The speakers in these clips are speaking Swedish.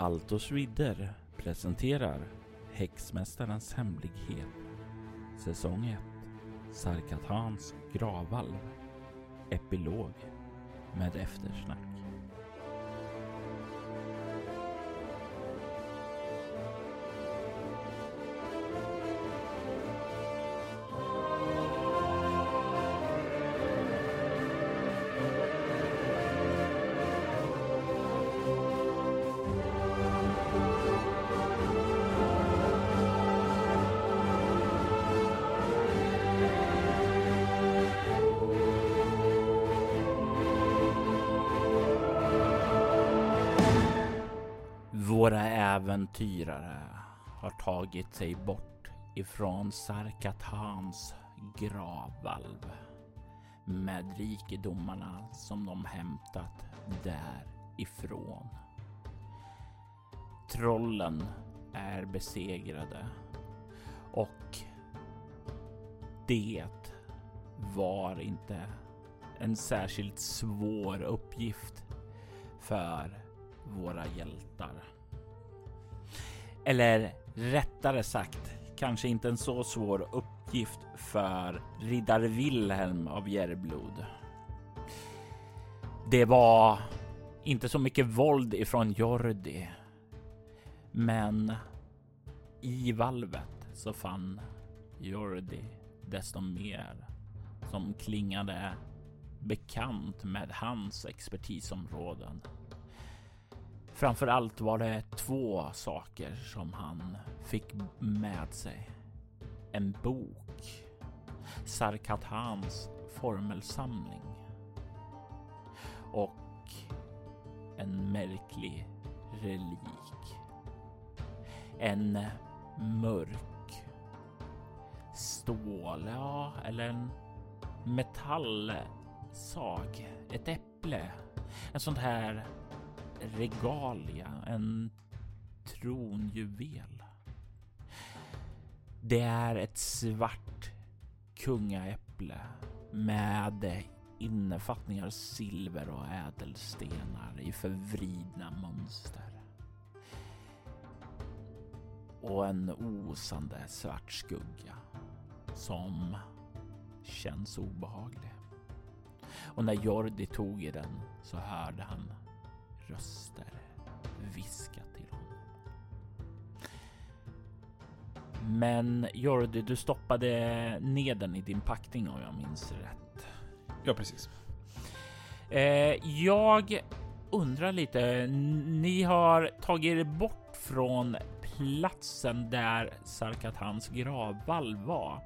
Altos Ridder presenterar Häxmästarens hemlighet Säsong 1 Sarkatans gravvalv Epilog med eftersnack. Äventyrare har tagit sig bort ifrån Sarkatans gravvalv med rikedomarna som de hämtat därifrån. Trollen är besegrade och det var inte en särskilt svår uppgift för våra hjältar. Eller rättare sagt, kanske inte en så svår uppgift för riddare Wilhelm av Järblod. Det var inte så mycket våld ifrån Jordi, men i valvet så fann Jordi desto mer som klingade bekant med hans expertisområden. Framför allt var det två saker som han fick med sig. En bok, Sarkathans formelsamling och en märklig relik. En mörk stål, ja, eller en metallsag, ett äpple, en sån här regalia, en tronjuvel. Det är ett svart kungaäpple med innefattningar silver och ädelstenar i förvridna mönster. Och en osande svart skugga som känns obehaglig. Och när Jordi tog i den så hörde han röster viska till honom. Men Jordi, du stoppade ner den i din packning om jag minns rätt. Ja, precis. Eh, jag undrar lite. Ni har tagit er bort från platsen där Sarkatans gravvalv var.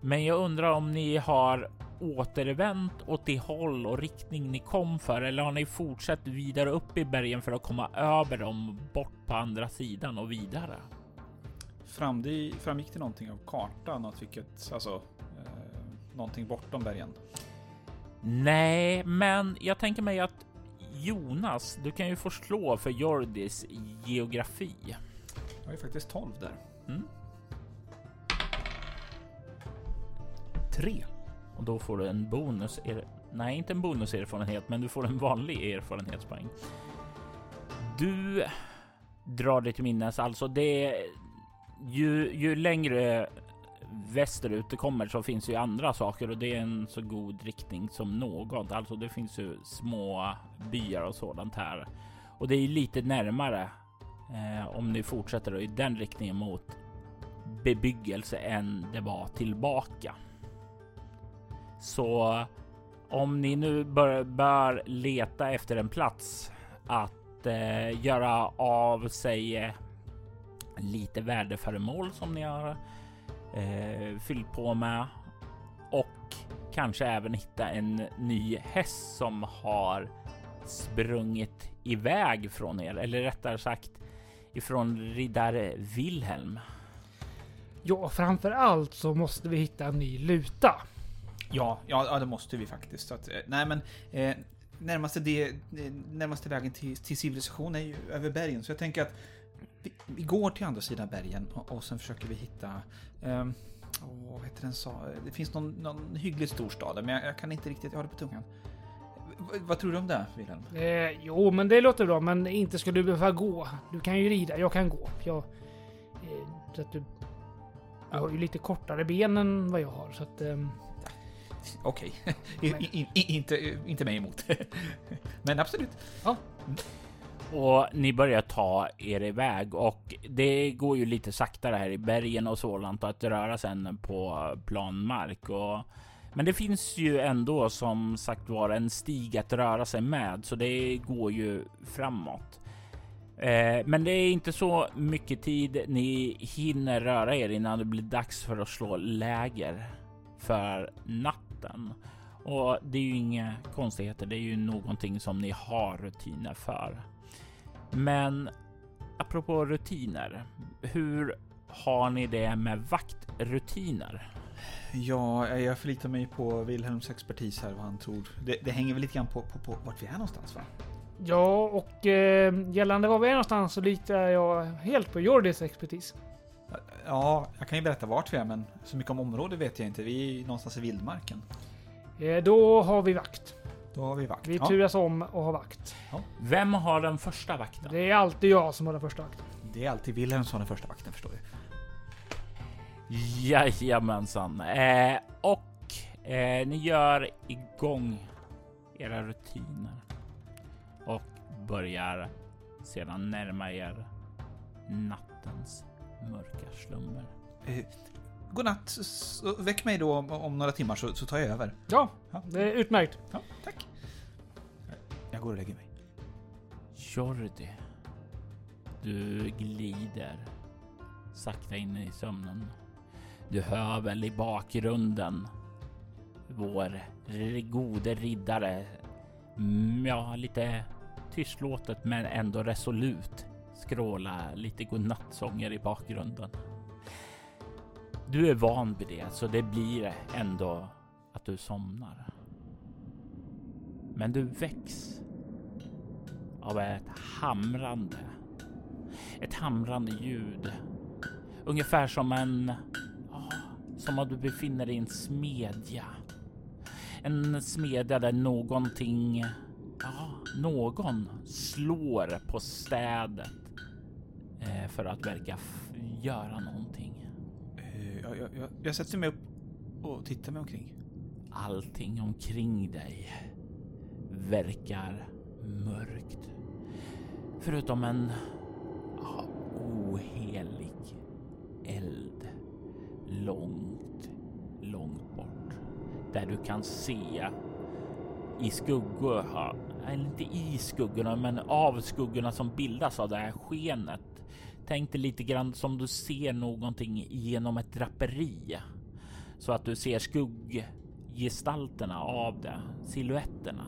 Men jag undrar om ni har återvänt åt det håll och riktning ni kom för eller har ni fortsatt vidare upp i bergen för att komma över dem bort på andra sidan och vidare? Fram, det, framgick det någonting av kartan? Att vilket, alltså, eh, någonting bortom bergen? Nej, men jag tänker mig att Jonas, du kan ju få slå för Jordis geografi. Jag har ju faktiskt 12 där. Mm. 3. Och då får du en bonus. Er... Nej, inte en bonuserfarenhet, men du får en vanlig erfarenhetspoäng. Du drar dig till minnes, alltså det ju, ju längre västerut det kommer så finns ju andra saker och det är en så god riktning som något. Alltså det finns ju små byar och sådant här och det är lite närmare eh, om ni fortsätter i den riktningen mot bebyggelse än det var tillbaka. Så om ni nu bör, bör leta efter en plats att eh, göra av sig eh, lite värdeföremål som ni har eh, fyllt på med och kanske även hitta en ny häst som har sprungit iväg från er, eller rättare sagt ifrån riddare Wilhelm. Ja, framför allt så måste vi hitta en ny luta. Ja, ja, ja, det måste vi faktiskt. Så att, eh, nej, men eh, närmaste, det, närmaste vägen till, till civilisation är ju över bergen, så jag tänker att vi, vi går till andra sidan bergen och, och sen försöker vi hitta... Eh, vad heter den sa? Det finns någon, någon hyggligt stor stad, men jag, jag, kan inte riktigt, jag har det på tungan. V- vad tror du om det, Wilhelm? Eh, jo, men det låter bra. Men inte ska du behöva gå. Du kan ju rida. Jag kan gå. Jag, eh, så att du, du har ju lite kortare ben än vad jag har. Så att, ehm, Okej. Okay. inte, inte mig emot. Men absolut. Och ni börjar ta er iväg och det går ju lite saktare här i bergen och sådant att röra sen på planmark och men det finns ju ändå som sagt var en stig att röra sig med så det går ju framåt. Eh, men det är inte så mycket tid ni hinner röra er innan det blir dags för att slå läger för natten. Och det är ju inga konstigheter. Det är ju någonting som ni har rutiner för. Men apropå rutiner, hur har ni det med vaktrutiner? Ja, jag förlitar mig på Wilhelms expertis här, vad han tror. Det, det hänger väl lite grann på, på, på vart vi är någonstans, va? ja, och eh, gällande var vi är någonstans så litar jag helt på Jordis expertis. Ja, jag kan ju berätta vart vi är, men så mycket om området vet jag inte. Vi är någonstans i vildmarken. Eh, då har vi vakt. Då har vi vakt. Vi Ja, turas om och har vakt. Vem har den första vakten? Det är alltid jag som har den första vakten. det är alltid Wilhelm som är den första vakten, förstår du. Jajamensan. Eh, och eh, ni gör igång era rutiner och börjar sedan närma er nattens mörka slummer. Eh, godnatt. Väck mig då om, om några timmar så, så tar jag över. Ja, det är utmärkt. Ja, tack. Jag går och lägger mig. Jordi, du glider sakta in i sömnen. Du hör väl i bakgrunden vår gode riddare. Mm, Ja, lite tystlåtet men ändå resolut skråla lite godnattsånger i bakgrunden. Du är van vid det, så det blir ändå att du somnar. Men du väcks av ett hamrande. Ett hamrande ljud. Ungefär som en... som att du befinner dig i en smedja. En smedja där någonting... Ja, någon slår på städet för att verka göra någonting. Eh, jag, jag, jag, jag sätter mig upp och tittar mig omkring. Allting omkring dig verkar mörkt. Förutom en ja, ohelig eld långt, långt bort. Där du kan se i skuggor, eller inte i skuggorna, men av skuggorna som bildas av det här skenet. Tänk dig lite grann som du ser någonting genom ett draperi. Så att du ser skugggestalterna av det, silhuetterna.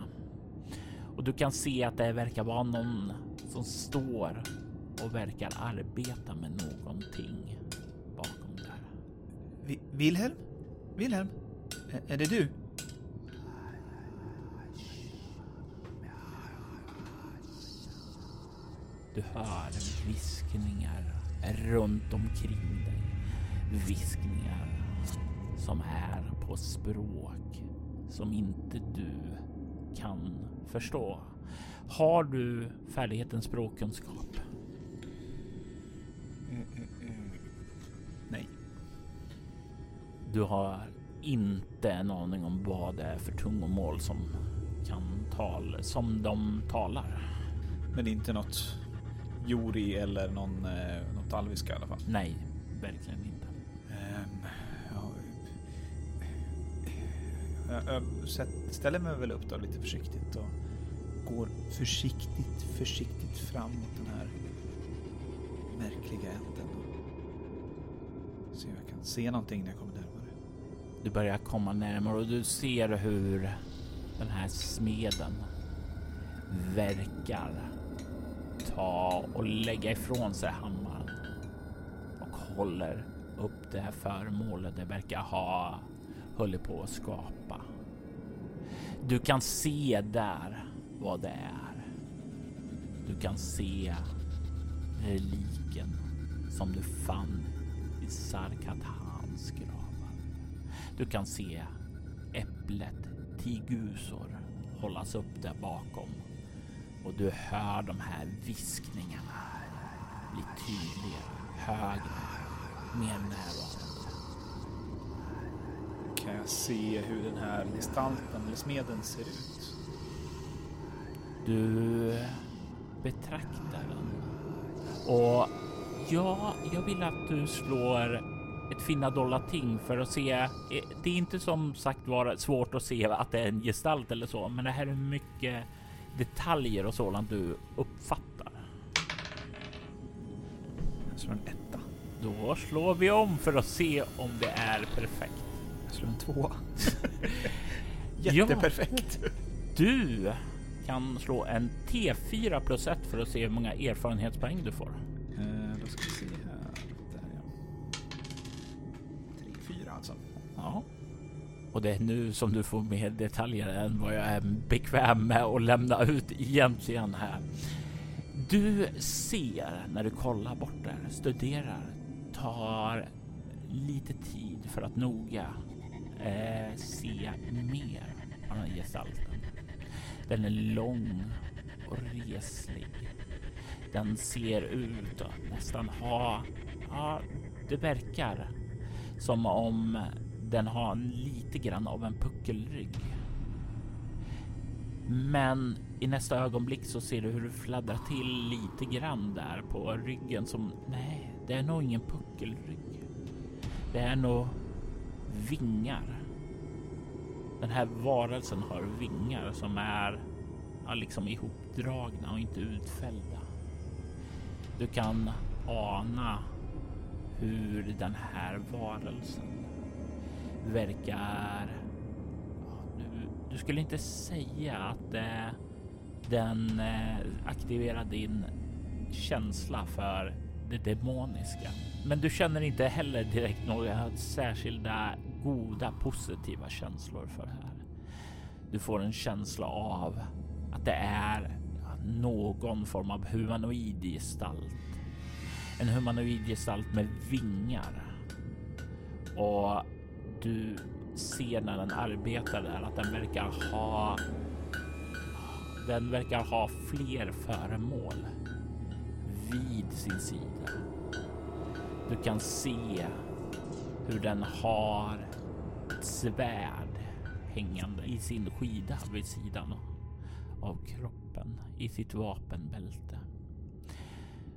Och du kan se att det verkar vara någon som står och verkar arbeta med någonting bakom där. Vi, Wilhelm? Wilhelm? Är det du? Du hör viskningar runt omkring dig. Viskningar som är på språk som inte du kan förstå. Har du färdigheten språkkunskap? Nej. Du har inte en aning om vad det är för tungomål som kan tal som de talar. Men det är inte något Jori eller någon, eh, något alviska i alla fall. Nej, verkligen inte. Ehm, ja, jag, jag sätt- ställer mig väl upp då lite försiktigt och går försiktigt, försiktigt fram mot den här märkliga. Och se om jag kan se någonting när jag kommer närmare. Du börjar komma närmare och du ser hur den här smeden verkar ta och lägga ifrån sig hammaren och håller upp det här föremålet det verkar ha hållit på att skapa. Du kan se där vad det är. Du kan se reliken som du fann i Sarkathans gravar. Du kan se äpplet Tigusor hållas upp där bakom. Och du hör de här viskningarna bli tydligare, högre, mer närvarande. Kan jag se hur den här gestalten eller smeden ser ut? Du betraktar den. Och ja, jag vill att du slår ett finna dolda ting för att se. Det är inte som sagt var svårt att se att det är en gestalt eller så, men det här är mycket detaljer och sådant du uppfattar. Jag slår en etta. Då slår vi om för att se om det är perfekt. Jag slår en tvåa. Ja. Jätteperfekt. Du kan slå en T4 plus 1 för att se hur många erfarenhetspoäng du får. Och det är nu som du får mer detaljer än vad jag är bekväm med att lämna ut egentligen här. Du ser när du kollar bort där, studerar, tar lite tid för att noga eh, se mer av den här gestalten. Den är lång och reslig. Den ser ut att nästan ha, ja, det verkar som om den har lite grann av en puckelrygg. Men i nästa ögonblick så ser du hur det fladdrar till lite grann där på ryggen som nej, det är nog ingen puckelrygg. Det är nog vingar. Den här varelsen har vingar som är ja, liksom ihopdragna och inte utfällda. Du kan ana hur den här varelsen verkar... Du, du skulle inte säga att eh, den eh, aktiverar din känsla för det demoniska. Men du känner inte heller direkt några särskilda goda positiva känslor för det här. Du får en känsla av att det är någon form av humanoid gestalt. En humanoid gestalt med vingar. Och du ser när den arbetar där att den verkar ha den verkar ha fler föremål vid sin sida. Du kan se hur den har ett svärd hängande i sin skida vid sidan av kroppen i sitt vapenbälte.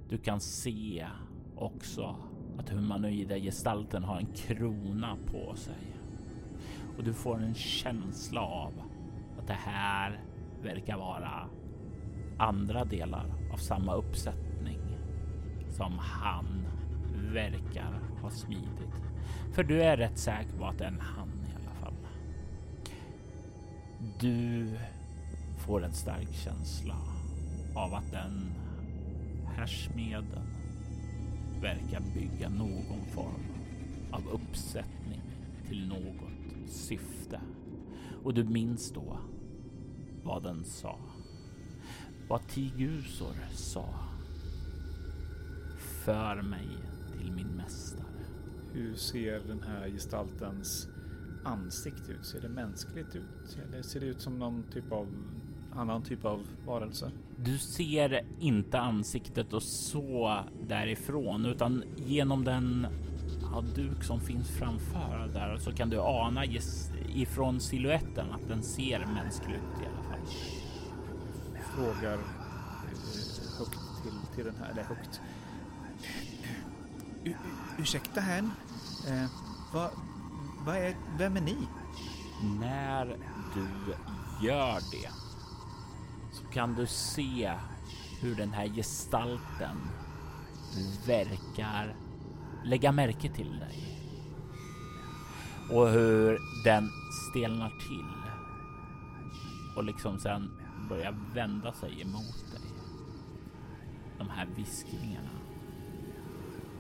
Du kan se också att humanoida gestalten har en krona på sig. Och du får en känsla av att det här verkar vara andra delar av samma uppsättning som han verkar ha smidit. För du är rätt säker på att det är en han i alla fall. Du får en stark känsla av att den här smeden verkar bygga någon form av uppsättning till något syfte. Och du minns då vad den sa. Vad Tigusor sa. För mig till min mästare. Hur ser den här gestaltens ansikte ut? Ser det mänskligt ut? Eller ser det ut som någon typ av annan typ av varelse? Du ser inte ansiktet och så därifrån utan genom den ja, duk som finns framför där så kan du ana ifrån siluetten att den ser mänsklig ut i alla fall. Frågar eh, högt till, till den här, eller högt. U- ursäkta herrn. Eh, vad, vad är, vem är ni? När du gör det så kan du se hur den här gestalten verkar lägga märke till dig. Och hur den stelnar till och liksom sen börjar vända sig emot dig. De här viskningarna,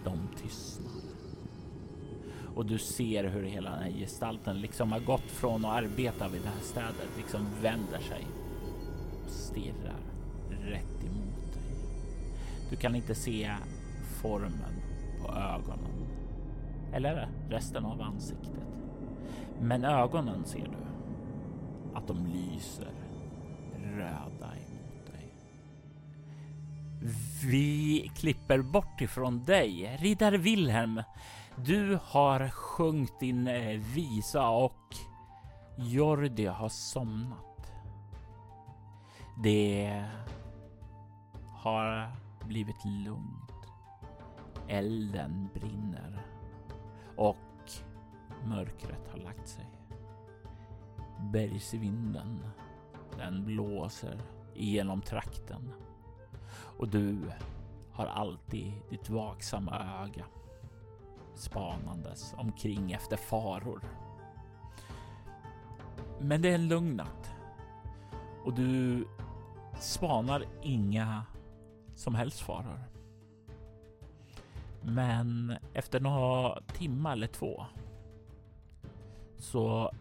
de tystnar. Och du ser hur hela den här gestalten liksom har gått från att arbeta vid det här stället, liksom vänder sig stirrar rätt emot dig. Du kan inte se formen på ögonen eller resten av ansiktet. Men ögonen ser du att de lyser röda emot dig. Vi klipper bort ifrån dig, riddare Wilhelm. Du har sjungit din eh, visa och Jordi har somnat. Det har blivit lugnt. Elden brinner och mörkret har lagt sig. Bergsvinden, den blåser igenom trakten och du har alltid ditt vaksamma öga spanandes omkring efter faror. Men det är en lugn natt och du spanar inga som helst faror. Men efter några timmar eller två så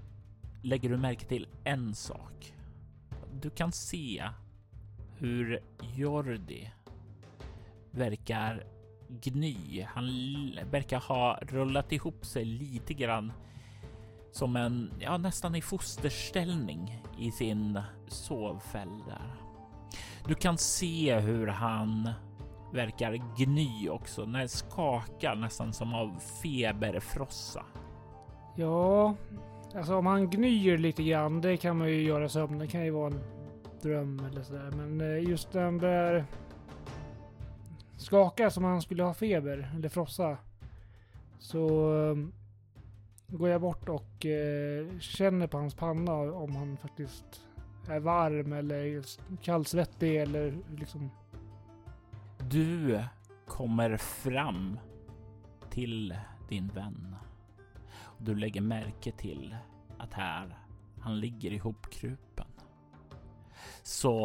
lägger du märke till en sak. Du kan se hur Jordi verkar gny. Han verkar ha rullat ihop sig lite grann som en, ja nästan i fosterställning i sin sovfäll där. Du kan se hur han verkar gny också, när skakar nästan som av feberfrossa. Ja, alltså om han gnyr lite grann, det kan man ju göra sömn. Det kan ju vara en dröm eller sådär. Men eh, just den där skaka som han skulle ha feber eller frossa. Så eh, går jag bort och eh, känner på hans panna om han faktiskt är varm eller kallsvettig eller liksom. Du kommer fram till din vän. Du lägger märke till att här han ligger ihopkrupen. Så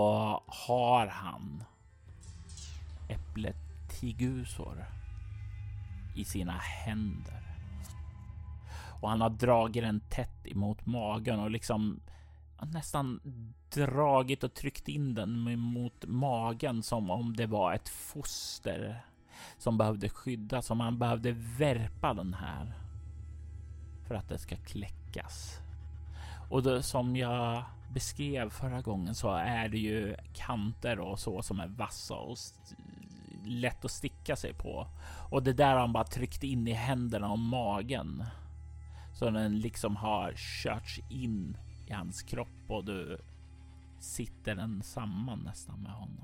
har han äpplet tigusor i sina händer. Och han har dragit den tätt emot magen och liksom nästan dragit och tryckt in den mot magen som om det var ett foster som behövde skyddas, som han behövde värpa den här för att det ska kläckas. Och då, som jag beskrev förra gången så är det ju kanter och så som är vassa och lätt att sticka sig på. Och det där har han bara tryckt in i händerna och magen. Så den liksom har körts in i hans kropp och du sitter den samman nästan med honom.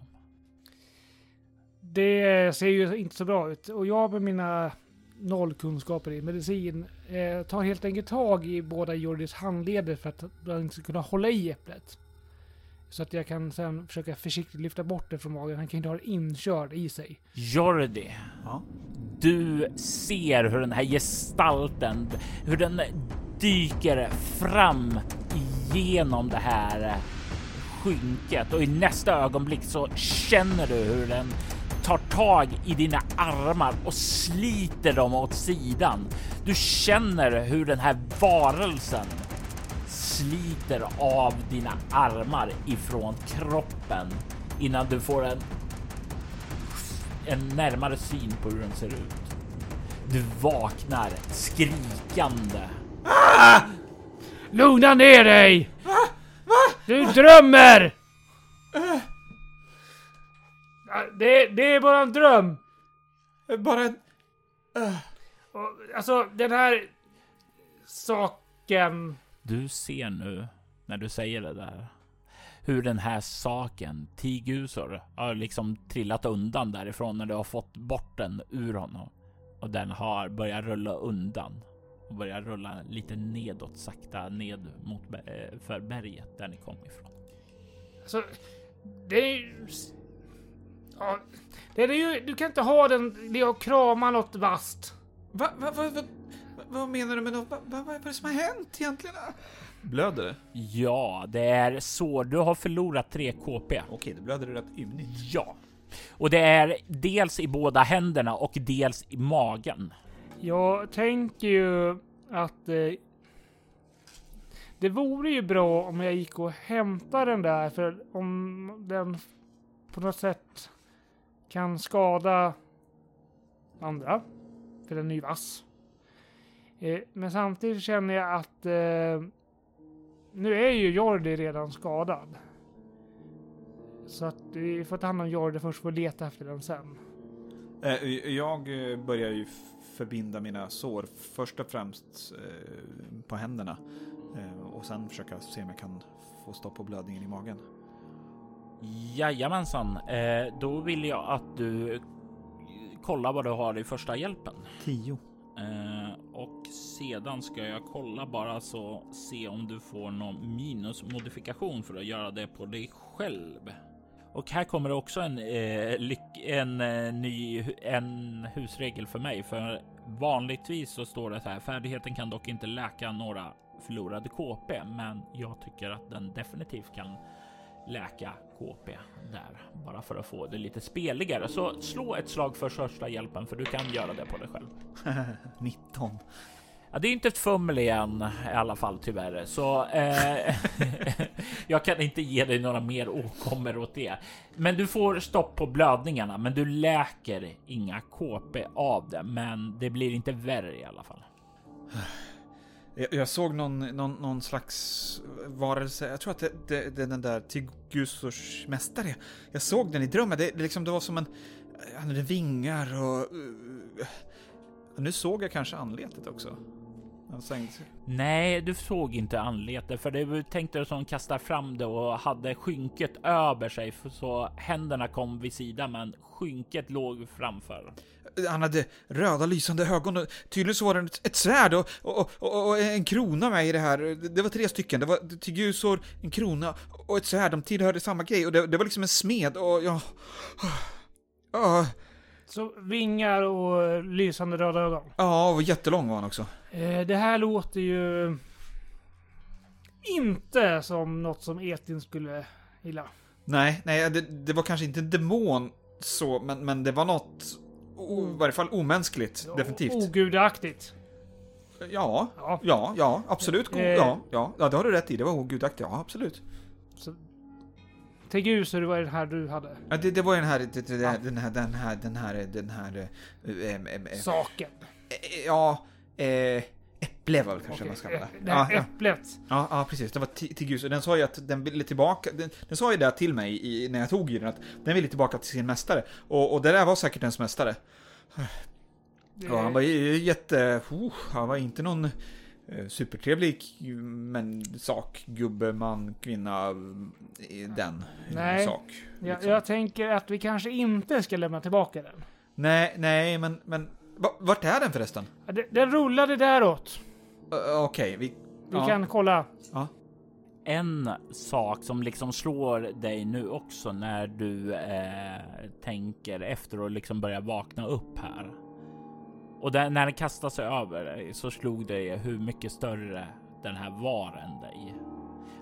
Det ser ju inte så bra ut och jag med mina noll kunskaper i medicin eh, tar helt enkelt tag i båda Jordis handleder för att han inte ska kunna hålla i äpplet. Så att jag kan sen försöka försiktigt lyfta bort det från magen. Han kan inte ha det inkörd i sig. Jordi, Ja. du ser hur den här gestalten, hur den dyker fram genom det här eh, skynket och i nästa ögonblick så känner du hur den tar tag i dina armar och sliter dem åt sidan. Du känner hur den här varelsen sliter av dina armar ifrån kroppen innan du får en, en närmare syn på hur den ser ut. Du vaknar skrikande. Ah! Lugna ner dig! Du drömmer! Ja, Det, det är bara en dröm. Bara en... Och, Alltså den här saken. Du ser nu när du säger det där hur den här saken, Tigusor, har liksom trillat undan därifrån när du har fått bort den ur honom. Och den har börjat rulla undan och börjar rulla lite nedåt sakta ned mot eh, för berget där ni kom ifrån. Alltså, det är ju... Ja, det är ju, du kan inte ha den, det och krama något vasst. Va, va, va, va, vad menar du med något? Va, va, vad är det som har hänt egentligen? Blöder det? Ja, det är så. Du har förlorat 3 KP. Okej, det blöder rätt ymnigt. Ja, och det är dels i båda händerna och dels i magen. Jag tänker ju att eh, det vore ju bra om jag gick och hämtade den där för om den på något sätt kan skada andra. För den är ju vass. Eh, men samtidigt känner jag att eh, nu är ju Jordi redan skadad. Så att vi får ta hand om Jordi först och leta efter den sen. Eh, Jag börjar ju förbinda mina sår först och främst eh, på händerna. Eh, Och sen försöka se om jag kan få stopp på blödningen i magen. Jajamensan, eh, då vill jag att du kollar vad du har i första hjälpen. Tio. Eh, och sedan ska jag kolla bara så se om du får någon minusmodifikation för att göra det på dig själv. Och här kommer det också en, eh, lyck, en eh, ny en husregel för mig. För vanligtvis så står det så här. Färdigheten kan dock inte läka några förlorade KP, men jag tycker att den definitivt kan läka KP där bara för att få det lite speligare. Så slå ett slag för första hjälpen för du kan göra det på dig själv. 19. Ja, det är inte ett fummel igen i alla fall tyvärr, så eh, jag kan inte ge dig några mer åkommor åt det. Men du får stopp på blödningarna, men du läker inga KP av det. Men det blir inte värre i alla fall. Jag, jag såg någon, någon, någon slags varelse, jag tror att det, det, det är den där Tigusors mästare. Jag såg den i drömmen, det, det, liksom, det var som en... Han hade vingar och... Uh, nu såg jag kanske anletet också. Han sänkte sig. Nej, du såg inte anletet för det tänkte du som kastar fram det och hade skynket över sig så händerna kom vid sidan, men skynket låg framför. Han hade röda lysande ögon och tydligen så var det ett, svärd och, och, och, och en krona med i det här. Det var tre stycken. Det var Tigusor, en krona och ett svärd. De tillhörde samma grej och det, det var liksom en smed och ja... Ja, Så vingar och lysande röda ögon. ja, och jättelång var han också. Eh, det här låter ju inte som något som Etin skulle gilla. Nej, nej, det, det var kanske inte en demon så, men, men det var något, o, i varje fall omänskligt, definitivt. Ogudaktigt. Ja, Ja. ja, ja, absolut. Eh. Ja, ja, ja, det har du rätt i. Det var ogudaktigt, ja, absolut. Så, Tegusur var det här du hade. Ja, det, det var den här, det, det, Ja. den här, den här, den här, den här, eh, em, em, eh, Saken. eh, ja, eh, äpple var det kanske Okej, man ska kalla det. Det Ja, äpplet. Ja, ja, precis. Det var ti- till Gus. Och den sa ju att den ville tillbaka. Den, den sa ju det till mig i, när jag tog i den, att den ville tillbaka till sin mästare. Och, och det där var säkert ens mästare. Ja, han var jätte... Oh, han var inte någon eh, supertrevlig men sak, gubbe, man, kvinna, eh, den Nej. sak. jag, liksom. jag tänker att vi kanske inte ska lämna tillbaka den. Nej, nej, men, men va- vart är den förresten? Det- Den rullade däråt. Uh, Okej, vi... Vi ja. kan kolla. Ja. En sak som liksom slår dig nu också när du eh, tänker efter och liksom börjar vakna upp här. Och där, när den kastar sig över dig så slog det hur mycket större den här var än dig.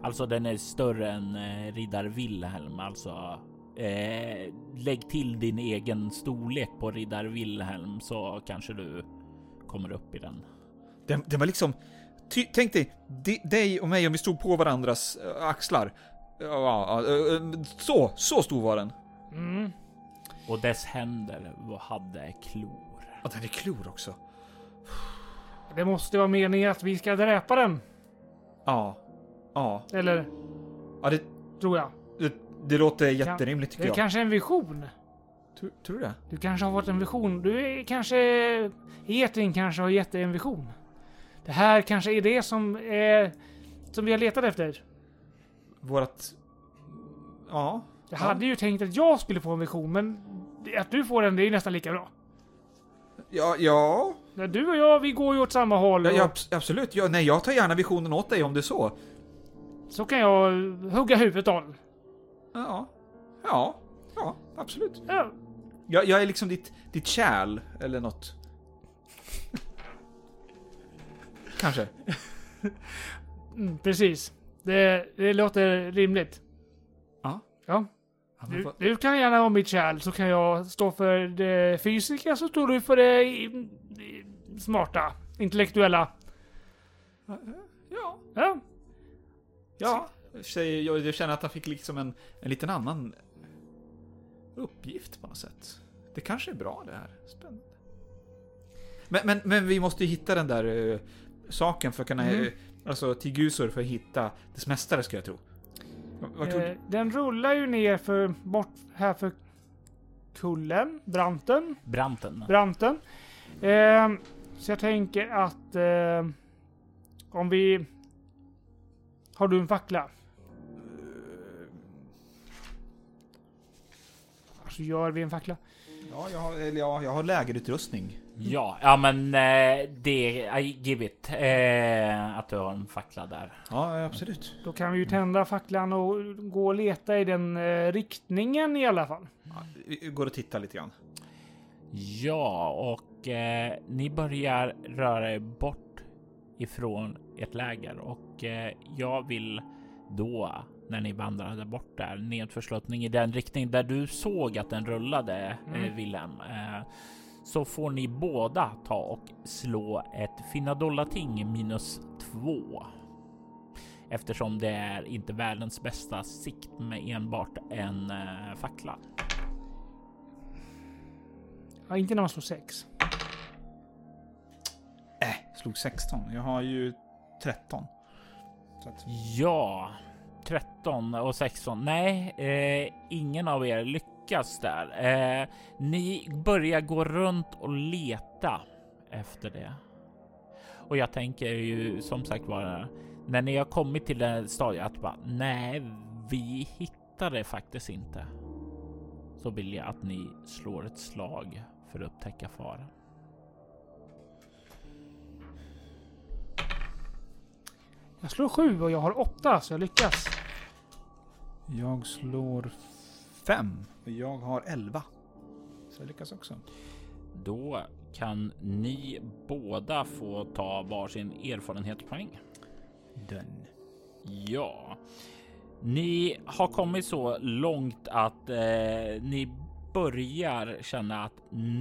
Alltså den är större än eh, riddar Wilhelm. Alltså eh, lägg till din egen storlek på riddar Wilhelm så kanske du kommer upp i den. Den, den var liksom... Ty, tänk dig, di, dig och mig om vi stod på varandras eh, axlar. Ja, eh, eh, så, så stor var den. Mm. Och dess händer hade klor. Ja, den är klor också. Det måste vara meningen att vi ska dräpa den. Ja. Ja. Eller, Ja, det, tror jag. det, det låter jätterimligt tycker Det är jag. kanske en vision. Tror, tror du det? Du kanske har fått en vision. Du är kanske... Etin kanske har gett dig en vision. Det här kanske är det som är... Som vi har letat efter. Vårat... Ja. Jag Ja. hade ju tänkt att jag skulle få en vision, men att du får den, det är nästan lika bra. Ja, ja. Ja, Du och jag, vi går ju åt samma håll. ja, och ja abs- absolut. Ja, nej, jag tar gärna visionen åt dig om det är så. Så kan jag hugga huvudet av. Ja. Ja. Ja, absolut. Ja, Jag, jag är liksom ditt, ditt kärl, eller något. Kanske. mm, precis. Det, det låter rimligt. Ja. Ja. Du, du kan gärna vara mitt kärl, så kan jag stå för det fysiska, så står du för det i, i, smarta, intellektuella. Ja. Ja. Ja. Säger jag, jag känner att han fick liksom en, en liten annan uppgift på något sätt. Det kanske är bra det här. Spännande. Men, men, men vi måste ju hitta den där eh, saken för att kunna... Mm. eh, alltså Tigusor för att hitta dess mästare ska jag tro. Vart tog... Eh, den rullar ju ner för bort här för kullen, branten. Branten. branten. Eh, så jag tänker att eh, om vi... Har du en fackla? Så gör vi en fackla. Ja, jag har, eller ja, jag har lägerutrustning. Ja, ja men eh, det... I give it. Eh, att du har en fackla där. Ja, absolut. Då kan vi ju tända facklan och gå och leta i den eh, riktningen i alla fall. Ja, vi går och tittar lite grann. Ja, och eh, ni börjar röra er bort ifrån ert läger och eh, jag vill då när ni vandrade bort där nedför i den riktning där du såg att den rullade, Mm. eh, Wilhelm, eh, så får ni båda ta och slå ett finadollating minus två. Eftersom det är inte världens bästa sikt med enbart en eh, fackla. Ja, inte när man slår sex. Äh, slog 16. Jag har ju 13. Så att, Ja, 13 och 16. Nej, eh, ingen av er lyckas där. Eh, ni börjar gå runt och leta efter det. Och jag tänker ju som sagt vara när ni har kommit till det stadiet att bara nej, vi hittar det faktiskt inte. Så vill jag att ni slår ett slag för att upptäcka faran. Jag slår sju och jag har åtta så jag lyckas. jag slår 5. Jag har 11. Så jag lyckas också. Då kan ni båda få ta varsin erfarenhetspoäng. Done. Ja, ni har kommit så långt att eh, ni börjar känna att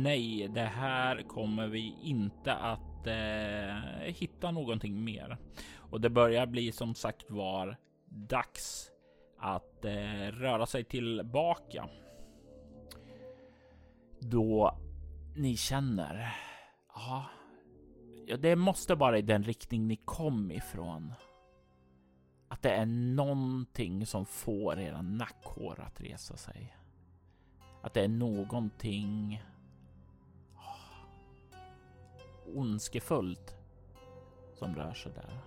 nej, det här kommer vi inte att eh, hitta någonting mer. Och det börjar bli som sagt var dags att eh, röra sig tillbaka. Då ni känner, ja, det måste vara i den riktning ni kom ifrån att det är någonting som får era nackhår att resa sig. Att det är någonting ah, ondskefullt som rör sig där.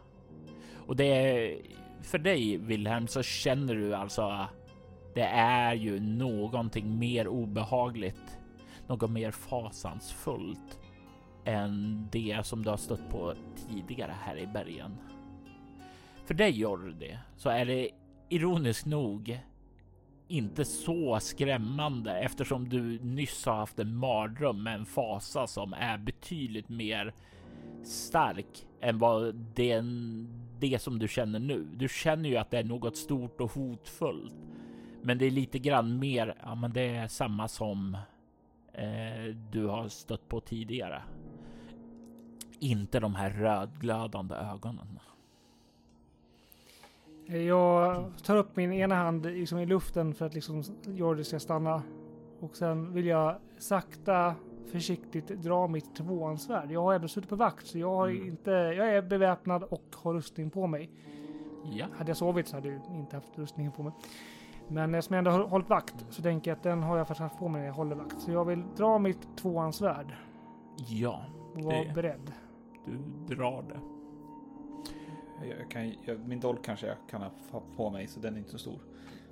Och det är för dig Wilhelm så känner du alltså det är ju någonting mer obehagligt, något mer fasansfullt än det som du har stött på tidigare här i bergen. För dig Jordi så är det ironiskt nog inte så skrämmande eftersom du nyss har haft en mardröm med en fasa som är betydligt mer stark än vad den, det som du känner nu. Du känner ju att det är något stort och hotfullt. Men det är lite grann mer, ja men det är samma som eh, du har stött på tidigare. Inte de här rödglödande ögonen. Jag tar upp min ena hand liksom i luften för att liksom Jordi ska stanna. Och sen vill jag sakta försiktigt dra mitt tvåansvärd. Jag har ändå suttit på vakt så jag har Mm. inte, jag är beväpnad och har rustning på mig. Ja, Hade jag sovit så hade jag inte haft rustningen på mig. Men eftersom jag ändå har hållit vakt så tänker jag att den har jag faktiskt haft på mig när jag håller vakt. Så jag vill dra mitt tvåansvärd ja, och vara Det- beredd. du drar det. Jag, kan, jag, min dolk kanske jag kan ha på mig så den är inte så stor.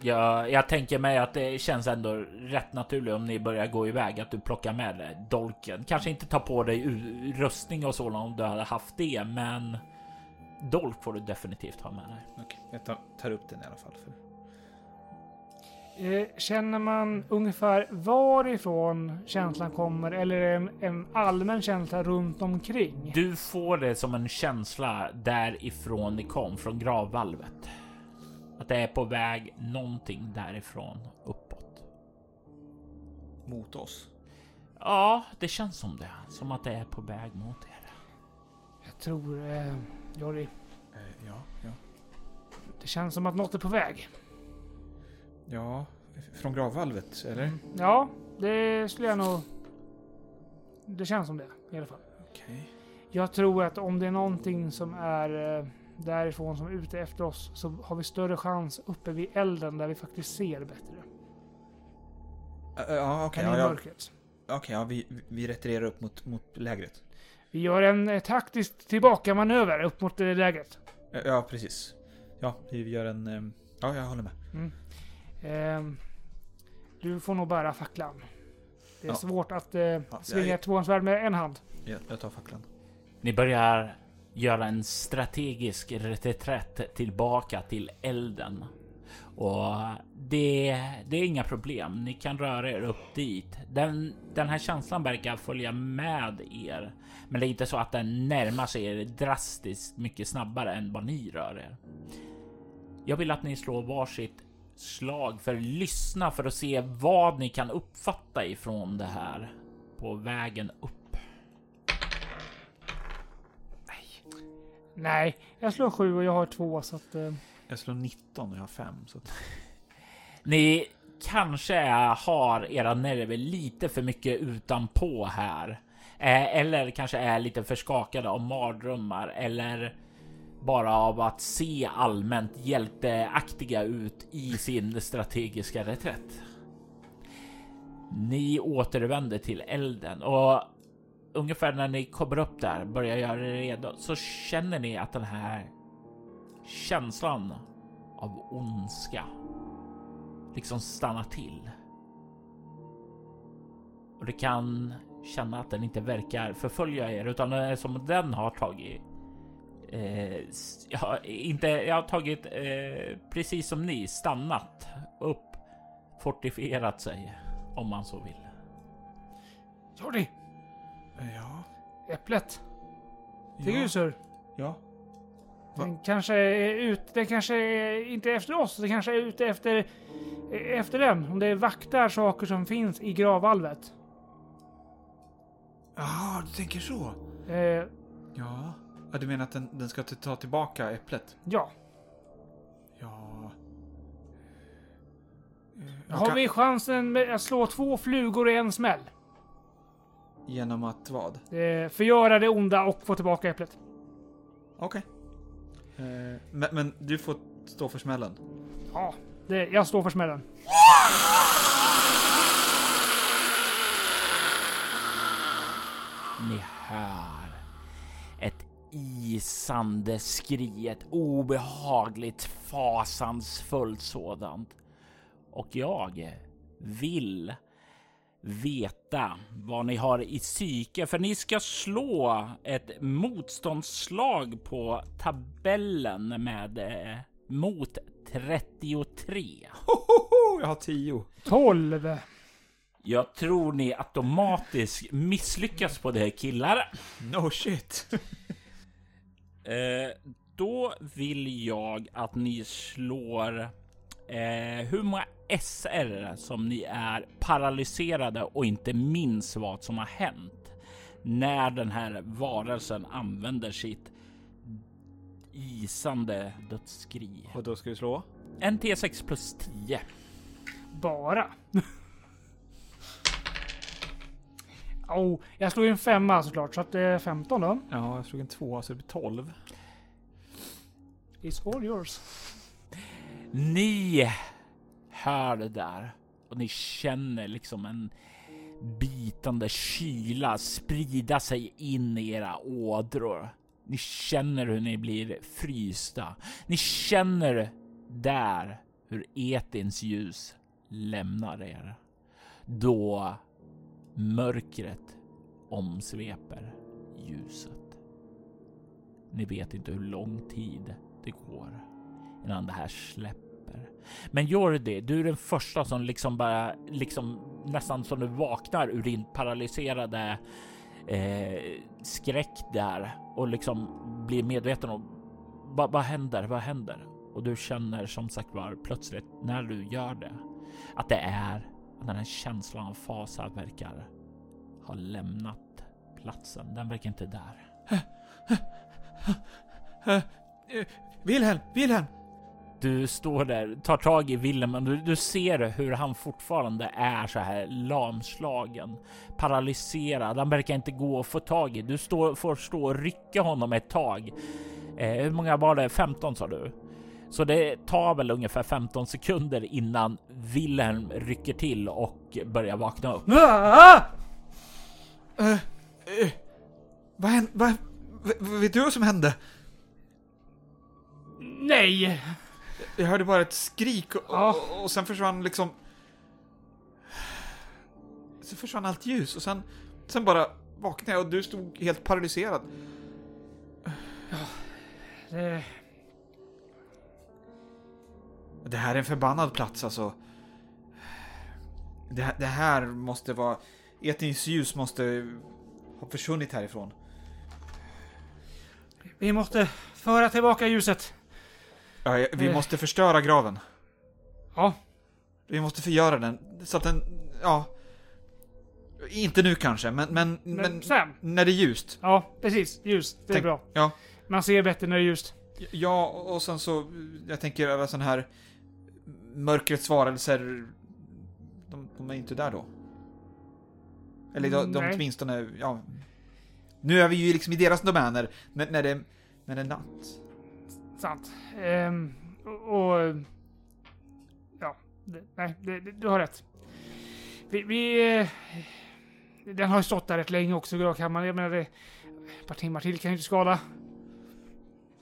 Jag, jag tänker mig att det känns ändå rätt naturligt om ni börjar gå iväg att du plockar med dig dolken. Kanske inte ta på dig rustning och så om du hade haft det, men dolk får du definitivt ha med dig. Okej, jag tar, tar upp den i alla fall. För... Eh, Känner man ungefär varifrån känslan kommer eller är det en, en allmän känsla runt omkring? Du får det som en känsla därifrån ni kom, från gravvalvet. Att det är på väg någonting därifrån uppåt. Mot oss. Ja, det känns som det. Som att det är på väg mot er. Jag tror, eh, Jori, Eh, ja, ja. det känns som att något är på väg. Ja, från gravvalvet, eller? Ja, det skulle jag nog... Det känns som det i alla fall. Okej. Jag tror att om det är någonting som är eh, därifrån som är ute efter oss så har vi större chans uppe vid elden där vi faktiskt ser bättre. Ä- Ja, okej. än i ja, ja, okej, ja, vi, vi retirerar upp mot, mot lägret. Vi gör en eh, taktisk tillbakamanöver upp mot eh, lägret. Ja, Ja, precis. Ja, vi gör en... ehm, Ja, jag håller med. Ehm, du får nog bära facklan. Det är Ja. svårt att eh, Ja, svinga jag- ett tvåhandsvärd med en hand. Jag, jag tar facklan. Ni börjar göra en strategisk reträtt tillbaka till elden. Och det, det är inga problem. Ni kan röra er upp dit. Den, den här känslan verkar följa med er. Men det är inte så att den närmar sig er drastiskt mycket snabbare än vad ni rör er. Jag vill att ni slår varsitt slag för att lyssna för att se vad ni kan uppfatta ifrån det här på vägen upp. Nej, jag slår sju och jag har två så att... Eh, Jag slår 19 och jag har 5. Så att... Ni kanske är- har era nerver lite för mycket utanpå här. Eh, Eller kanske är lite för skakade av mardrömmar eller bara av att se allmänt hjälteaktiga ut i sin strategiska reträtt. Ni återvänder till elden och ungefär när ni kommer upp där, börjar göra er redo, så känner ni att den här känslan av ondska liksom stannar till. Och det kan känna att den inte verkar förfölja er utan det är som den har tagit. Eh, s- ja, inte. Jag har tagit eh, precis som ni stannat upp, fortifierat sig om man så vill. Jordi! Ja. Äpplet! Till Ja. Gusur! Ja. Va? Den kanske är ut, den kanske är inte efter oss, den kanske är ute efter, efter den. Om det vaktar saker som finns i gravvalvet. Jaha, du tänker så? Eh, Ja. Ja du menar att den, den ska ta tillbaka äpplet? ja. Ja. Eh, jag Har kan- vi chansen med att slå två flugor i en smäll? Genom att vad? Eh, förgöra det onda och få tillbaka äpplet. Okej. Eh, men, men du får stå för smällen. Ja, det, jag står för smällen. Ni hör isande skri, ett obehagligt fasansfullt sådant. Och jag vill veta vad ni har i psyke, för ni ska slå ett motståndsslag på tabellen med eh, mot 33. Hohoho, jag har tio. 12! Jag tror ni automatiskt misslyckas på det killar. No shit. Eh, då vill jag att ni slår eh, hur många SR som ni är paralyserade och inte minns vad som har hänt när den här varelsen använder sitt isande dödsskri. Och då ska vi slå? En T6 plus 10. Bara. oh, jag slog en femma såklart, så att det är 15 då. Ja, jag slog en tvåa så det blir 12. It's all yours. Ni hör det där och ni känner liksom en bitande kyla sprida sig in i era ådror. Ni känner hur ni blir frysta. Ni känner där hur etins ljus lämnar er. Då mörkret omsveper ljuset. Ni vet inte hur lång tid det går innan det här släpper. Men Jordi, du är den första som liksom bara liksom nästan som du vaknar ur din paralyserade eh, skräck där och liksom blir medveten om vad, vad händer? Vad händer? Och du känner som sagt var plötsligt när du gör det att det är att den här känslan av fasa verkar ha lämnat platsen. Den verkar inte där. Wilhelm! Wilhelm! Du står där, tar tag i Willem och du, du ser hur han fortfarande är så här lamslagen, paralyserad. Han verkar inte gå att få tag i. Du står, får stå och rycka honom ett tag Eh, hur många var det? 15 sa du? Så det tar väl ungefär 15 sekunder innan Wilhelm rycker till och börjar vakna upp. Ah! Eh, eh, vad hände? Vad, vet du vad som hände? Nej! Jag hörde bara ett skrik och, Ja. och, och sen försvann liksom... Sen försvann allt ljus och sen, sen bara vaknade jag och du stod helt paralyserad. Det, Det här är en förbannad plats alltså. Det, här- det här måste vara... Etniskt ljus måste ha försvunnit härifrån. vi måste föra tillbaka ljuset. Ja, vi Eh. måste förstöra graven. Ja, Vi måste förgöra den så att den... Ja... Inte nu kanske, men... Men, men, men sen. när det är ljust. Ja, precis. Ljus. Det är Tänk- bra. Ja. Man ser bättre när det är ljust. Ja, och sen så... Jag tänker alla sån här... Mörkrets varelser... De, de är inte där då. Eller de, de Nej. åtminstone... Ja... Nu är vi ju liksom i deras domäner när, när, det, när det är natt. Sant. Ehm, och, och... Ja, det, nej, det, det, du har rätt. Vi... vi eh, den har ju stått där rätt länge också, gravkammaren. Jag menar, det, ett par timmar till kan ju inte skada.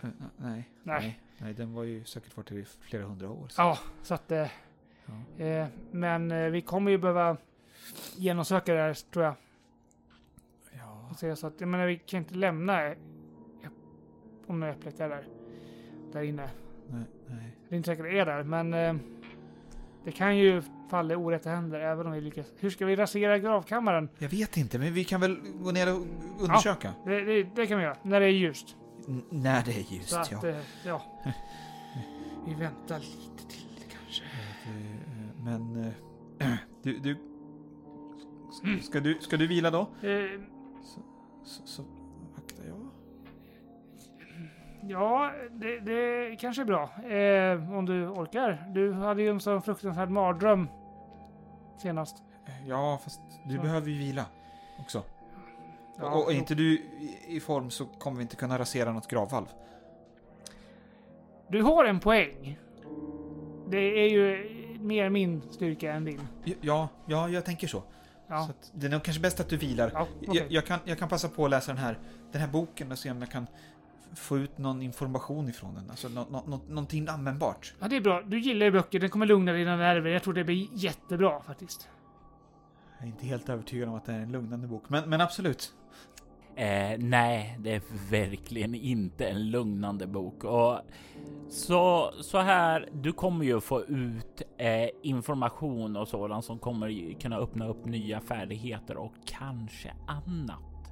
Eh, nej, Nej. nej. Den var ju säkert varit i flera hundra år. Så. Ja, så att... Eh, Ja. eh, men eh, vi kommer ju behöva genomsöka det här, tror jag. Ja. Så att, jag menar, vi kan inte lämna eh, om nu äpplet är där. Där inne. Nej, nej. Det är inte säkert det är där, men eh, det kan ju falla i orätta händer även om vi lyckas. Hur ska vi rasera gravkammaren? Jag vet inte, men vi kan väl gå ner och undersöka? Det, det, det kan vi göra, när det är ljust. När det är ljust, Så att, ja. eh, ja. Vi väntar lite till kanske. Eh, Men... eh, Du, du... Ska, Mm. ska, du, ska du vila då? Eh, Så, så aktar jag. ja, det, det kanske är bra. Eh, om du orkar. Du hade ju en sån fruktansvärd mardröm senast. Ja, fast du Så. behöver ju vila också. Ja, och, och är inte du i, form så kommer vi inte kunna rasera något gravvalv. Du har en poäng. Det är ju mer min styrka än din. Ja, ja, jag tänker så. Ja, så det är nog kanske bäst att du vilar. ja okej. Jag, jag, kan, jag kan passa på att läsa den här, den här boken och se om jag kan få ut någon information ifrån den. Alltså nå, nå, nå, någonting användbart. Ja, det är bra. Du gillar ju böcker. Den kommer lugna dina nerver. Jag tror det blir jättebra faktiskt. Jag är inte helt övertygad om att det är en lugnande bok, men, men absolut. Eh, nej, det är verkligen inte en lugnande bok. Och så, så här, du kommer ju få ut eh, information och sådant som kommer kunna öppna upp nya färdigheter och kanske annat.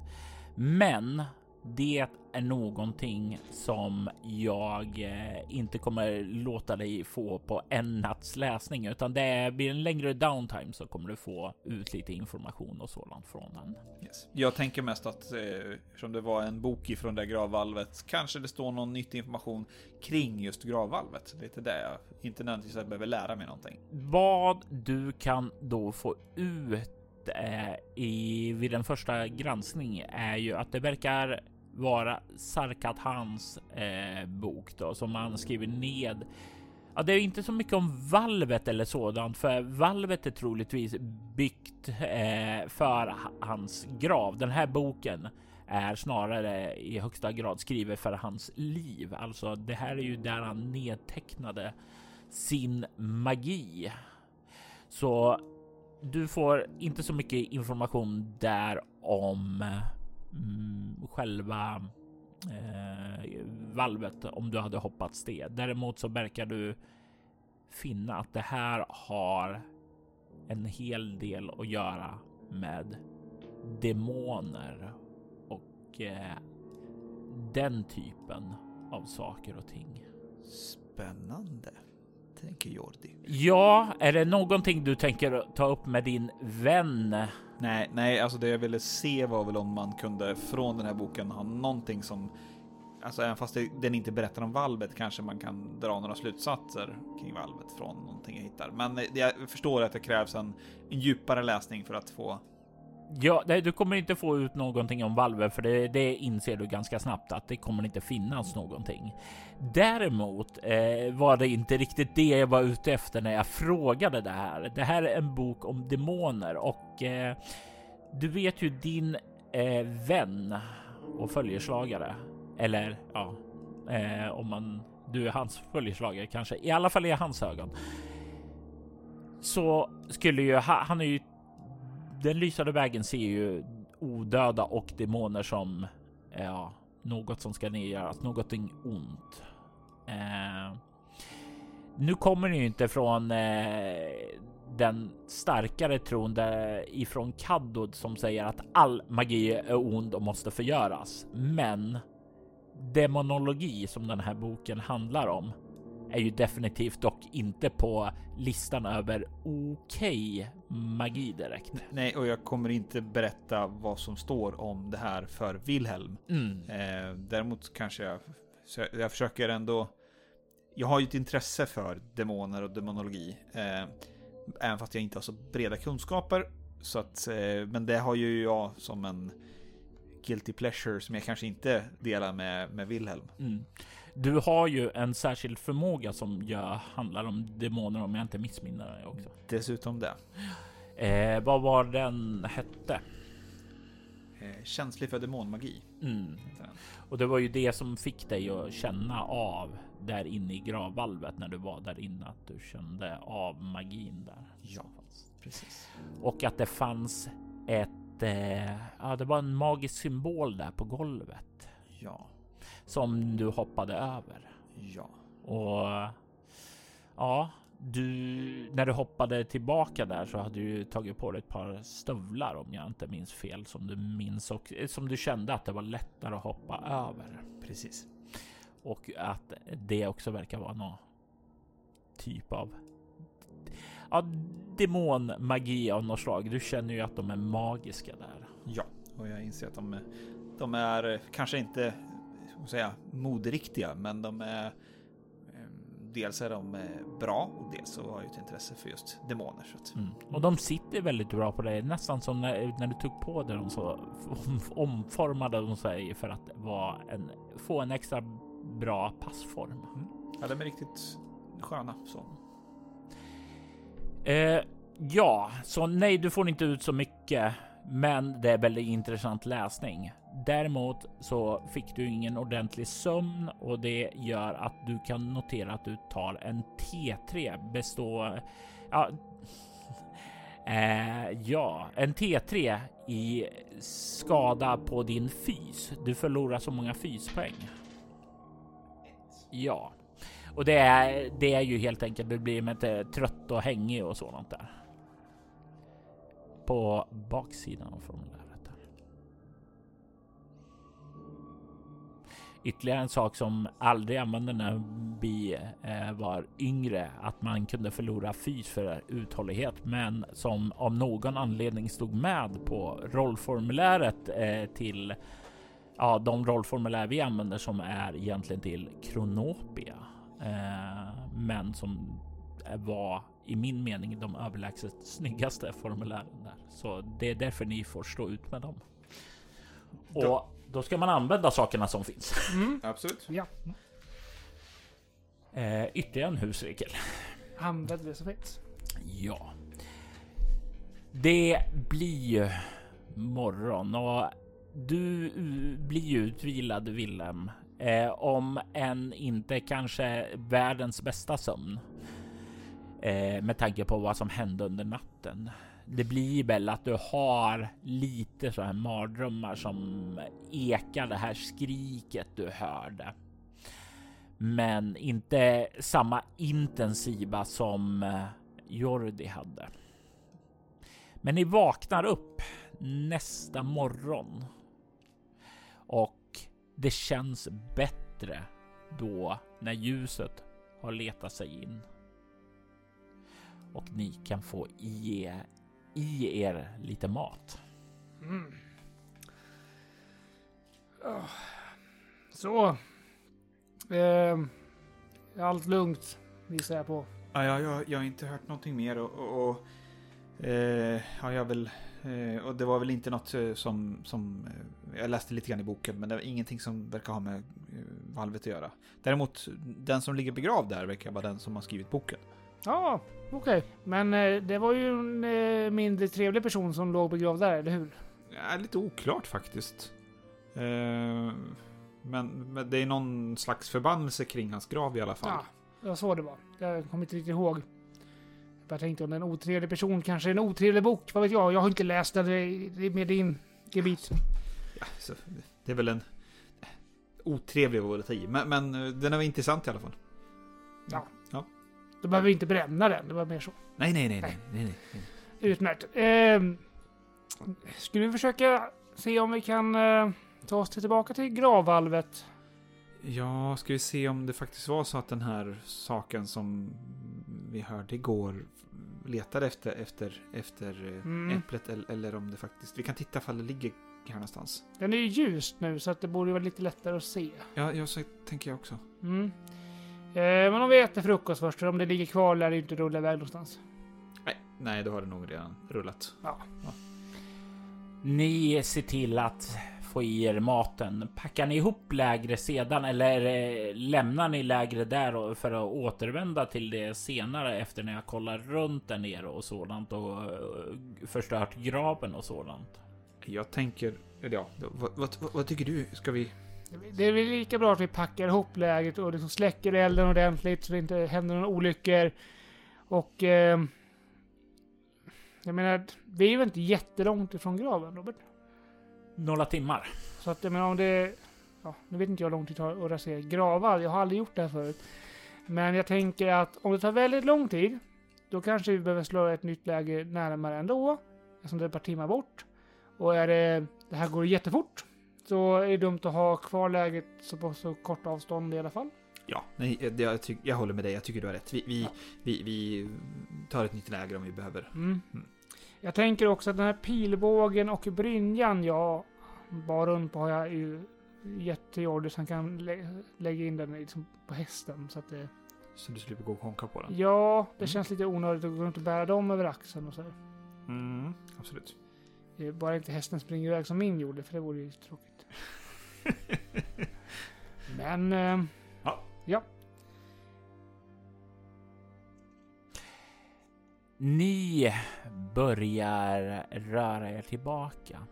Men det är någonting som jag eh, inte kommer låta dig få på en natts läsning, utan det blir en längre downtime så kommer du få ut lite information och sådant från den. Yes. Jag tänker mest att eh, eftersom det var en bok ifrån det gravvalvet, kanske det står någon nyttig information kring just gravvalvet. Lite det jag inte nödvändigtvis att jag behöver lära mig någonting. Vad du kan då få ut eh, i, vid den första granskning är ju att det verkar vara Sarkat Hans eh, bok då som han skriver ned. Ja, det är inte så mycket om valvet eller sådant, för valvet är troligtvis byggt eh, för hans grav. Den här boken är snarare i högsta grad skriven för hans liv. Alltså, det här är ju där han nedtecknade sin magi. Så du får inte så mycket information där om mm, själva eh, valvet om du hade hoppats det. Däremot så verkar du finna att det här har en hel del att göra med demoner och eh, den typen av saker och ting. Spännande, tänker Jordi. Ja, är det någonting du tänker ta upp med din vän? Nej, nej, alltså det jag ville se var väl om man kunde från den här boken ha någonting som Alltså även fast det, den inte berättar om valvet kanske man kan dra några slutsatser kring valvet från någonting jag hittar. Men jag förstår att det krävs en, en djupare läsning för att få Ja, nej, du kommer inte få ut någonting om Valver för det, det inser du ganska snabbt att det kommer inte finnas någonting. Däremot eh, var det inte riktigt det jag var ute efter när jag frågade det här. Det här är en bok om demoner och eh, du vet ju din eh, vän och följeslagare eller ja, eh, om man du är hans följeslagare kanske i alla fall i hans ögon. Så skulle ju han är ju den lysande vägen ser ju odöda och demoner som eh, ja, något som ska nedgöras, någonting ont. Eh, nu kommer ni ju inte från eh, den starkare tron där, ifrån Kaddod som säger att all magi är ond och måste förgöras. Men demonologi som den här boken handlar om är ju definitivt dock inte på listan över okej okay magi direkt. Nej, och jag kommer inte berätta vad som står om det här för Wilhelm. Mm. Eh, däremot kanske jag, jag försöker ändå. Jag har ju ett intresse för demoner och demonologi, eh, även fast jag inte har så breda kunskaper. Så att, eh, men det har ju jag som en guilty pleasure som jag kanske inte delar med, med Wilhelm. Mm. Du har ju en särskild förmåga som jag handlar om demoner om jag inte missminner mig också. Dessutom det. Eh, vad var den hette? Eh, känslig för demonmagi. Mm. Och det var ju det som fick dig att känna av där inne i gravvalvet när du var där inne att du kände av magin där. Ja, precis. Och att det fanns ett. Eh, ja, det var en magisk symbol där på golvet. Ja som du hoppade över. Ja. Och ja, du när du hoppade tillbaka där så hade du tagit på dig ett par stövlar om jag inte minns fel som du minns och som du kände att det var lättare att hoppa över. Precis. Och att det också verkar vara någon typ av ja, demonmagi av något slag. Du känner ju att de är magiska där. Ja, och jag inser att de, de är kanske inte säga, moderiktiga, men de är ehm, Dels är de eh, bra och dels så har jag ett intresse för just demoner. Så mm. Och de sitter väldigt bra på dig, nästan som när, när du tog på dig dem så omformade de sig för att vara en, få en extra bra passform. Mm. Ja, de är riktigt sköna. Så. Eh, ja, så nej, du får inte ut så mycket, men det är väldigt intressant läsning. Däremot så fick du ingen ordentlig sömn och det gör att du kan notera att du tar en T3 bestå. Ja, eh, ja, en T3 i skada på din fys. Du förlorar så många fyspoäng. Ja, och det är, det är ju helt enkelt. Du blir lite eh, trött och hängig och sådant där. På baksidan av formuläret. Ytterligare en sak som aldrig använde när vi eh, var yngre, att man kunde förlora fys för uthållighet, men som av någon anledning stod med på rollformuläret eh, till ja, de rollformulär vi använder som är egentligen till Kronopia, eh, men som eh, var i min mening de överlägset snyggaste formulären där. Så det är därför ni får stå ut med dem. Och då ska man använda sakerna som finns. Mm. Absolut. Ja. Eh, ytterligare en husregel. Använd det som finns. Ja. Det blir ju morgon och du blir ju utvilad Willem. Eh, om än inte kanske världens bästa sömn. Eh, med tanke på vad som hände under natten det blir väl att du har lite så här mardrömmar som ekar det här skriket du hörde. Men inte samma intensiva som eh, Jordi hade. Men ni vaknar upp nästa morgon och det känns bättre då när ljuset har letat sig in. Och ni kan få ge i er lite mat. Mm. Oh. Så. Eh, allt lugnt gissar jag på. Ja, jag, jag, jag har inte hört någonting mer och, och, och eh, ja, jag väl Eh, och det var väl inte något eh, som, som eh, jag läste lite grann i boken, men det var ingenting som verkar ha med eh, valvet att göra. Däremot, den som ligger begravd där verkar vara den som har skrivit boken. Ja, okej. Men eh, det var ju en eh, mindre trevlig person som låg begravd där, eller hur? Ja, lite oklart faktiskt. Eh, men, men det är någon slags förbannelse kring hans grav i alla fall. Ja, det var så det var. Jag kommer inte riktigt ihåg. Jag tänkte om en otrevlig person, kanske en otrevlig bok. Vad vet jag? Jag har inte läst den. Det är mer din gebit. Ja, så, det är väl en otrevlig var ta i, men, men eh, den är intressant i alla fall. Då behöver inte bränna den. Det var mer så. Nej, nej, nej, nej, nej, nej. Utmärkt. Eh, skulle vi försöka se om vi kan eh, ta oss tillbaka till gravvalvet? Ja, ska vi se om det faktiskt var så att den här saken som vi hörde igår letade efter, efter, efter eh, Mm. äpplet eller, eller om det faktiskt... Vi kan titta ifall det ligger här någonstans. Den är ju ljust nu så att det borde vara lite lättare att se. Ja, ja så tänker jag också. Mm. Eh, men om vi äter frukost först, om det ligger kvar lär det inte rulla iväg någonstans. Nej, nej, då har det nog redan rullat. Ni ser till att få i er maten. Packar ni ihop lägre sedan eller eh, lämnar ni lägre där för att återvända till det senare efter när jag kollar runt där nere och sådant och eh, förstört graven och sådant? Jag tänker... Ja, vad, vad, vad, vad tycker du? Ska vi... Det är väl lika bra att vi packar ihop läget och liksom släcker elden ordentligt så det inte händer några olyckor. Och... Eh, jag menar, vi är ju inte jättelångt ifrån graven, Robert. Några timmar. Så att jag menar om det... Ja, nu vet inte jag hur lång tid det tar att rasera gravar. Jag har aldrig gjort det här förut. Men jag tänker att om det tar väldigt lång tid, då kanske vi behöver slå ett nytt läge närmare ändå. Eftersom det är ett par timmar bort. Och är det... Det här går jättefort. Så är det dumt att ha kvar läget så på så kort avstånd i alla fall. Ja, nej, jag, tyck, jag håller med dig. Jag tycker du har rätt. Vi, vi, Ja. vi, vi tar ett nytt läger om vi behöver. Mm. Mm. Jag tänker också att den här pilbågen och brynjan jag bar runt på har jag ju gett till Jordi så han kan lä- lägga in den liksom på hästen. Så att det, Så du slipper gå och konka på den. ja, det Mm. känns lite onödigt att gå runt och bära dem över axeln och så. Mm, absolut. Bara inte hästen springer iväg som min gjorde, för det vore ju tråkigt. Men... Eh, Ja. ja. Ni börjar röra er tillbaka.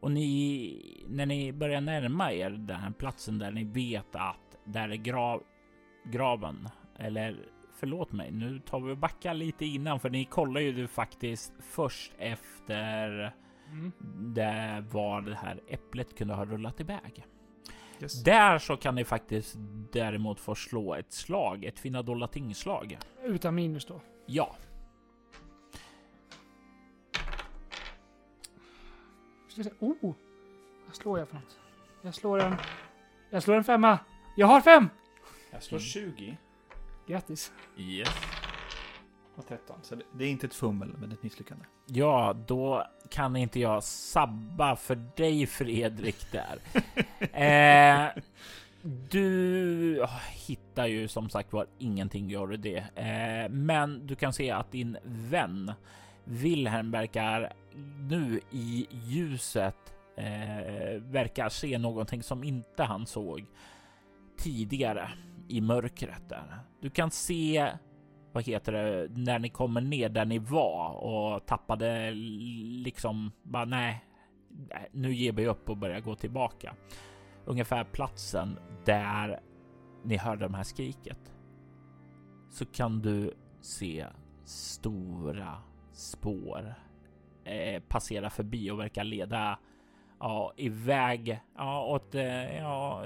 Och ni, när ni börjar närma er den här platsen där ni vet att där är grav, graven, eller förlåt mig, nu tar vi och backar lite innan för ni kollar ju det faktiskt först efter Mm. där var det här äpplet kunde ha rullat iväg. Yes. Där så kan ni faktiskt däremot få slå ett slag, ett finadolatingslag. Utan minus då. Ja. Oh! Vad slår jag för något? Jag slår en... Jag slår en femma. Jag har fem! Jag slår 20 Grattis. yes. Och 13. Så det, det är inte ett fummel, men ett misslyckande. Ja, då kan inte jag sabba för dig Fredrik där. eh, du hittar ju som sagt var ingenting gör du det. Eh, men du kan se att din vän Wilhelm verkar nu i ljuset eh, verkar se någonting som inte han såg tidigare i mörkret där. Du kan se vad heter det, när ni kommer ner där ni var och tappade liksom bara nej, nu ger vi upp och börjar gå tillbaka. Ungefär platsen där ni hörde de här skriket. Så kan du se stora spår eh, passera förbi och verkar leda ja, iväg ja, åt, eh, ja,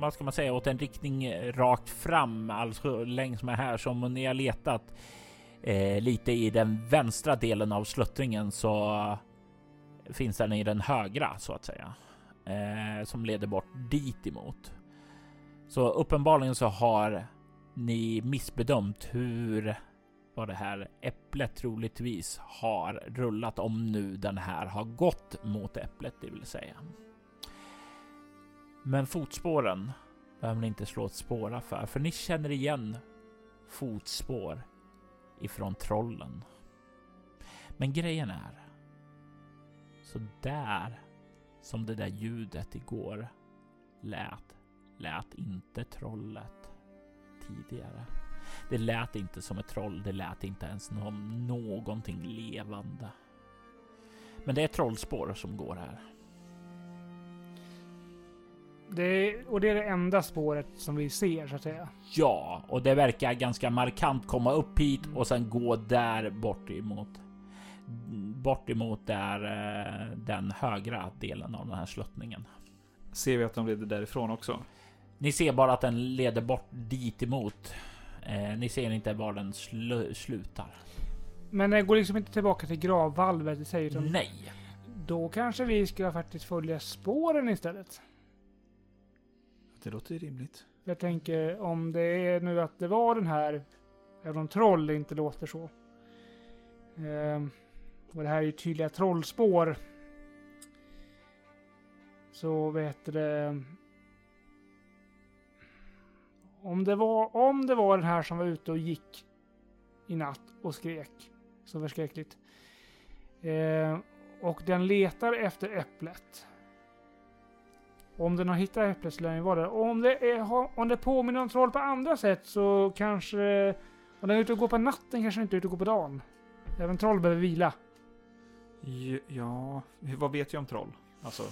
vad ska man säga, åt en riktning eh, rakt fram, alltså längs med här som ni har letat eh, lite i den vänstra delen av sluttringen så finns den i den högra så att säga, eh, som leder bort dit emot. Så uppenbarligen så har ni missbedömt hur vad det här äpplet troligtvis har rullat om nu den här har gått mot äpplet, det vill säga. Men fotspåren behöver ni inte slå ett spåra för, för ni känner igen fotspår ifrån trollen. Men grejen är Så där som det där ljudet igår lät, lät inte trollet tidigare. Det lät inte som ett troll. Det lät inte ens som någonting levande. Men det är trollspår som går här. Det är, och det är det enda spåret som vi ser så att säga. Ja, och det verkar ganska markant komma upp hit och sen gå där bort emot. Bort emot där eh, den högra delen av den här sluttningen. Ser vi att de leder därifrån också? Ni ser bara att den leder bort dit emot. Eh, ni ser inte var den slu slutar. Men det går liksom inte tillbaka till gravvalvet i sig utan Nej, då kanske vi ska faktiskt följa spåren istället. Det låter rimligt. Jag tänker om det är nu att det var den här, även om troll inte låter så. Eh, och det här är ju tydliga trollspår. Så vet det. Om det var, om det var den här som var ute och gick i natt och skrek så förskräckligt. Eh, och den letar efter äpplet. Om den har hittat äpplet så lär den vara där. Och om det, är, om det påminner om troll på andra sätt så kanske... Om den är ute och går på natten kanske den inte är ute och går på dagen. Även troll behöver vila. Ja, vad vet jag om troll? Alltså,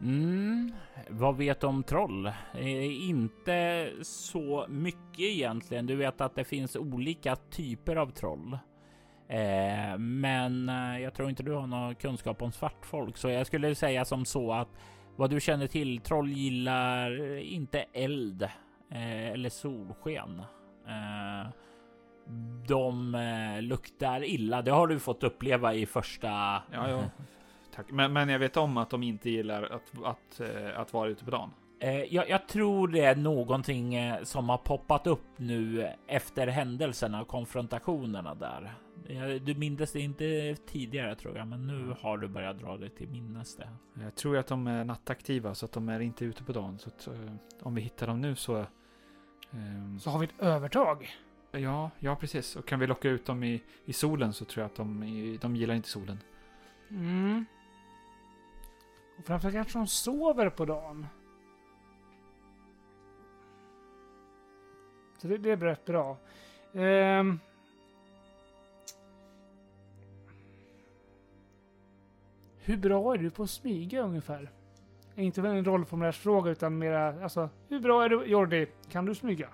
Mm, vad vet du om troll? Eh, inte så mycket egentligen. Du vet att det finns olika typer av troll. Eh, men eh, jag tror inte du har någon kunskap om svartfolk, så jag skulle säga som så att vad du känner till, troll gillar inte eld eh, eller solsken. Eh, de eh, luktar illa. Det har du fått uppleva i första ja, ja. Tack. Men, men jag vet om att de inte gillar att, att, eh, att vara ute på dagen. Eh, jag, jag tror det är någonting eh, som har poppat upp nu efter händelserna och konfrontationerna där. Eh, Du mindes det inte tidigare tror jag, men nu har du börjat dra det till minnes det. Jag tror att de är nattaktiva så att de är inte ute på dagen. Så att, eh, om vi hittar dem nu så... ehm, Så har vi ett övertag. ja, ja, precis. Och kan vi locka ut dem i, i solen så tror jag att de, de gillar inte solen. Mm. Och framförallt kanske de sover på dagen. Så det, det är rätt bra. Ehm. Hur bra är du på att smyga ungefär? Inte en rollformulärsfråga utan mera, alltså, hur bra är du Jordi? Kan du smyga?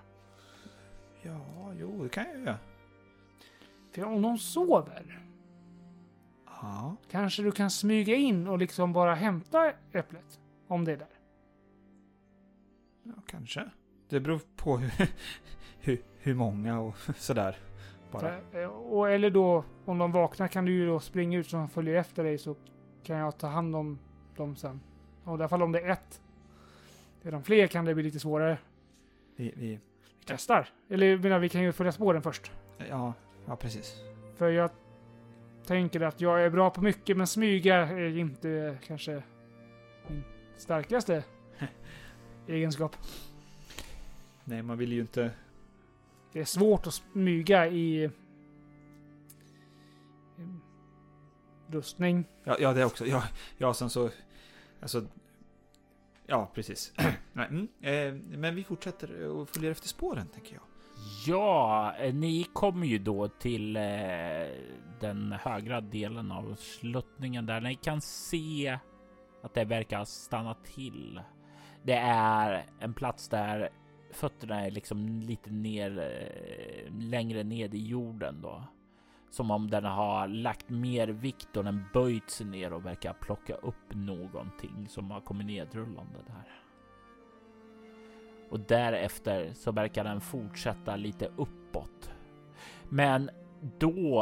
Ja, jo, det kan jag göra. För om de sover, Ja. kanske du kan smyga in och liksom bara hämta äpplet? Om det är där. ja, kanske. Det beror på hur, hur, hur många och sådär. Bara. Eh, och, eller då, om de vaknar kan du ju då springa ut så de följer efter dig så kan jag ta hand om dem sen. Och i alla fall om det är ett. Är de fler kan det bli lite svårare. Vi, vi, Vi testar. Eller menar, vi kan ju följa spåren först. ja, ja, precis. För jag tänker att jag är bra på mycket men smyga är inte kanske min starkaste egenskap. Nej, man vill ju inte... Det är svårt att smyga i i rustning. Ja, ja det också. Ja, ja, sen så... Alltså... Ja, precis. Nej, mm, eh, men vi fortsätter och följer efter spåren, tänker jag. Ja, eh, ni kommer ju då till eh, den högra delen av sluttningen där ni kan se att det verkar ha stannat till. Det är en plats där fötterna är liksom lite ner, eh, längre ned i jorden då. Som om den har lagt mer vikt och den böjt sig ner och verkar plocka upp någonting som har kommit nedrullande där. Och därefter så verkar den fortsätta lite uppåt. Men då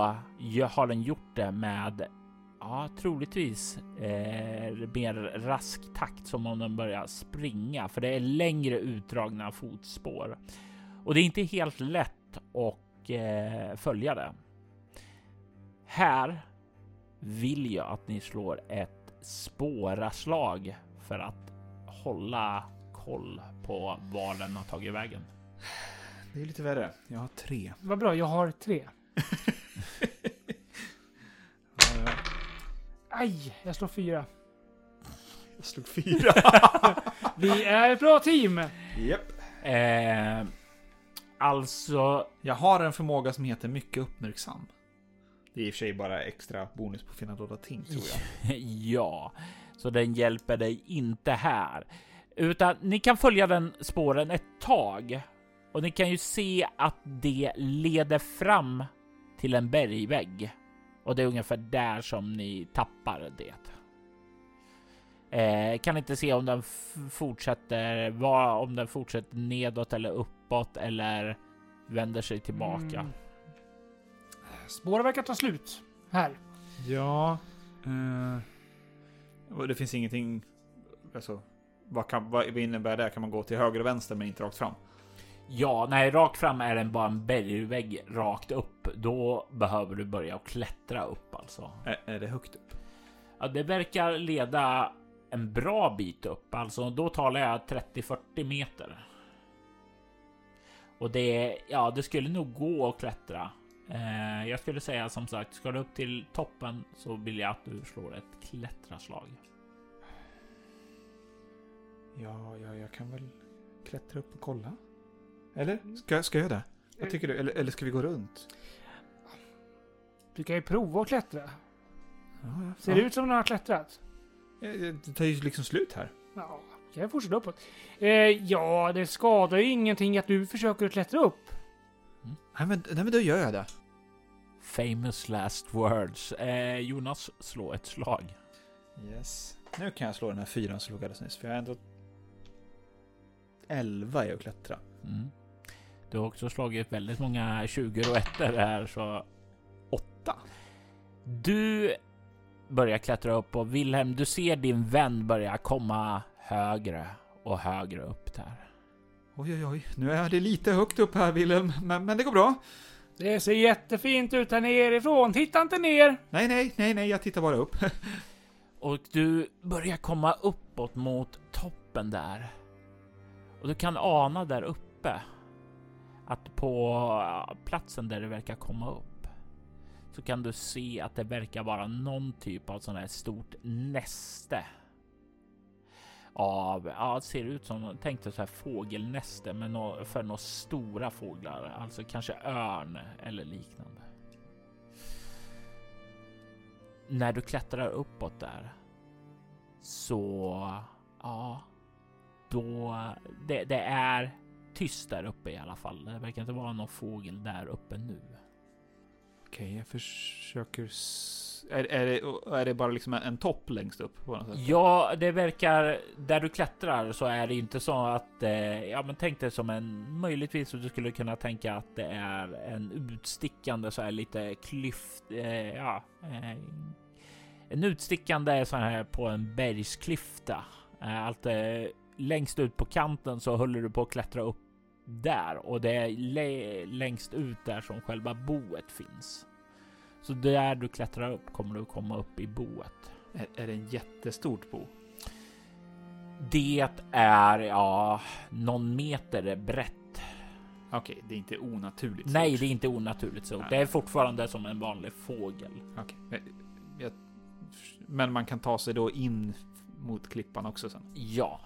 har den gjort det med, ja, troligtvis eh, mer rask takt som om den börjar springa, för det är längre utdragna fotspår. Och det är inte helt lätt att eh, följa det. Här vill jag att ni slår ett spåraslag för att hålla koll på var den har tagit vägen. Det är lite värre. Jag har tre. Vad bra, jag har tre. Aj, jag slår fyra. Jag slog fyra. Vi är ett bra team! Japp. Eh, alltså, Jag har en förmåga som heter mycket uppmärksam. Det är i och för sig bara extra bonus på finna dolda ting tror jag. ja, så den hjälper dig inte här. Utan ni kan följa den spåren ett tag. Och ni kan ju se att det leder fram till en bergvägg. Och det är ungefär där som ni tappar det. Eh, kan inte se om den fortsätter, vad, om den fortsätter nedåt eller uppåt eller vänder sig tillbaka. Mm. Spåren verkar ta slut. Här. Ja. eh, det finns ingenting... Alltså, vad, kan, vad innebär det? Kan man gå till höger och vänster men inte rakt fram? Ja, nej, rakt fram är den bara en bergvägg rakt upp. Då behöver du börja och klättra upp alltså. Är, är det högt upp? Ja, det verkar leda en bra bit upp, alltså då talar jag 30-40 meter. Och det, ja, det skulle nog gå att klättra. Eh, jag skulle säga som sagt, ska du upp till toppen så vill jag att du slår ett klättraslag. Ja, ja, jag kan väl klättra upp och kolla. Eller? Ska, ska jag det? Vad tycker du? Eller, eller ska vi gå runt? Du kan ju prova att klättra. Ja, ja. Ser det ut som den har klättrat? Eh, Det tar ju liksom slut här. Ja, kan jag fortsätta uppåt? Eh, ja, det skadar ju ingenting att du försöker klättra upp. Nej men, nej, men då gör jag det. Famous last words. Eh, Jonas, slå ett slag. Yes. Nu kan jag slå den här fyran som slog alldeles nyss. För jag har ändå... 11 är att klättra. Mm. Du har också slagit väldigt många 20 och ettor här så 8. Du börjar klättra upp och Wilhelm, du ser din vän börja komma högre och högre upp där. Oj, oj, oj. Nu är det lite högt upp här, Wilhelm. Men, men det går bra. Det ser jättefint ut här nerifrån. Titta inte ner! Nej, nej, nej, nej. Jag tittar bara upp. Och du börjar komma uppåt mot toppen där. Och du kan ana där uppe att på platsen där det verkar komma upp så kan du se att det verkar vara någon typ av sån här stort näste. Av, ja, det ser ut som, tänkte så här fågelnäste, men för några stora fåglar, alltså kanske örn eller liknande. När du klättrar uppåt där så, ja, då det, det är tyst där uppe i alla fall. Det verkar inte vara någon fågel där uppe nu. Okej, jag försöker... Är, är, det, är det bara liksom en, en topp längst upp på något sätt? Ja, det verkar där du klättrar så är det inte så att eh, ja, men tänk dig som en möjligtvis så du skulle kunna tänka att det är en utstickande så här lite klyft. Eh, ja, eh, en utstickande så här på en bergsklyfta. Eh, allt eh, längst ut på kanten så håller du på att klättra upp där och det är lä- längst ut där som själva boet finns. Så där du klättrar upp kommer du komma upp i boet. Är, är det en jättestort bo? Det är ja, någon meter brett. Okej, det är inte onaturligt Nej, stort. det är inte onaturligt så. Nej. Det är fortfarande som en vanlig fågel. Okej. Men, jag, men man kan ta sig då in mot klippan också sen? Ja,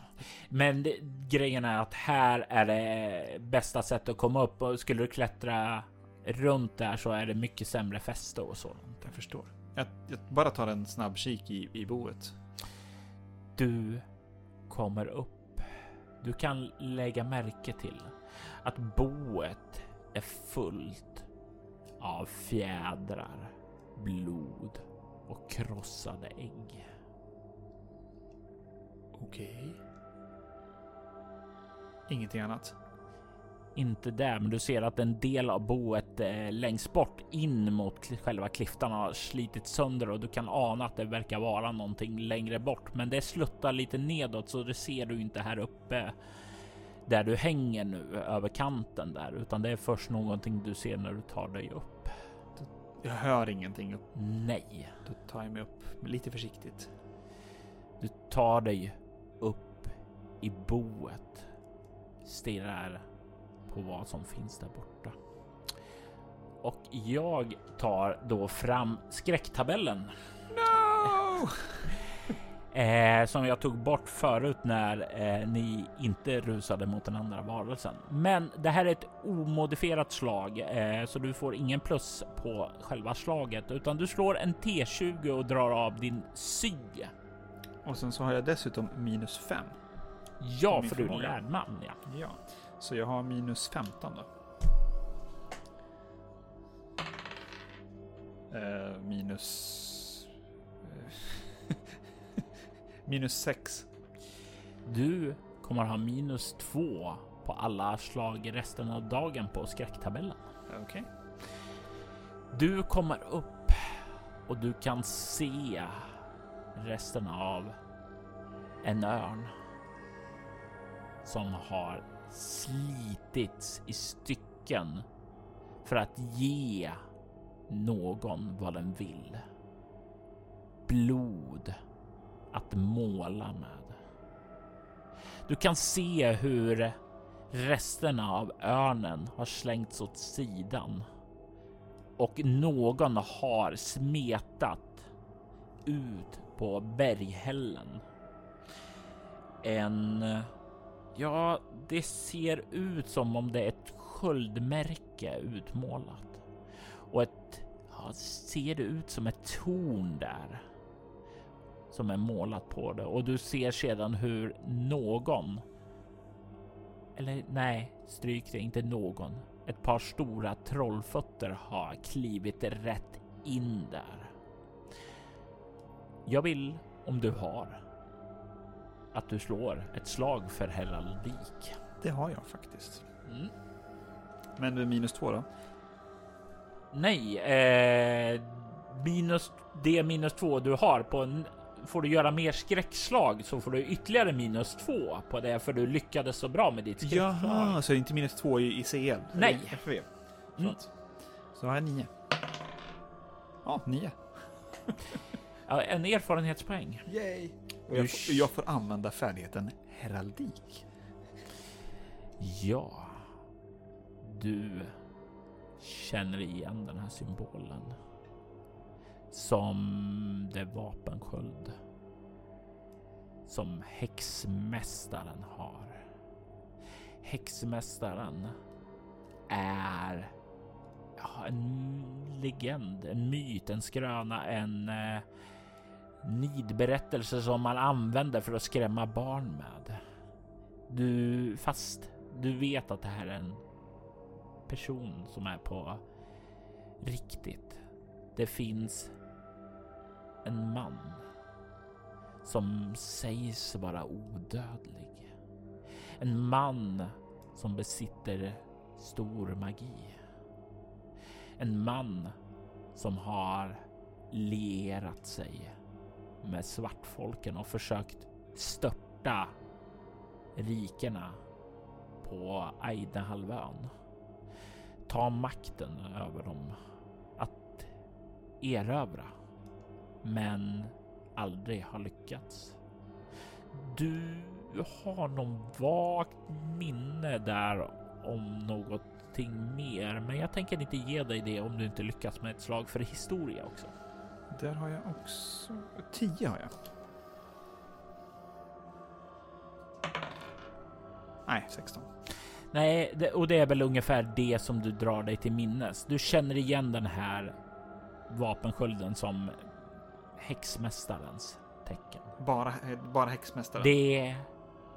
men det, grejen är att här är det bästa sättet att komma upp och skulle du klättra runt där så är det mycket sämre fäste och sådant. Jag förstår. Jag, jag bara tar en snabb kik i, i boet. Du kommer upp. Du kan lägga märke till att boet är fullt av fjädrar, blod och krossade ägg. Okej. Ingenting annat? Inte där, men du ser att en del av boet eh, längst bort in mot själva klyftan har slitit sönder och du kan ana att det verkar vara någonting längre bort. Men det sluttar lite nedåt så det ser du inte här uppe där du hänger nu över kanten där, utan det är först någonting du ser när du tar dig upp. Jag hör ingenting upp. Nej, Då tar jag mig upp lite försiktigt. du tar dig upp i boet, stirrar på vad som finns där borta. Och jag tar då fram skräcktabellen. No! Eh, som jag tog bort förut när eh, ni inte rusade mot den andra varelsen. Men det här är ett omodifierat slag, eh, så du får ingen plus på själva slaget, utan du slår en T20 och drar av din sy. Och sen så har jag dessutom minus 5. Ja, för du är förmåga. lärdman. Ja. Ja, så jag har minus 15 då. Eh, minus... eh, minus 6. Du kommer ha minus två på alla slag resten av dagen på skräcktabellen. Okej. Du kommer upp och du kan se resten av en örn som har slitits i stycken för att ge någon vad den vill. Blod att måla med. Du kan se hur resterna av örnen har slängts åt sidan och någon har smetat ut på berghällen. En... Ja, det ser ut som om det är ett sköldmärke utmålat. Och ett... Ja, ser det ut som ett torn där. Som är målat på det. Och du ser sedan hur någon... Eller nej, stryk det, inte någon. Ett par stora trollfötter har klivit rätt in där. Jag vill, om du har, att du slår ett slag för heraldik. Det har jag faktiskt. Mm. Men du är minus 2 då? Nej, eh, minus det minus två du har på en får du göra mer skräckslag så får du ytterligare minus två på det för du lyckades så bra med ditt skräckslag. Jaha, så det är inte minus 2 i, i CL? Nej. FV. Mm. Förlåt. Så har jag 9. Ja, 9. Ja, en erfarenhetspoäng. Yay! Och jag, jag får använda färdigheten heraldik. Ja, du känner igen den här symbolen som det vapensköld som häxmästaren har. Häxmästaren är ja, en legend, en myt, en skröna, en eh, Nidberättelser som man använder för att skrämma barn med. Du, fast du vet att det här är en person som är på riktigt. Det finns en man som sägs vara odödlig. En man som besitter stor magi. En man som har lierat sig med svartfolken och försökt störta rikena på Aidahalvön. Ta makten över dem. Att erövra. Men aldrig har lyckats. Du har någon vagt minne där om någonting mer, men jag tänker inte ge dig det om du inte lyckas med ett slag för historia också. Där har jag också... 10 har jag. Nej, 16. Nej, det, och det är väl ungefär det som du drar dig till minnes. Du känner igen den här vapenskölden som häxmästarens tecken. Bara, eh, bara häxmästaren? Det,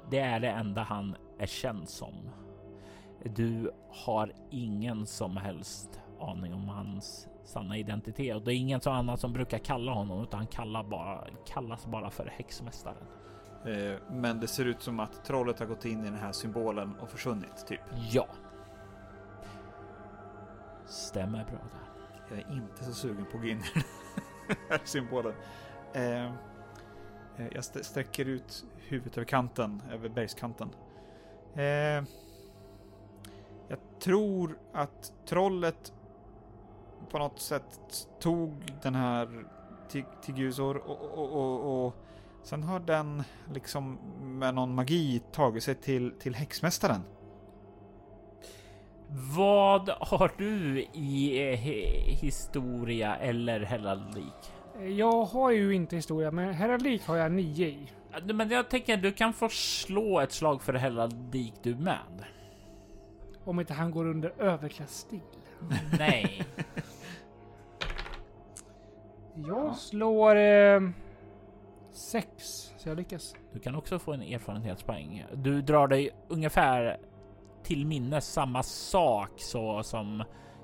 det är det enda han är känd som. Du har ingen som helst aning om hans sanna identitet och det är ingen som annan som brukar kalla honom utan han kallar bara, kallas bara för häxmästaren. Eh, men det ser ut som att trollet har gått in i den här symbolen och försvunnit, typ. Ja. Stämmer bra där. Jag är inte så sugen på att gå in i den här symbolen. Eh, eh, jag st- sträcker ut huvudet över kanten, över bergskanten. Jag tror att trollet på något sätt tog den här Tig- Tigusor och, och, och, och sen har den liksom med någon magi tagit sig till, till häxmästaren. Vad har du i eh, historia eller heraldik? Jag har ju inte historia, men heraldik har jag nio i. Men jag tänker att du kan få slå ett slag för heraldik du med. Om inte han går under överklassstil. Nej. Jag Ja. slår eh, sex, så jag lyckas. Du kan också få en erfarenhetspoäng. Du drar dig ungefär till minnes samma sak så som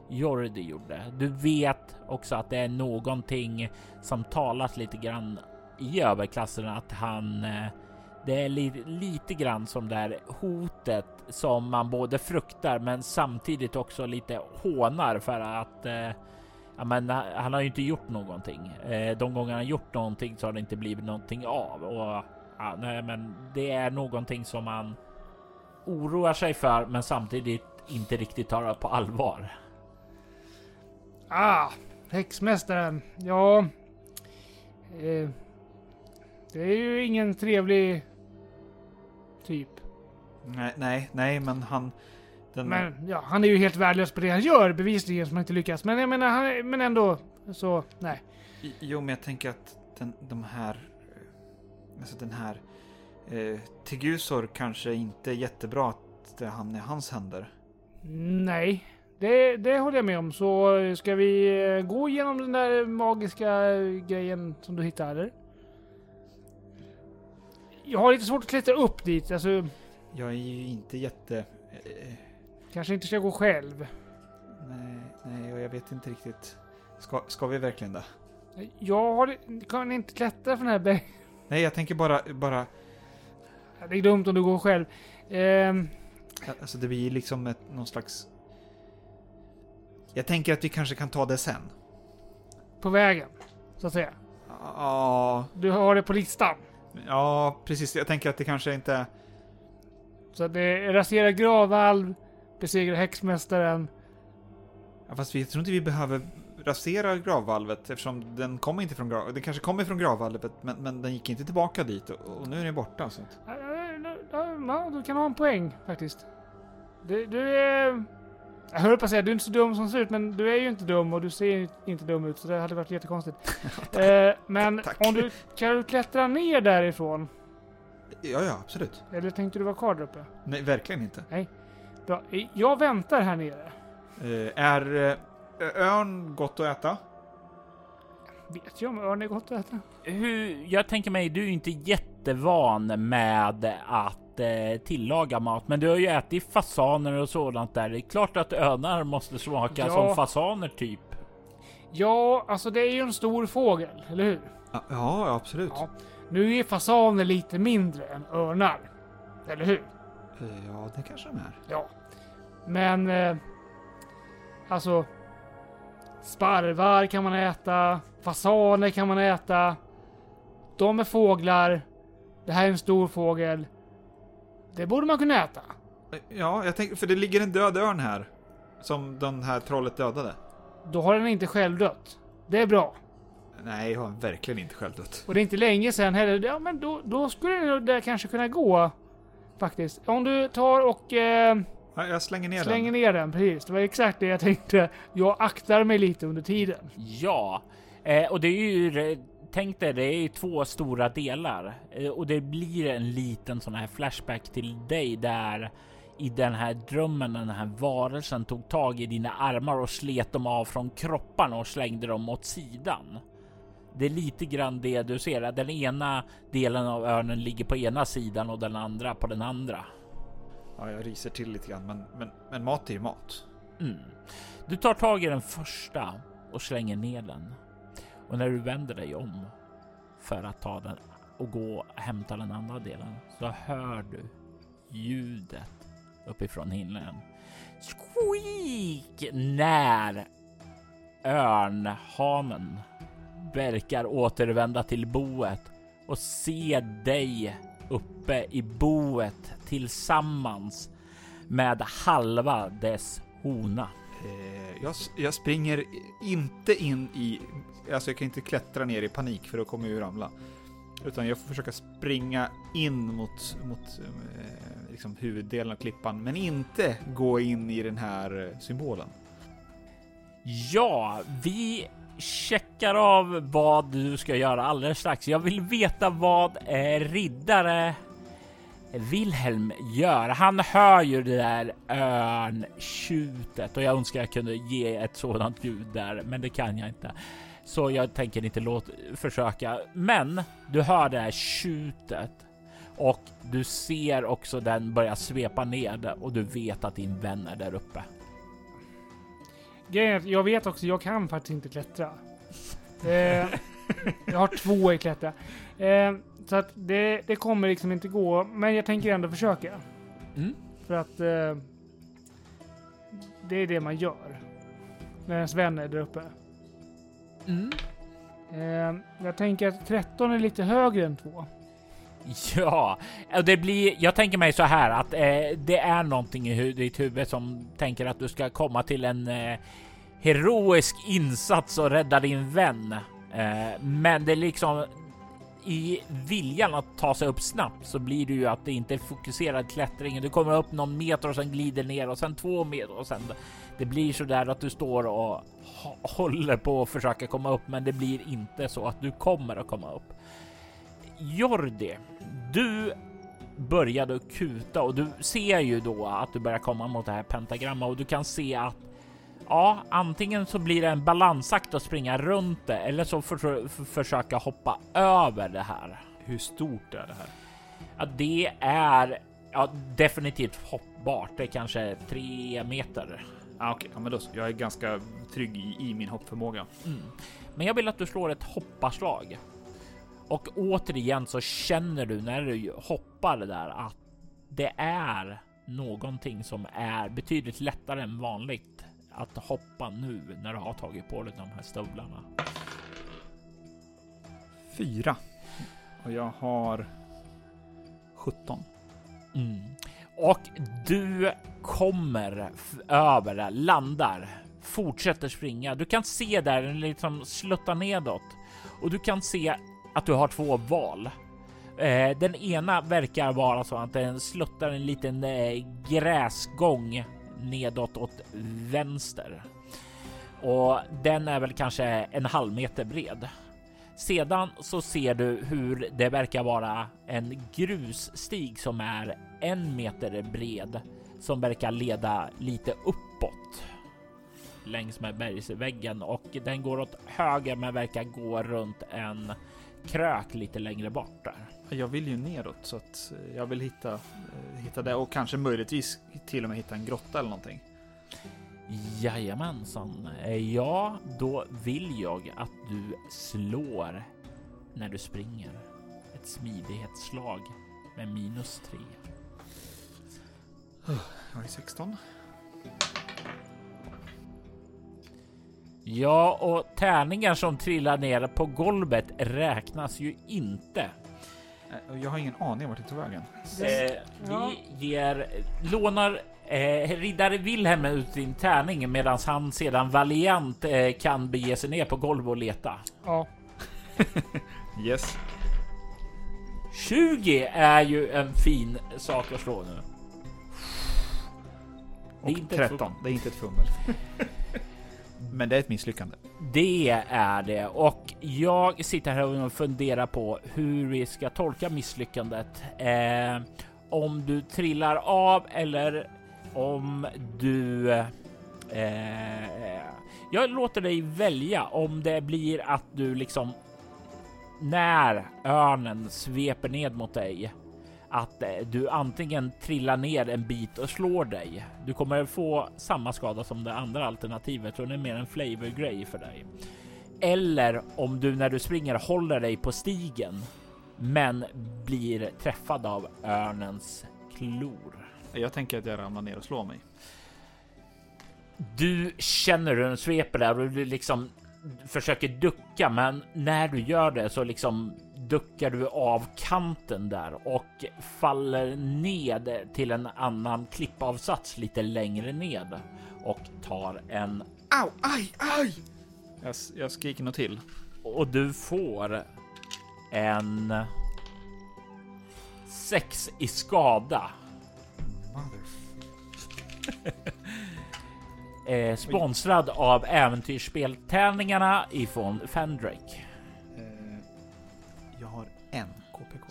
Jordi gjorde. Du vet också att det är någonting som talas lite grann i överklassen att han eh, det är li lite grann som det här hotet som man både fruktar men samtidigt också lite hånar för att eh, ja, men han har ju inte gjort någonting. Eh, de gånger han gjort någonting så har det inte blivit någonting av och ja, nej, men det är någonting som man oroar sig för men samtidigt inte riktigt tar på allvar. Ah, häxmästaren. Ja. Eh, det är ju ingen trevlig typ. Nej, nej, nej, men han... Den, Men ja, han är ju helt värdelös på det han gör bevisligen som han inte lyckas. Men jag menar, han, är- men ändå så nej. Jo, men jag tänker att den, de här... eh, Alltså den här... Eh, Tigusor kanske inte är jättebra att det hamnar i hans händer. Nej, det, det håller jag med om. Så eh, ska vi eh, gå igenom den där magiska grejen som du hittade? eller? Jag har lite svårt att klättra upp dit. Alltså, Jag är ju inte jätte... Eh, kanske inte ska gå själv. nej, nej, och jag vet inte riktigt. Ska, ska vi verkligen det? Jag har, kan inte klättra för den här berg. Nej, jag tänker bara... bara Det är dumt om du går själv. Ehm, alltså det blir liksom ett, någon slags... Jag tänker att vi kanske kan ta det sen. på vägen, så att säga. Ja, Du har det på listan. Ja, precis. Jag tänker att det kanske inte. Så det är rasera gravvalv, besegra häxmästaren. Ja, fast vi tror inte vi behöver rasera gravvalvet eftersom den kommer inte från grav... Den kanske kommer från gravvalvet men, men den gick inte tillbaka dit och, och nu är den borta. Så ja, du kan ha en poäng faktiskt. Du, du är... Jag höll på att säga, du är inte så dum som ser ut, men du är ju inte dum och du ser ju inte dum ut, så det hade varit jättekonstigt. eh, men Tack. om du kan du klättra ner därifrån? Ja, ja, absolut. Eller tänkte du vara kvar där uppe? Nej, verkligen inte. Bra. Jag väntar här nere. Eh, är eh, örn gott att äta? Vet jag om örn är gott att äta? Hur, jag tänker mig, du är inte jättevan med att eh, tillaga mat, men du har ju ätit fasaner och sådant där. Det är klart att önar måste smaka Ja. som fasaner typ. Ja, alltså det är ju en stor fågel, eller hur? Ja, ja absolut. Ja. Nu är fasaner lite mindre än örnar. Eller hur? Eh, ja, det kanske de är. Ja. Men... Eh, alltså... Sparvar kan man äta. Fasaner kan man äta. De är fåglar. Det här är en stor fågel. Det borde man kunna äta. Ja, jag tänker, för det ligger en död örn här. Som den här trollet dödade. Då har den inte själv dött. Det är bra. Nej, jag har verkligen inte själv dött. Och det är inte länge sedan heller. Ja, men då, då skulle det kanske kunna gå. Faktiskt. Om du tar och eh, Ja, jag slänger ner slänger den. ner den. Precis. Det var exakt det jag tänkte. Jag aktar mig lite under tiden. Ja, eh, och det är ju Tänk dig, det är ju två stora delar eh, och det blir en liten sån här flashback till dig där i den här drömmen, den här varelsen tog tag i dina armar och slet dem av från kropparna och slängde dem åt sidan. Det är lite grann det du ser, att den ena delen av örnen ligger på ena sidan och den andra på den andra. Ja, jag ryser till lite grann, men, men, men mat är ju mat. Mm. Du tar tag i den första och slänger ner den. Och när du vänder dig om för att ta den och gå och hämta den andra delen så hör du ljudet uppifrån himlen. Squeak! När örnhanen verkar återvända till boet och se dig uppe i boet tillsammans med halva dess hona. Eh, jag, jag springer inte in i... Alltså jag kan inte klättra ner i panik för då kommer jag ju ramla. Utan jag får försöka springa in mot, mot eh, liksom huvuddelen av klippan, men inte gå in i den här eh, symbolen. Ja, vi checkar av vad du ska göra alldeles strax. Jag vill veta vad eh, riddare Wilhelm gör. Han hör ju det där örntjutet och jag önskar jag kunde ge ett sådant ljud där, men det kan jag inte. Så jag tänker inte låta försöka. Men du hör det här tjutet och du ser också den börja svepa ned och du vet att din vän är där uppe. Jag vet också, jag kan faktiskt inte klättra. Eh, jag har två i klättra. Eh, så att det, det kommer liksom inte gå, men jag tänker ändå försöka. Mm. För att eh, det är det man gör. När ens vän är där uppe. Mm. Eh, jag tänker att 13 är lite högre än 2. Ja, det blir. Jag tänker mig så här att eh, det är någonting i hu ditt huvud som tänker att du ska komma till en eh, heroisk insats och rädda din vän. Eh, men det är liksom i viljan att ta sig upp snabbt så blir det ju att det inte är fokuserad klättring. Du kommer upp någon meter och sen glider ner och sen två meter och sen det blir så där att du står och håller på att försöka komma upp, men det blir inte så att du kommer att komma upp. Jordi, du började kuta och du ser ju då att du börjar komma mot det här pentagrammet och du kan se att ja, antingen så blir det en balansakt att springa runt det eller så för, för, försöka hoppa över det här. Hur stort är det här? Ja, det är ja, definitivt hoppbart. Det är kanske tre meter. Ah, Okej, okay. ja, men då, jag är ganska trygg i, i min hoppförmåga. Mm. Men jag vill att du slår ett hopparslag. Och återigen så känner du när du hoppar där att det är någonting som är betydligt lättare än vanligt att hoppa nu när du har tagit på dig de här stövlarna. Fyra. Och jag har 17. Mm. Och du kommer över landar, fortsätter springa. Du kan se där den liksom sluttar nedåt och du kan se att du har två val. Eh, den ena verkar vara så att den sluttar en liten eh, gräsgång nedåt åt vänster och den är väl kanske en halv meter bred. Sedan så ser du hur det verkar vara en grusstig som är en meter bred som verkar leda lite uppåt längs med bergsväggen och den går åt höger men verkar gå runt en krök lite längre bort där. Jag vill ju neråt så att jag vill hitta, hitta det och kanske möjligtvis till och med hitta en grotta eller någonting. Jajamensan. Ja, då vill jag att du slår när du springer. Ett smidighetsslag med minus tre. Jag är 16. Ja, och tärningar som trillar ner på golvet räknas ju inte. Jag har ingen aning vart det tog vägen. Eh, vi ger, lånar eh, riddare Wilhelm ut sin tärning medan han sedan valiant eh, kan bege sig ner på golvet och leta. Ja. yes. 20 är ju en fin sak att slå nu. Och 13. Det är inte ett fummel. Men det är ett misslyckande. Det är det och jag sitter här och funderar på hur vi ska tolka misslyckandet. Eh, om du trillar av eller om du... Eh, jag låter dig välja om det blir att du liksom när örnen sveper ned mot dig att eh, du antingen trillar ner en bit och slår dig. Du kommer få samma skada som det andra alternativet, så det är mer en flavor grej för dig. Eller om du när du springer håller dig på stigen, men blir träffad av örnens klor. Jag tänker att jag ramlar ner och slår mig. Du känner hur den sveper där och du liksom försöker ducka, men när du gör det så liksom duckar du av kanten där och faller ned till en annan klippavsats lite längre ned och tar en Au, aj, aj! Jag, jag skriker något till. Och du får en sex i skada. eh, sponsrad av äventyrsspeltävlingarna ifrån Fendrake. En KPK.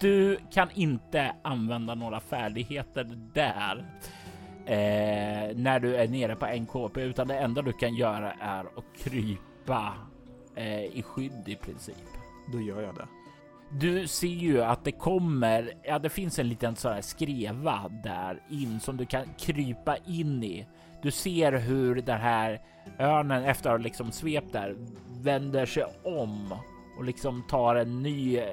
Du kan inte använda några färdigheter där eh, när du är nere på en KP, utan det enda du kan göra är att krypa eh, i skydd i princip. Då gör jag det. Du ser ju att det kommer. Ja, det finns en liten sån här skreva där in som du kan krypa in i. Du ser hur den här örnen efter att ha liksom svept där vänder sig om och liksom tar en ny, eh,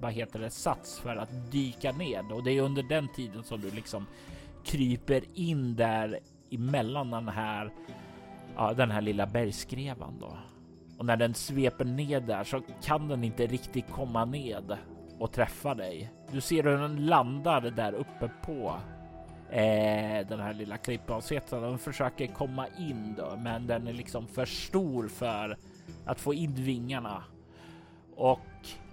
vad heter det, sats för att dyka ned och det är under den tiden som du liksom kryper in där emellan den här, ja, den här lilla bergskrevan då. Och när den sveper ned där så kan den inte riktigt komma ned och träffa dig. Du ser hur den landar där uppe på eh, den här lilla klippavsättaren. Den försöker komma in då, men den är liksom för stor för att få in vingarna. Och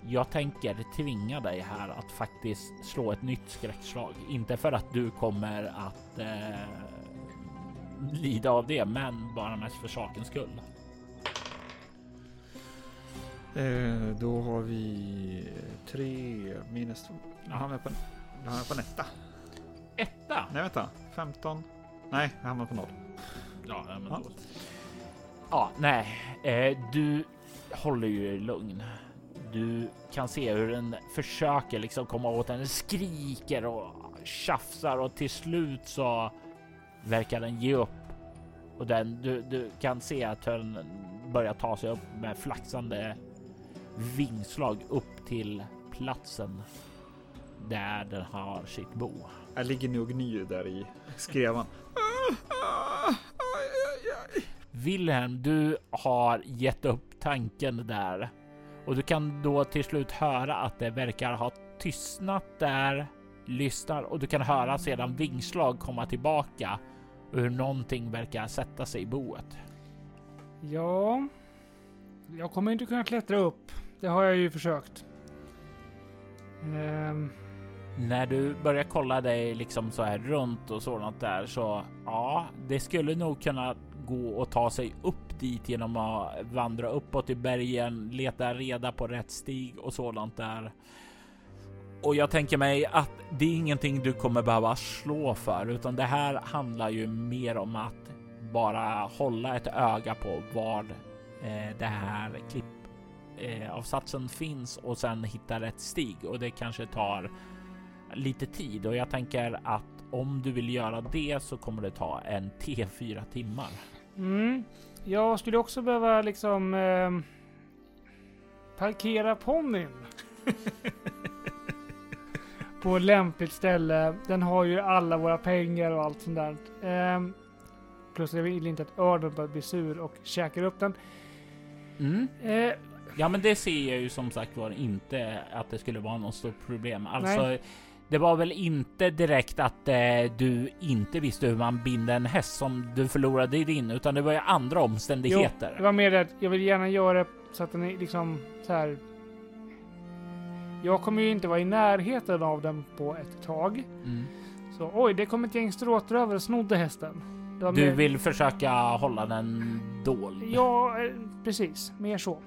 jag tänker tvinga dig här att faktiskt slå ett nytt skräckslag. Inte för att du kommer att eh, lida av det, men bara mest för sakens skull. Eh, då har vi tre minus... Nu hamnar jag på, nu hamnar jag på en etta. Etta. Nej vänta, 15. Nej, jag hamnar på noll. Ja, men Ja. då. Ja, nej, eh, du håller ju lugn. Du kan se hur den försöker liksom komma åt den, Den skriker och tjafsar och till slut så verkar den ge upp. Och den, du, du kan se att den börjar ta sig upp med flaxande vingslag upp till platsen där den har sitt bo. Jag ligger nu och gnyr där i skrevan. Wilhelm, du har gett upp tanken där och du kan då till slut höra att det verkar ha tystnat där, lyssnar och du kan höra sedan vingslag komma tillbaka och hur någonting verkar sätta sig i boet. Ja, jag kommer inte kunna klättra upp. Det har jag ju försökt. Ehm, när du börjar kolla dig liksom så här runt och sådant där så ja, det skulle nog kunna gå och ta sig upp dit genom att vandra uppåt i bergen, leta reda på rätt stig och sådant där. Och jag tänker mig att det är ingenting du kommer behöva slå för, utan det här handlar ju mer om att bara hålla ett öga på var eh, det här klippavsatsen eh, finns och sen hitta rätt stig och det kanske tar lite tid och jag tänker att om du vill göra det så kommer det ta en T4 timmar. mm, jag skulle också behöva liksom ehm, parkera ponnyn. på lämpligt ställe. Den har ju alla våra pengar och allt sånt där. Ehm, plus jag vill inte att örnen börjar bli sur och käkar upp den. Mm. Eh, Ja, men det ser jag ju som sagt var inte att det skulle vara något stort problem. Alltså, Nej. Det var väl inte direkt att eh, du inte visste hur man binder en häst som du förlorade i din, utan det var ju andra omständigheter. Jo, det var mer det att jag vill gärna göra det så att den är liksom så här. Jag kommer ju inte vara i närheten av den på ett tag. Mm. Så oj, det kom ett gäng stråtrövare och snodde hästen. Du mer- vill försöka hålla den dold? Ja, eh, precis. Mer så.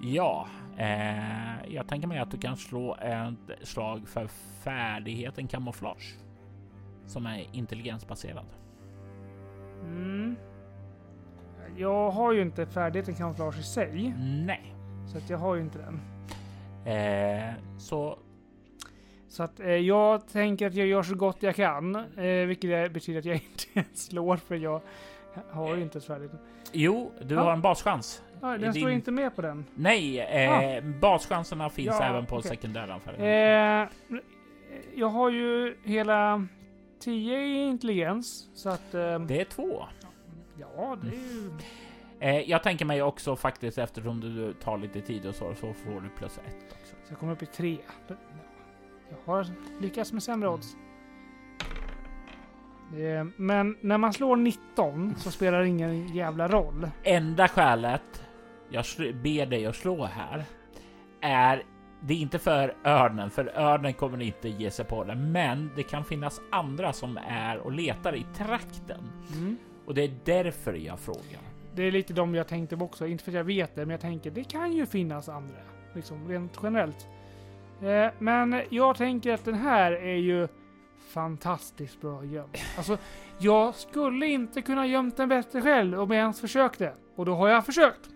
Ja, eh, jag tänker mig att du kan slå ett slag för färdigheten kamouflage som är intelligensbaserad. Mm. Jag har ju inte färdigheten kamouflage i sig, Nej, så att jag har ju inte den. eh, så Så att eh, jag tänker att jag gör så gott jag kan, eh, vilket betyder att jag inte slår för jag har ju inte färdigheten. jo, du Ja. har en baschans. Ja, den står din- inte med på den. Nej, eh, baschanserna finns Ja, även på okej. sekundära färdigheter. Eh, jag har ju hela 10 i intelligens, så att... Eh, Det är två. ja, det är ju... Eh, jag tänker mig också faktiskt eftersom du tar lite tid och så, så får du plus ett också. Så jag kommer upp i 3. Jag har lyckats med sämre odds. Eh, men när man slår 19 så spelar det ingen jävla roll. Enda skälet jag ber dig att slå här är det är inte för örnen, för örnen kommer inte ge sig på den, men det kan finnas andra som är och letar i trakten. Mm. Och det är därför jag frågar. Det är lite de jag tänkte på också. Inte för att jag vet det, men jag tänker det kan ju finnas andra. Liksom rent generellt. Eh, men jag tänker att den här är ju fantastiskt bra gömd. Alltså, jag skulle inte kunna gömt den bättre själv om jag ens försökte. Och då har jag försökt.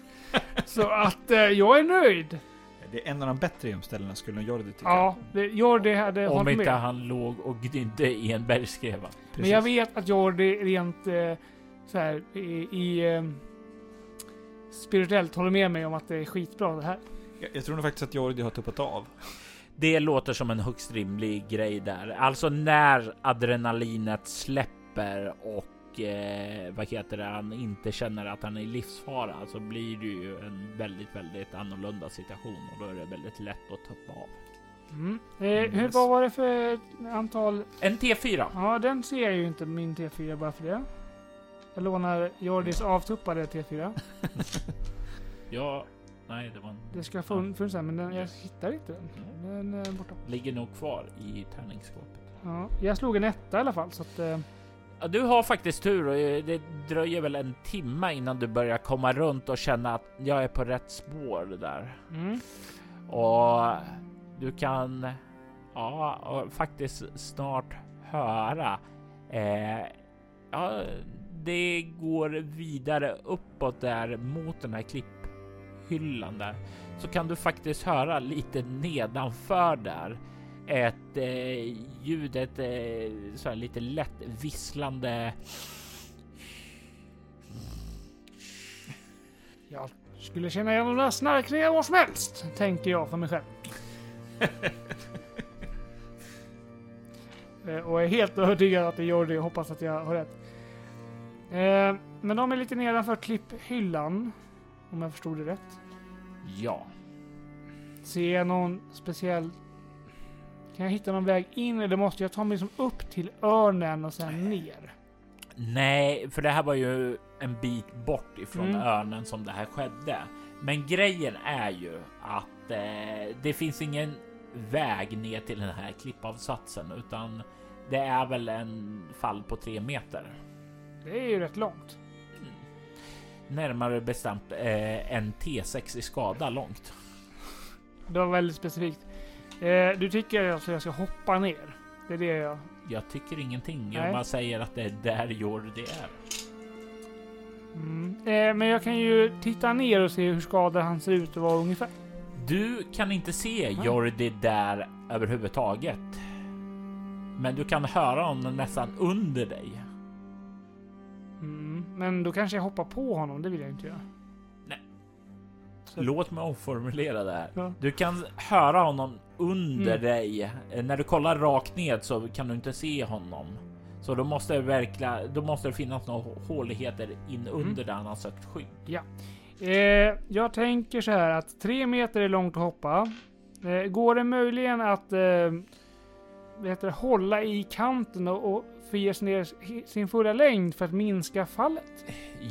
Så att eh, jag är nöjd. Det är en av de bättre gömställena skulle Jordi tycka. Ja, det, Jordi hade Om hållit inte med. han låg och gnydde i en bergskreva. Men jag vet att Jordi rent eh, så här i, i eh, spirituellt håller med mig om att det är skitbra det här. Jag, jag tror nog faktiskt att Jordi har tuppat av. Det låter som en högst rimlig grej där. Alltså när adrenalinet släpper och eh, vad heter det, han inte känner att han är i livsfara så blir det ju en väldigt, väldigt annorlunda situation och då är det väldigt lätt att tuppa av. Mm. Eh, hur, vad var det för antal? En T4. Ja, den ser jag ju inte min T4 bara för det. Jag lånar Jordis avtuppade T4. Ja, nej, det var en, Det ska fun- funnits där, men den, jag hittar inte den. Den är borta. ligger nog kvar i tärningsskåpet. Ja, jag slog en etta i alla fall, så att... Eh, Ja, du har faktiskt tur och eh, det dröjer väl en timme innan du börjar komma runt och känna att jag är på rätt spår där. mm. Och du kan ja, faktiskt snart höra. Eh, ja, det går vidare uppåt där mot den här klipphyllan där. Så kan du faktiskt höra lite nedanför där ett eh, ljud, ett eh, så här lite lätt visslande. Jag skulle känna igen de där snarkningarna var som helst, tänker jag för mig själv. Eh, och är helt övertygad att det gör det hoppas att jag har rätt. Eh, men de är lite nedanför klipphyllan, om jag förstod det rätt. Ja, Ser jag någon speciell... Kan jag hitta någon väg in eller måste jag ta mig liksom upp till örnen och sen ner? Nej, för det här var ju en bit bort ifrån Mm. örnen som det här skedde. Men grejen är ju att eh, det finns ingen väg ner till den här klippavsatsen utan det är väl en fall på tre meter. Det är ju rätt långt. Närmare bestämt eh, en T6 i skada långt. Det var väldigt specifikt. Eh, du tycker alltså jag ska hoppa ner? Det är det jag... Jag tycker ingenting. Jag Nej. bara säger att det är där Jordi är. Mm. Eh, men jag kan ju titta ner och se hur skadad han ser ut och vara ungefär. Du kan inte se. Jordi där överhuvudtaget. Men du kan höra honom nästan under dig. Mm. Men då kanske jag hoppar på honom, det vill jag inte göra. Låt mig omformulera det här. Ja. Du kan höra honom under Mm. dig. Eh, När du kollar rakt ned så kan du inte se honom. Så då måste det verkligen, då måste det finnas några håligheter in Mm. under där han har sökt skydd. Eh, jag tänker så här att tre meter är långt att hoppa. Eh, går det möjligen att eh, heter hålla i kanten och, och sig ner sin fulla längd för att minska fallet?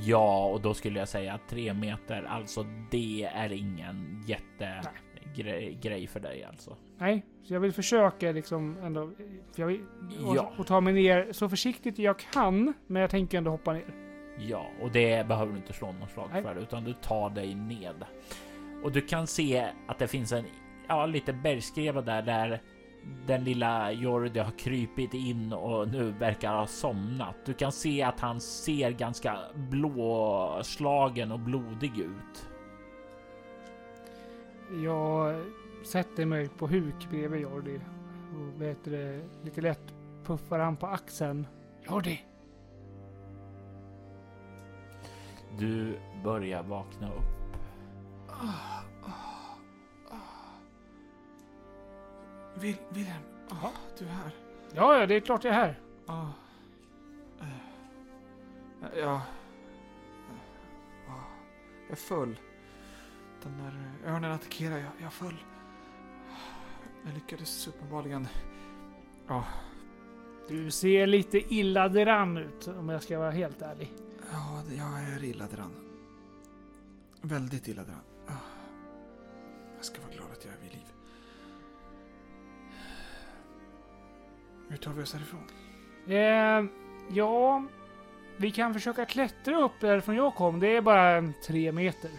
Ja, och då skulle jag säga att tre meter, alltså det är ingen jättegrej grej för dig alltså. Nej, så jag vill försöka liksom ändå. För jag vill, och, Ja. och ta mig ner så försiktigt jag kan. Men jag tänker ändå hoppa ner. Ja, och det behöver du inte slå någon slag Nej. för, utan du tar dig ned. Och du kan se att det finns en, ja, lite bergskreva där, där den lilla Jordi har krypit in och nu verkar ha somnat. Du kan se att han ser ganska blåslagen och blodig ut. Jag sätter mig på huk bredvid Jordi. Och vet det, lite lätt puffar han på axeln. Jordi! Du börjar vakna upp. Vil Wilhelm, ah, du är här. Ja, ja, det är klart jag är här. Ah. Eh. Ja. Ah. Jag föll. Den där örnen attackerade, jag, jag föll. Jag lyckades uppenbarligen. Ja, Du ser lite illa däran ut om jag ska vara helt ärlig. ja, jag är illa däran. Väldigt illa däran. Jag ska vara glad att jag är vid Hur tar vi oss härifrån? Eh, ja, vi kan försöka klättra upp därifrån jag kom. Det är bara en tre meter.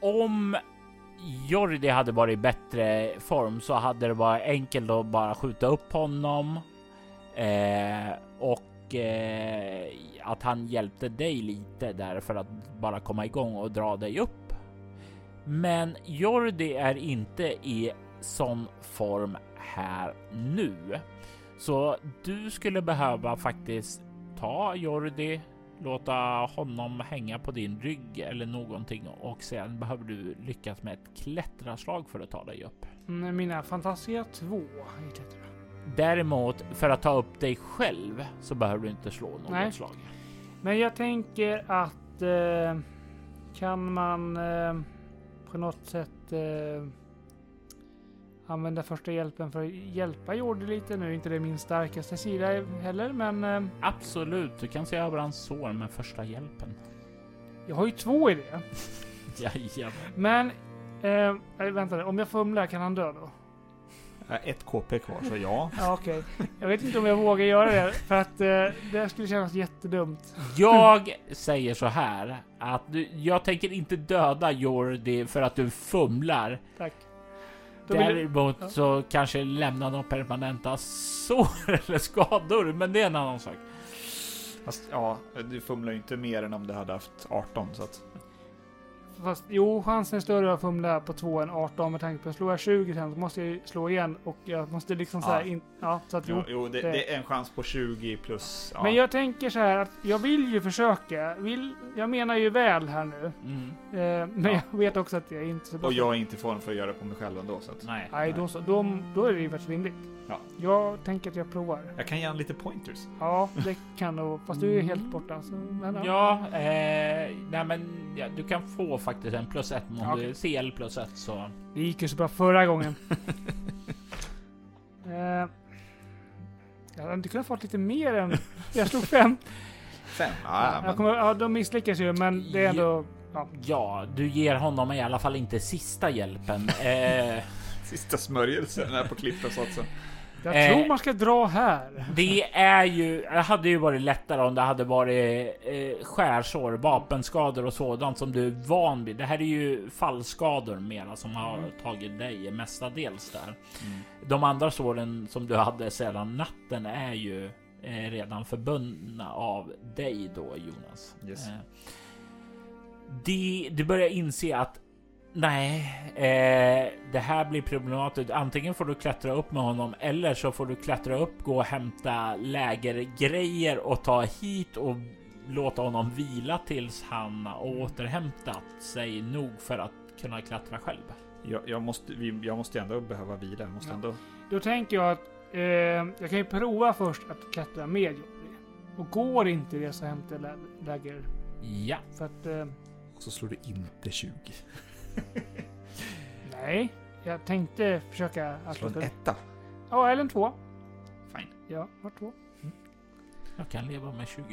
Om Jordi hade varit i bättre form så hade det varit enkelt att bara skjuta upp honom eh, och eh, att han hjälpte dig lite där för att bara komma igång och dra dig upp. Men Jordi är inte i sån form här nu, så du skulle behöva faktiskt ta Jordi låta honom hänga på din rygg eller någonting och sen behöver du lyckas med ett klättraslag för att ta dig upp. Mm, Mina fantastiska två i klättra. Däremot för att ta upp dig själv så behöver du inte slå något Nej. slag. Men jag tänker att eh, kan man eh, på något sätt eh, använda första hjälpen för att hjälpa Jordi lite. Nu är inte det min starkaste sida heller, men eh, Absolut, du kan se över hans sår med första hjälpen. jag har ju två i det. Jajamän. Men eh, nej, vänta, om jag fumlar kan han dö då? Ett KP kvar, så ja. Ja, okej. Jag vet inte om jag vågar göra det för att eh, det skulle kännas jättedumt. Jag säger så här att du, jag tänker inte döda Jordi för att du fumlar. Tack. Däremot så kanske lämna några permanenta sår eller skador, men det är en annan sak. Fast ja, du fumlar ju inte mer än om du hade haft 18, så att... fast jo, chansen är större att fumla på 2 än 18 med tanke på att slår jag 20 sen så måste jag slå igen och jag måste liksom Ja. så här in, ja, så att jo. Jo, jo det, det- det är en chans på 20 plus... Ja. Men jag tänker så här att jag vill ju försöka. Vill, jag menar ju väl här nu. Mm. Eh, men Ja. jag vet också att jag är inte så bra. Och jag är inte i form för att göra det på mig själv ändå, så att... Nej. Nej, då, så, då, då är det ju faktiskt rimligt. Ja. Jag tänker att jag provar. Jag kan ge honom lite pointers. Ja, det kan nog. Fast du är helt borta. Så, men, ja. Ja, eh, nej men ja, du kan få faktiskt en plus ett om Ja, du. CL plus ett så. Det gick ju så bra förra gången. eh, jag hade inte kunnat få lite mer än... Jag slog fem. Fem? Ja, Ja, jag men... kommer, ja, de misslyckas ju, men det är ändå... Ja. Ja, du ger honom i alla fall inte sista hjälpen. Eh, Sista smörjelsen här på klippet, så att Jag Eh, tror man ska dra här. det är ju, det hade ju varit lättare om det hade varit eh, skärsår, vapenskador och sådant som du är van vid. Det här är ju fallskador mera som har tagit dig mestadels där. De andra såren som du hade sedan natten är ju eh, redan förbundna av dig då Jonas. Yes. Eh, det, du börjar inse att nej, eh, det här blir problematiskt. Antingen får du klättra upp med honom eller så får du klättra upp, gå och hämta lägergrejer och ta hit och låta honom vila tills han har återhämtat sig nog för att kunna klättra själv. Jag, jag, måste, jag måste ändå behöva vila. Jag måste Ja. ändå... Då tänker jag att eh, jag kan ju prova först att klättra med Johnny. Och går inte det så hämtar jag lä- läger. Ja, För att... Eh, Och så slår du inte 20. nej. Jag tänkte försöka att... Slå en etta. Ja, eller en två. Fine. Ja, var två. jag kan leva med 20.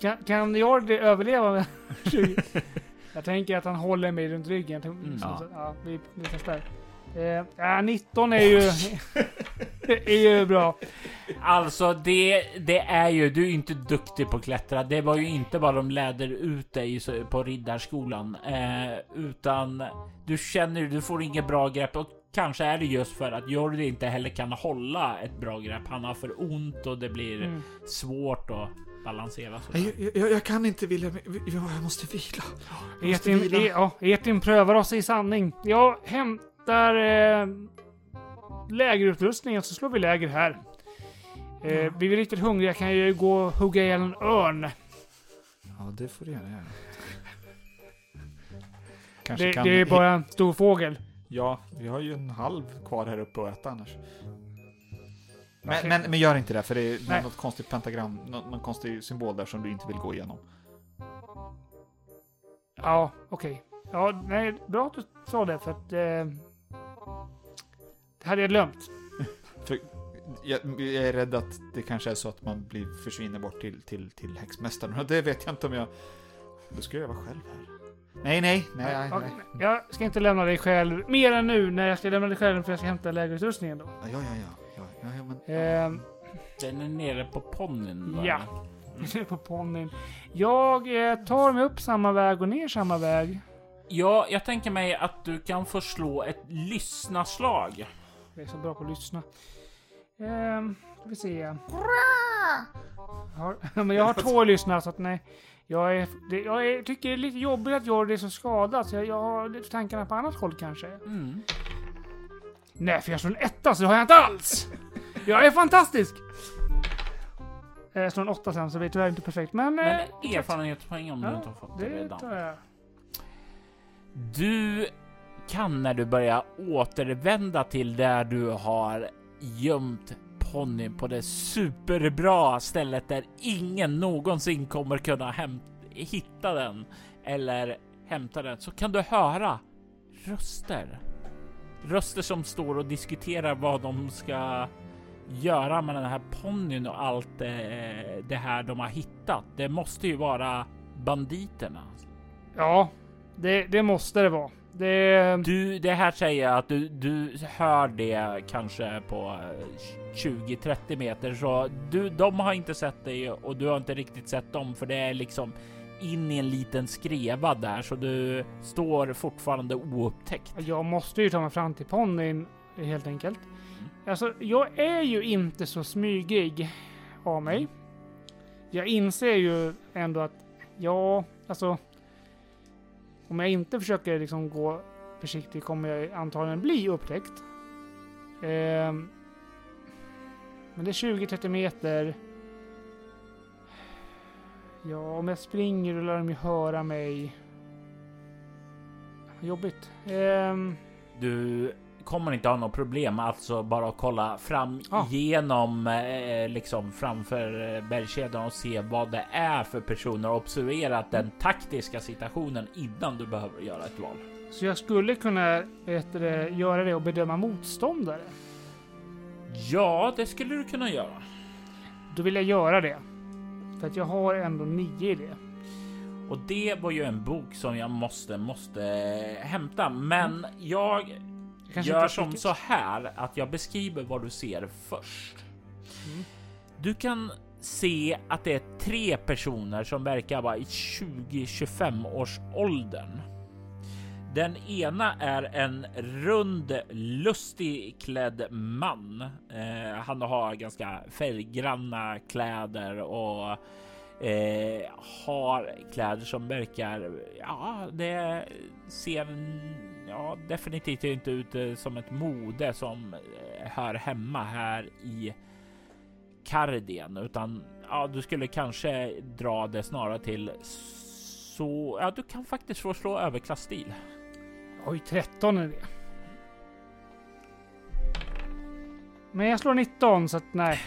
Kan, kan Jordi överleva med 20? jag tänker att han håller mig runt ryggen. Mm, så, ja. så, ja, vi, vi testar. Eh, ja, 19 är ju... är ju bra. Alltså det, det är ju, du är inte duktig på att klättra. Det var ju inte bara de läder ut dig på riddarskolan. Eh, utan du känner, du får inget bra grepp. Och kanske är det just för att Jordi inte heller kan hålla ett bra grepp. Han har för ont och det blir Mm. svårt att balansera. Jag, jag, jag kan inte vilja... Jag måste vila. Jag måste Etin, vila. e, ja, Etin prövar oss i sanning. Jag hämtar eh, lägerutrustningen så slår vi läger här. Eh. Blir vi riktigt hungriga kan jag ju gå och hugga ihjäl en örn. Ja, det får du gärna göra. Kanske Det, kan... det är bara en stor fågel. Ja, vi har ju en halv kvar här uppe att äta annars. Men, men, men gör inte det, för det är Nej. något konstigt pentagram, något, någon konstig symbol där som du inte vill gå igenom. Ja, okej. Ja, nej, bra att du sa det för att... Eh, hade jag glömt. Jag, jag är rädd att det kanske är så att man blir, försvinner bort till, till, till häxmästaren. Och det vet jag inte om jag... Då skulle jag vara själv här. Nej, nej, nej, nej. Ja, nej. Jag ska inte lämna dig själv mer än nu när jag ska lämna dig själv för jag ska hämta lägerutrustningen då. Ja, ja, ja. ja, ja, ja men, Eh, Den är nere på ponnyn. va? Ja. på ponnyn. Jag eh, tar mig upp samma väg och ner samma väg. Ja, jag tänker mig att du kan få slå ett lyssnaslag. Jag är så bra på att lyssna. Ehm, ska vi se. Jag har, men jag har två lyssnare så att nej. Jag, är, det, jag är, tycker det är lite jobbigt att jag är så skadad så jag, jag har lite tankarna på annat håll kanske. Mm. Nej, för jag slår en etta så det har jag inte alls! Jag är fantastisk! Eh, Jag slår en åtta sen så det är tyvärr inte perfekt men... Men eh, erfarenhetspoäng om du Ja, inte har fått det det redan. tar jag. Du kan när du börjar återvända till där du har gömt ponnyn på det superbra stället där ingen någonsin kommer kunna hitta den eller hämta den så kan du höra röster. Röster som står och diskuterar vad de ska göra med den här ponnyn och allt det här de har hittat. Det måste ju vara banditerna. Ja, det, det måste det vara. Det... Du, det här säger jag att du, du hör det kanske på eh, 20-30 meter så du, de har inte sett dig och du har inte riktigt sett dem för det är liksom in i en liten skreva där så du står fortfarande oupptäckt. Jag måste ju ta mig fram till ponnyn helt enkelt. Alltså, jag är ju inte så smygig av mig. Jag inser ju ändå att, ja, alltså. Om jag inte försöker liksom gå försiktigt kommer jag antagligen bli upptäckt. Eh, men det är 20-30 meter. Ja, om jag springer då lär de ju höra mig. Jobbigt. Eh, Du kommer inte ha något problem alltså bara kolla fram Ah. genom eh, liksom framför eh, bergskedjan och se vad det är för personer och observera att den taktiska situationen innan du behöver göra ett val. Så jag skulle kunna vet du, göra det och bedöma motståndare. Ja, det skulle du kunna göra. Då vill jag göra det. För att jag har ändå nio i det. Och det var ju en bok som jag måste, måste hämta. Men Jag kanske gör som så här att jag beskriver vad du ser först. Mm. Du kan se att det är tre personer som verkar vara i 20-25 års åldern. Den ena är en rund, lustig klädd man. Eh, han har ganska färggranna kläder och eh, har kläder som verkar, ja, det ser ja, definitivt inte ut eh, som ett mode som eh, hör hemma här i Kardien, utan ja, du skulle kanske dra det snarare till så. Ja, du kan faktiskt få slå överklassstil. Oj, 13 är det. Men jag slår 19 så att nej.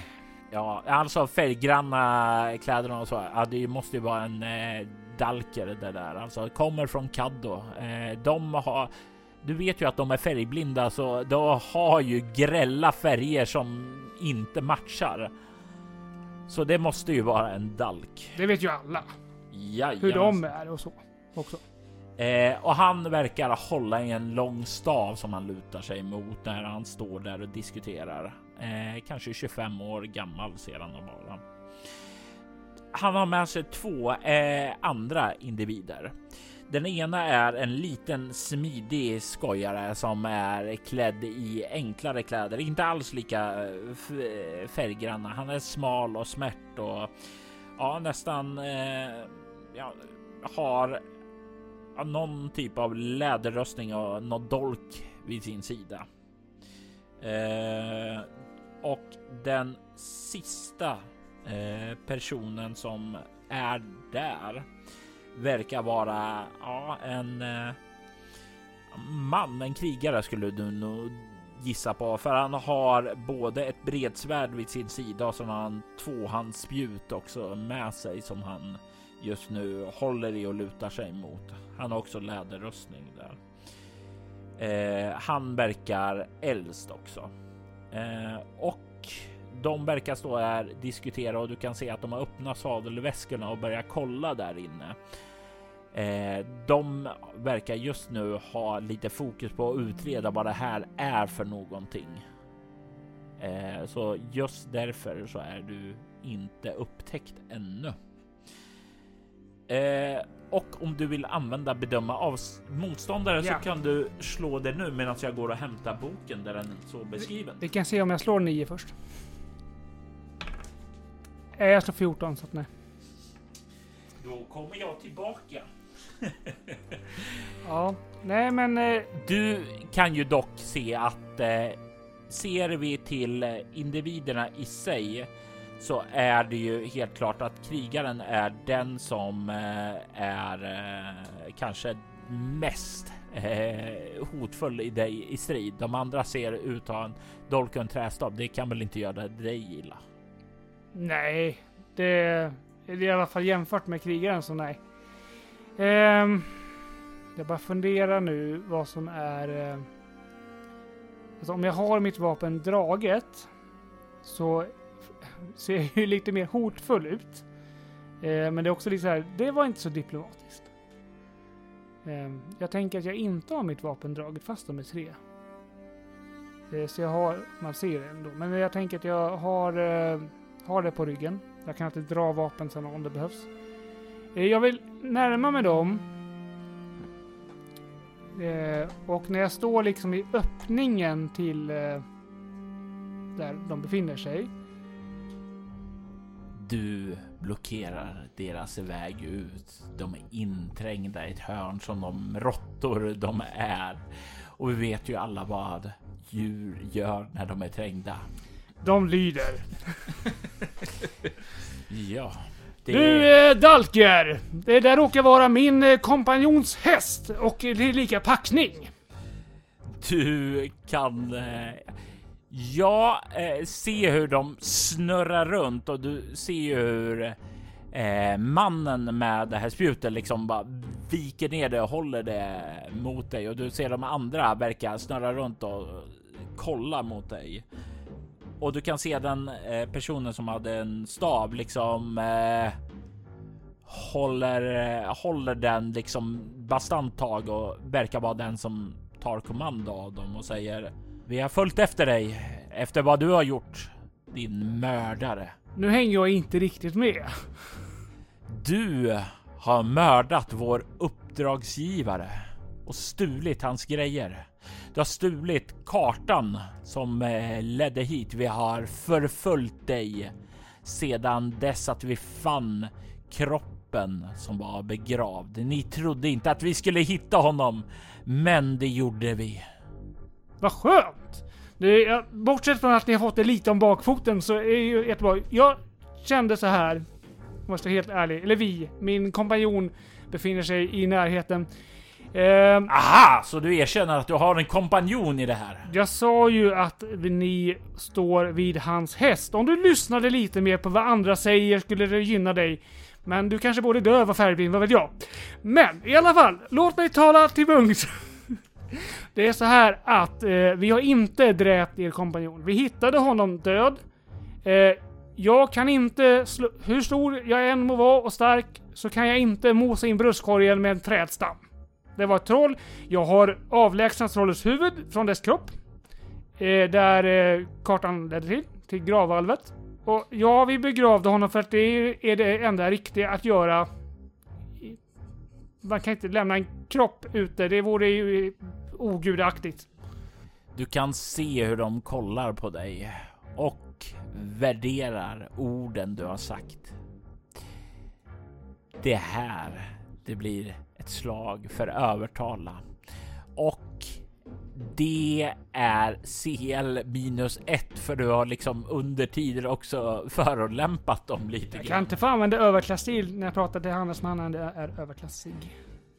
Ja, alltså färggranna kläder och så. Ja, det måste ju vara en eh, Dalker det där. Alltså kommer från Kaddo. Eh, de har. Du vet ju att de är färgblinda så de har ju grälla färger som inte matchar. Så det måste ju vara en Dalk. Det vet ju alla. Jajamän. Hur de är och så. Också. Eh, och han verkar hålla i en lång stav som han lutar sig mot när han står där och diskuterar. Eh, kanske 25 år gammal ser han vara. Han har med sig två eh, andra individer. Den ena är en liten smidig skojare som är klädd i enklare kläder, inte alls lika eh, eh, färggranna. Han är smal och smärt och ja, nästan eh, ja, har ja, någon typ av läderröstning och någon dolk vid sin sida. Eh, och den sista eh, personen som är där verkar vara ja, en eh, man, en krigare skulle du nog gissa på, för han har både ett bredsvärd vid sin sida och så har han tvåhandsspjut också med sig som han just nu håller i och lutar sig mot. Han har också läderrustning där. Eh, han verkar äldst också. Eh, och de verkar stå här diskutera och du kan se att de har öppnat sadelväskorna och börjar kolla där inne. Eh, de verkar just nu ha lite fokus på att utreda vad det här är för någonting. Eh, så just därför så är du inte upptäckt ännu. Eh, och om du vill använda bedöma av motståndare Ja. så kan du slå det nu medan jag går och hämtar boken där den är så beskriven. Vi kan se om jag slår 9 först. Jag slår 14 så att nej. Då kommer jag tillbaka. Ja, nej men eh, Du kan ju dock se att eh, ser vi till individerna i sig så är det ju helt klart att krigaren är den som eh, är eh, kanske mest eh, hotfull i dig i strid. De andra ser ut att ha en dolk och en trästav. Det kan väl inte göra dig illa? nej. Det det är i alla fall jämfört med krigaren så nej. Ehm, jag bara funderar nu vad som är... Eh, alltså om jag har mitt vapen draget så ser jag ju lite mer hotfull ut. Eh, men det är också lite så här, det var inte så diplomatiskt. Ehm, jag tänker att jag inte har mitt vapen draget fast de är tre. Eh, så jag har, man ser det ändå. Men jag tänker att jag har, eh, har det på ryggen. Jag kan alltid dra vapen sen om det behövs. Eh, jag vill närma mig dem. Eh, och när jag står liksom i öppningen till eh, där de befinner sig. Du blockerar deras väg ut. De är inträngda i ett hörn som de råttor de är. Och vi vet ju alla vad djur gör när de är trängda. De lyder. Ja, det Du eh, Dalker! Det där råkar vara min eh, kompanjons häst och det är lika packning. du kan eh, ja, se hur de snurrar runt och du ser ju hur mannen med det här spjutet liksom bara viker ner det och håller det mot dig och du ser de andra verkar snurra runt och kolla mot dig. Och du kan se den eh, personen som hade en stav liksom eh, håller, eh, håller den liksom bastant tag och verkar vara den som tar kommando av dem och säger Vi har följt efter dig efter vad du har gjort, din mördare. Nu hänger jag inte riktigt med. Du har mördat vår uppdragsgivare och stulit hans grejer. Du har stulit kartan som eh, ledde hit. Vi har förföljt dig sedan dess att vi fann kroppen som var begravd. Ni trodde inte att vi skulle hitta honom, men det gjorde vi. Vad skönt! Det är, bortsett från att ni har fått det lite om bakfoten så är det ju jättebra. Jag kände så här, om jag ska vara helt ärlig, eller vi, min kompanjon befinner sig i närheten. Ehm, Aha, så du erkänner att du har en kompanjon i det här? jag sa ju att ni står vid hans häst. Om du lyssnade lite mer på vad andra säger skulle det gynna dig. Men du kanske både döv och färgblind, vad vet jag? Men i alla fall, låt mig tala till bungs. Det är så här att eh, vi har inte dräpt er kompanjon. Vi hittade honom död. Eh, jag kan inte, slå, hur stor jag än må vara och stark, så kan jag inte mosa in bröstkorgen med en trädstam. Det var ett troll. Jag har avlägsnat trollets huvud från dess kropp. Eh, där eh, kartan ledde till, till gravvalvet. Och ja, vi begravde honom för att det är, det enda riktiga att göra. Man kan inte lämna en kropp ute, det vore ju ogudaktigt. Du kan se hur de kollar på dig och värderar orden du har sagt. Det här, det blir ett slag för övertala. Och det är CL minus ett för du har liksom under tider också förolämpat dem lite Jag kan grann. inte få använda överklassig när jag pratar till handelsmannen, det är överklassig.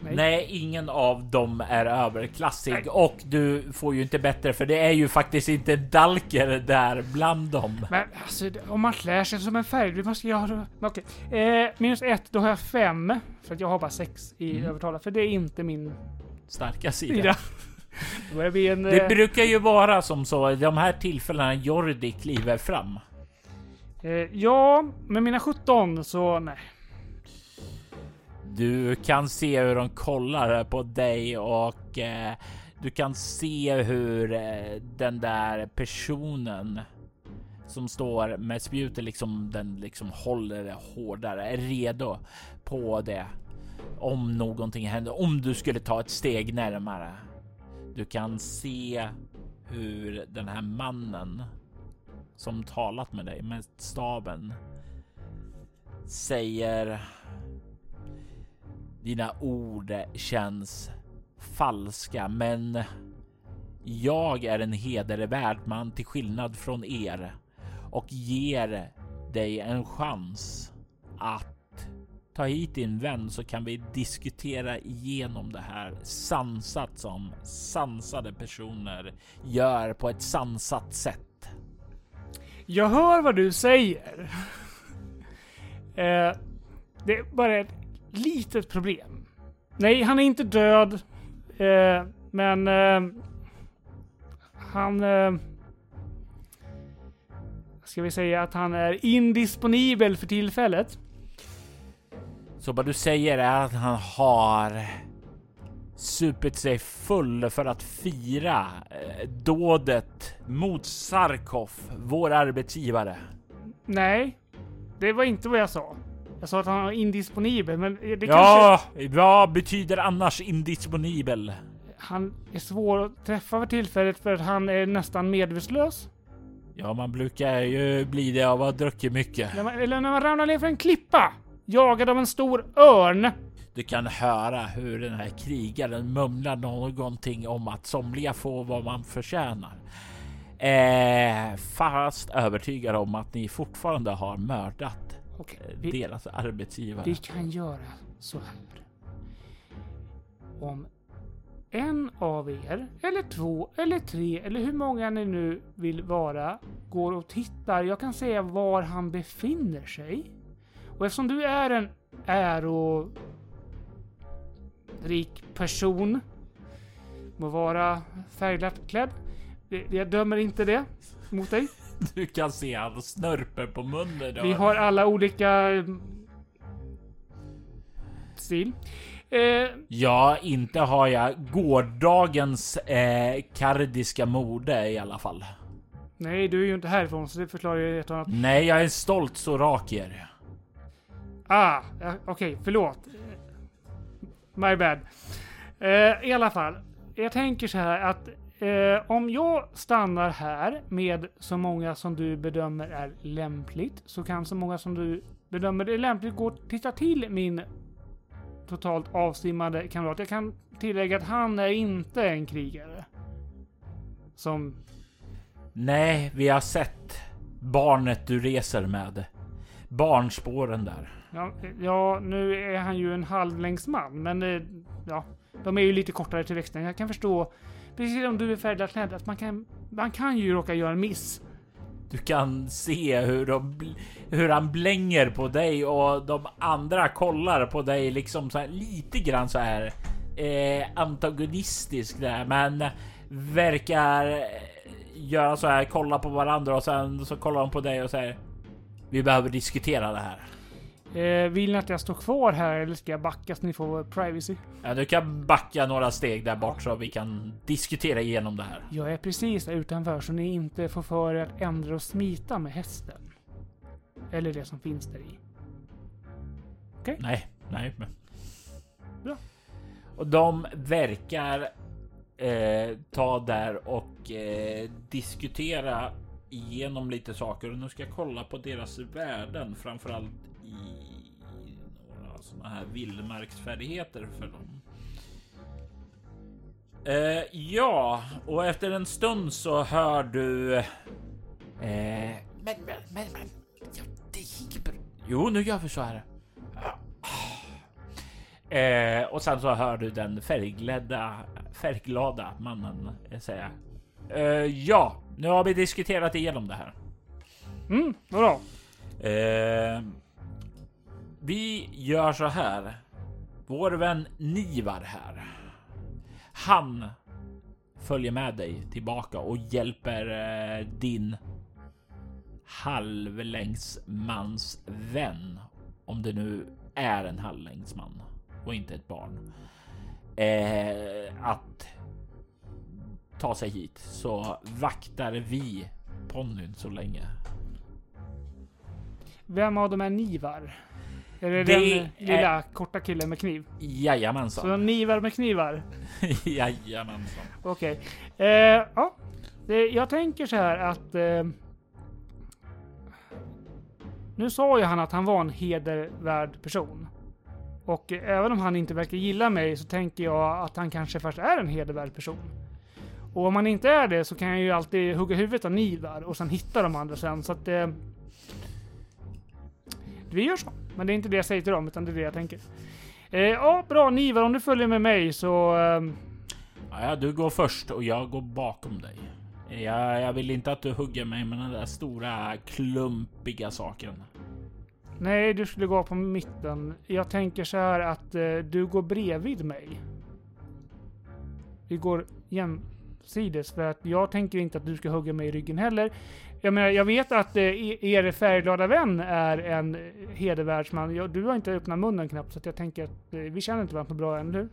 Nej. Nej, ingen av dem är överklassig Nej. och du får ju inte bättre för det är ju faktiskt inte Dalker där bland dem. Men alltså, det- om man klär sig som en färgblind, vad ska jag Okej. Eh, minus ett, då har jag fem. För att jag har bara sex i Mm. övertala. För det är inte min Starka sida. sida. Bli en... Det Eh, brukar ju vara som så i de här tillfällena Jordi kliver fram. eh, ja, med mina 17 så nej. Du kan se hur de kollar på dig och eh, du kan se hur eh, den där personen som står med spjutet liksom den liksom håller det hårdare, är redo på det. Om någonting händer, om du skulle ta ett steg närmare. Du kan se hur den här mannen som talat med dig med staben säger dina ord känns falska, men jag är en hedervärd man till skillnad från er och ger dig en chans att ta hit din vän så kan vi diskutera igenom det här sansat som sansade personer gör på ett sansat sätt. Jag hör vad du säger. eh, det är bara ett litet problem. Nej, han är inte död. Eh, men eh, han... Eh, ska vi säga att han är indisponibel för tillfället. Så vad du säger är att han har supit sig full för att fira eh, dådet mot Sarkov, vår arbetsgivare. Nej, det var inte vad jag sa. Jag sa att han var indisponibel, men det ja, kanske... vad betyder annars indisponibel? Han är svår att träffa för tillfället för att han är nästan medvetslös. Ja, man brukar ju bli det av att ha druckit mycket. När man, eller när man ramlar ner för en klippa, jagad av en stor örn. Du kan höra hur den här krigaren mumlar någonting om att somliga får vad man förtjänar. Eh, fast övertygad om att ni fortfarande har mördat Okej, eh, vi, deras arbetsgivare. vi kan göra så här. Om en av er, eller två, eller tre, eller hur många ni nu vill vara, går och tittar. Jag kan säga var han befinner sig. Och eftersom du är en ärorik person, må vara färgglatt klädd. Jag dömer inte det mot dig. Du kan se han snörper på munnen. Vi har alla olika mm, stil. Eh, Ja, inte har jag gårdagens eh, kardiska mode i alla fall. nej, du är ju inte härifrån så det förklarar ju ett annat. Nej, jag är en stolt sorakier. Ah, okej, förlåt. My bad. Eh, I alla fall, jag tänker så här att eh, om jag stannar här med så många som du bedömer är lämpligt så kan så många som du bedömer är lämpligt gå och titta till min totalt avsvimmade kamrat. Jag kan tillägga att han är inte en krigare. Som Nej, vi har sett barnet du reser med. Barnspåren där. Ja, ja, nu är han ju en halvlängdsman, men eh, ja, de är ju lite kortare till växten. Jag kan förstå, precis som du är färdiglagd att man kan, man kan ju råka göra en miss. Du kan se hur, de, hur han blänger på dig och de andra kollar på dig liksom så här, lite grann så här eh, antagonistisk där, men verkar eh, göra så här, kolla på varandra och sen så kollar de på dig och säger vi behöver diskutera det här. Eh, vill ni att jag står kvar här eller ska jag backa så ni får privacy? Ja, du kan backa några steg där bort så vi kan diskutera igenom det här. Jag är precis där utanför så ni inte får för er att ändra och smita med hästen. Eller det som finns där i. Nej, nej. Men... Bra. Och de verkar eh, ta där och eh, diskutera igenom lite saker. Och nu ska jag kolla på deras värden, framförallt i några sådana här vildmarksfärdigheter för dem. Eh, ja, och efter en stund så hör du. Eh, men, men, men, men. Ja, det gick bra. Jo, nu gör vi så här. Eh, och sen så hör du den färgglada, färgglada mannen eh, säga. Eh, ja, nu har vi diskuterat igenom det här. Mm, vadå? Vi gör så här. Vår vän Nivar här. Han följer med dig tillbaka och hjälper eh, din halvlängsmans vän. Om det nu är en halvlängsman och inte ett barn. Eh, att ta sig hit så vaktar vi ponnyn så länge vem av dem är Nivar? Är det, Det den är- lilla korta killen med kniv? Så Jajamensan. Nivar med knivar? Jajamensan. Okej. Eh, ja. Det, jag tänker så här att... Eh, nu sa ju han att han var en hedervärd person. Och även om han inte verkar gilla mig så tänker jag att han kanske först är en hedervärd person. Och om han inte är det så kan jag ju alltid hugga huvudet av Nivar och sen hitta de andra sen. Så att... Eh, vi gör så. Men det är inte det jag säger till dem, utan det är det jag tänker. Eh, ja, bra Nivar, om du följer med mig så... Eh, Ja, du går först och jag går bakom dig. Jag, jag vill inte att du hugger mig med den där stora klumpiga saken. Nej, du skulle gå på mitten. Jag tänker så här att eh, du går bredvid mig. Vi går jämsides för att jag tänker inte att du ska hugga mig i ryggen heller. Jag menar, jag vet att eh, e- er färgglada vän är en hedervärdsman. Jag, du har inte öppnat munnen knappt så jag tänker att eh, vi känner inte varandra bra än, eller?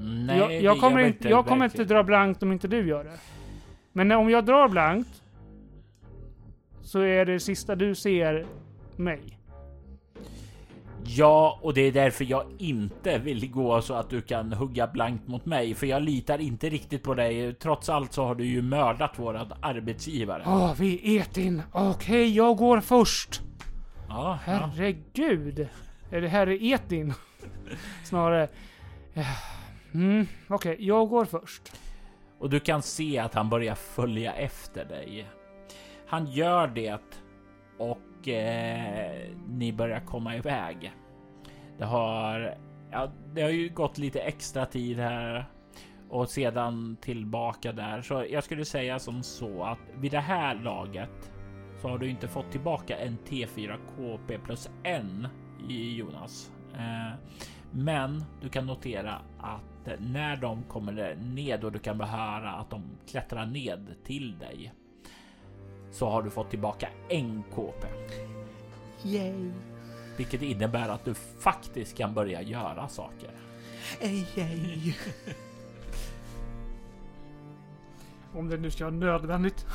Nej, jag, jag kommer, vi inte, jag kommer inte dra blankt om inte du gör det. Men om jag drar blankt så är det sista du ser mig. Ja, och det är därför jag inte vill gå så att du kan hugga blankt mot mig, för jag litar inte riktigt på dig. Trots allt så har du ju mördat våran arbetsgivare. Åh, vi Etin. Okej, jag går först. Ja, ja. Herregud. Är det här är Etin? Snarare. Ja. Mm, Okej, jag går först. Och du kan se att han börjar följa efter dig. Han gör det och eh, ni börjar komma iväg. Det har, ja, det har ju gått lite extra tid här och sedan tillbaka där. Så jag skulle säga som så att vid det här laget så har du inte fått tillbaka en T4 KP plus en i Jonas. Eh, men du kan notera att när de kommer ned och du kan höra att de klättrar ned till dig så har du fått tillbaka en KP. Yay! Vilket innebär att du faktiskt kan börja göra saker. Ej, ej. Om det nu ska vara nödvändigt.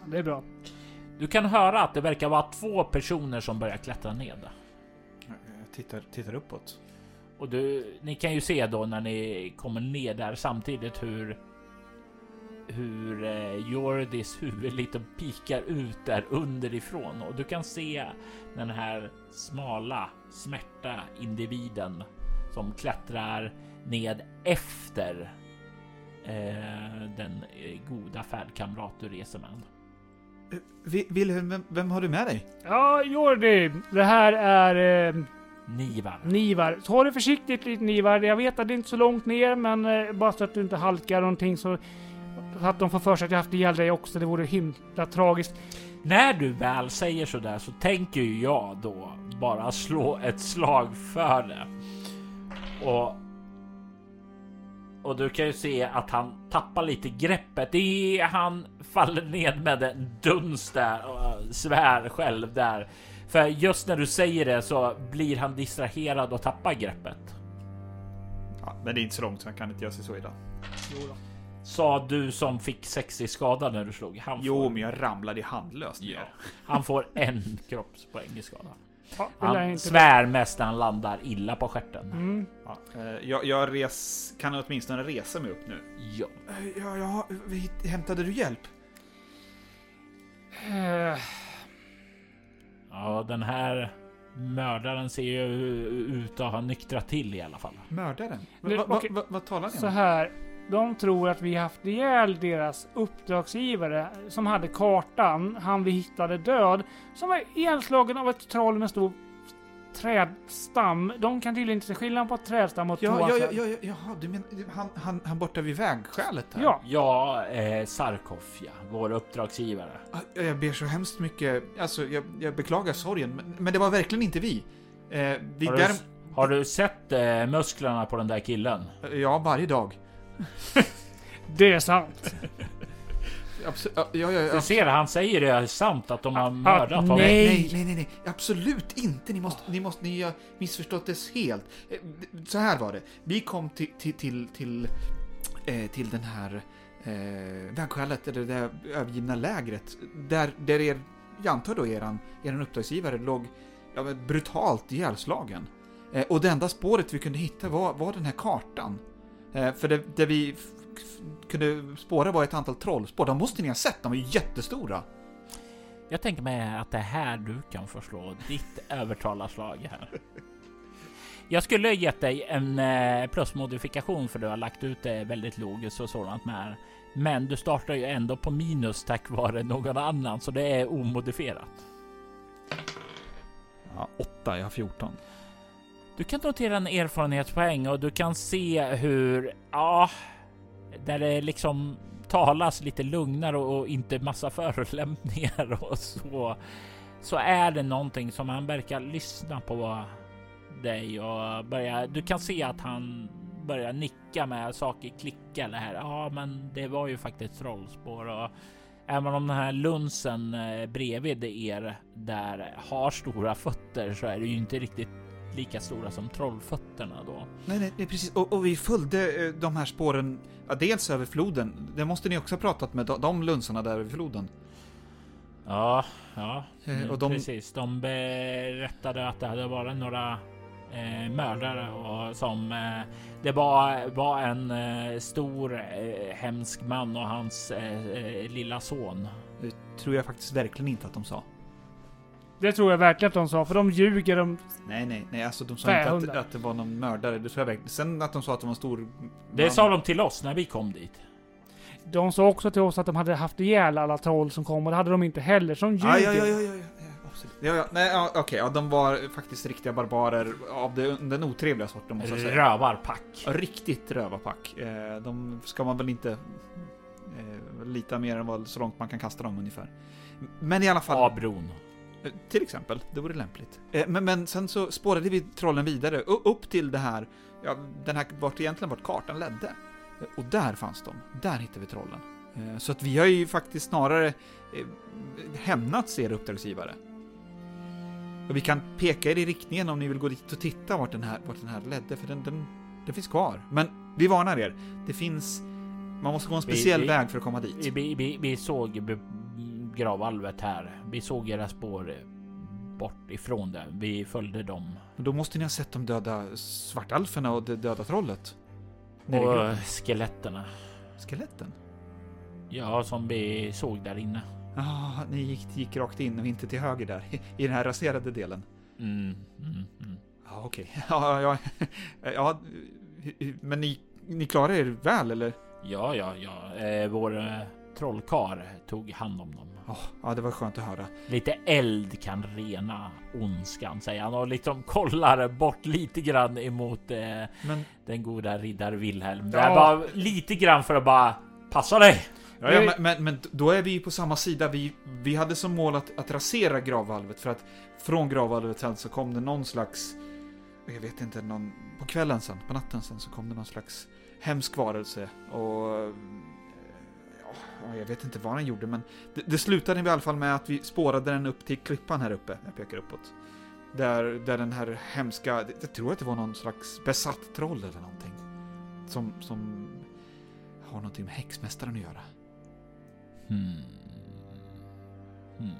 Ja, det är bra. Du kan höra att det verkar vara två personer som börjar klättra ned. Jag tittar, tittar uppåt. Och du, ni kan ju se då när ni kommer ner där samtidigt hur hur eh, Jordis huvud lite pikar ut där underifrån och du kan se den här smala smärta individen som klättrar ned efter eh, den eh, goda färdkamrat du reser med. Vi- Wilhelm, vem, vem har du med dig? Ja, Jordi. Det här är eh, Nivar. Nivar. Ta det försiktigt lite Nivar. Jag vet att det är inte så långt ner, men eh, bara så att du inte halkar någonting så att de får för sig att jag haft ihjäl dig också. Det vore himla tragiskt. När du väl säger så där så tänker ju jag då bara slå ett slag för det. Och och du kan ju se att han tappar lite greppet. Det är, han faller ned med en duns där och svär själv där. För just när du säger det så blir han distraherad och tappar greppet. Ja, men det är inte så långt så han kan inte göra sig så illa. Sa du som fick 60 skada när du slog. Han Jo, får, men jag ramlade handlöst ja, ner. han får en kroppspoäng i skada. Ja, Han inte svär mest när han landar illa på stjärten. Mm. Ja, eh, jag, jag res, kan åtminstone resa mig upp nu. Ja. Ja, ja, vi- hämtade du hjälp? Eh, ja, den här mördaren ser ju ut att ha nyktrat till i alla fall. Mördaren? Nu, Va, va, okej. va, vad talar ni Så om? här. De tror att vi haft ihjäl deras uppdragsgivare som hade kartan. Han vi hittade död. Som var ihjälslagen av ett troll med stor trädstam. De kan tydligen inte se skillnad på ett trädstam och ett Ja, ja, ja, ja, ja, jaha, du men, han, han, han borta vid vägskälet här? Ja. Ja, eh, Sarkov, ja, vår uppdragsgivare. Ah, Jag ber så hemskt mycket, alltså jag, jag beklagar sorgen, men, men det var verkligen inte vi. Eh, vi Har du, där, har du sett eh, musklerna på den där killen? ja, varje dag. Det är sant. Absolut, ja, ja, ja, Du ser, han säger det är sant att de har Ah, mördat honom. nej. Nej, nej, nej, absolut inte. Ni måste, ni måste, ni har missförstått det helt. Eh, Så här var det. Vi kom till, till, till, till, eh, till den här eh, vägskälet, eller det där övergivna lägret, där, där er jag antar då eran, eran uppdragsgivare, låg brutalt ihjälslagen. Eh, och det enda spåret vi kunde hitta var, var den här kartan. Eh, för det, det vi kunde spåra var ett antal trollspår. De måste ni ha sett, de var ju jättestora. Jag tänker mig att det är här du kan förslå ditt övertalarslag här. Jag skulle gett dig en eh, plusmodifikation för du har lagt ut det väldigt logiskt och sådant med. Men du startar ju ändå på minus tack vare någon annan, så det är omodifierat. Ja, åtta, jag har 14. Du kan notera en erfarenhetspoäng och du kan se hur, ja, där det liksom talas lite lugnare och inte massa förolämpningar och så. Så är det någonting som han verkar lyssna på dig och börja. Du kan se att han börjar nicka med saker klicka eller här. Ja, men det var ju faktiskt trollspår och även om den här lunsen eh, bredvid er där har stora fötter så är det ju inte riktigt lika stora som trollfötterna då. Nej, nej, nej precis. Och, och vi följde eh, de här spåren, ja, dels över floden. Det måste ni också ha pratat med, de, lunsarna där över floden. Ja, ja, Eh, mm, och de- precis. De berättade att det hade varit några eh, mördare och som eh, det var, var en eh, stor eh, hemsk man och hans eh, eh, lilla son. Det tror jag faktiskt verkligen inte att de sa. Det tror jag verkligen att de sa, för de ljuger om... Nej, nej, nej, alltså de sa inte att, att det var någon mördare. Det tror jag verkligen. Sen att de sa att det var en stor... Det sa de till oss när vi kom dit. De sa också till oss att de hade haft ihjäl alla troll som kom och det hade de inte heller. Så de ljuger. Ja, ja, ja, ja, ja, ja, ja, absolut. Ja, ja, nej, ja, okej, ja, de var faktiskt riktiga barbarer av det, den otrevliga sorten måste jag säga. Rövarpack. Riktigt rövarpack. Eh, de ska man väl inte eh, lita mer än vad, så långt man kan kasta dem ungefär. Men i alla fall, Av bron. eh, till exempel, det vore lämpligt. Eh, men, men sen så spårade vi trollen vidare, upp till det här, ja, den här, vart egentligen vart kartan ledde. Eh, Och där fanns de, där hittade vi trollen. Eh, så att vi har ju faktiskt snarare eh, hämnats er uppdragsgivare. Och vi kan peka er i riktningen om ni vill gå dit och titta vart den här, vart den här ledde, för den, den, den finns kvar. Men vi varnar er, det finns... Man måste gå en Vi- speciell vi- väg för att komma dit. Vi, vi, vi såg gravvalvet här. Vi såg era spår bort ifrån det. Vi följde dem. Men då måste ni ha sett de döda svartalferna och det döda trollet. Och skeletterna. Skeletten? Ja, som vi såg där inne. Ja, ni gick, gick rakt in och inte till höger där, i den här raserade delen. Mm, mm, mm. Ja, okej. Ja, ja, ja, men ni, ni klarar er väl, eller? Ja, ja, ja. Eh, vår eh, trollkar tog hand om dem. Ja, ja, det var skönt att höra. Lite eld kan rena ondskan, säger han och liksom kollar bort lite grann emot eh, Men, den goda riddar Wilhelm. Det Ja. är bara lite grann för att bara passa dig. ja, ja, men, men, men då är vi ju på samma sida. Vi, vi hade som mål att, att rasera gravvalvet, för att från gravvalvet sen så kom det någon slags... Jag vet inte, någon... På kvällen sen, på natten sen, så kom det någon slags hemsk varelse och... Ja, jag vet inte vad den gjorde, men det, det slutade i alla fall med att vi spårade den upp till klippan här uppe. Jag pekar uppåt. Där, där den här hemska, jag tror att det var någon slags besatt troll eller någonting. Som, som har någonting med häxmästaren att göra. Hmm. Hmm.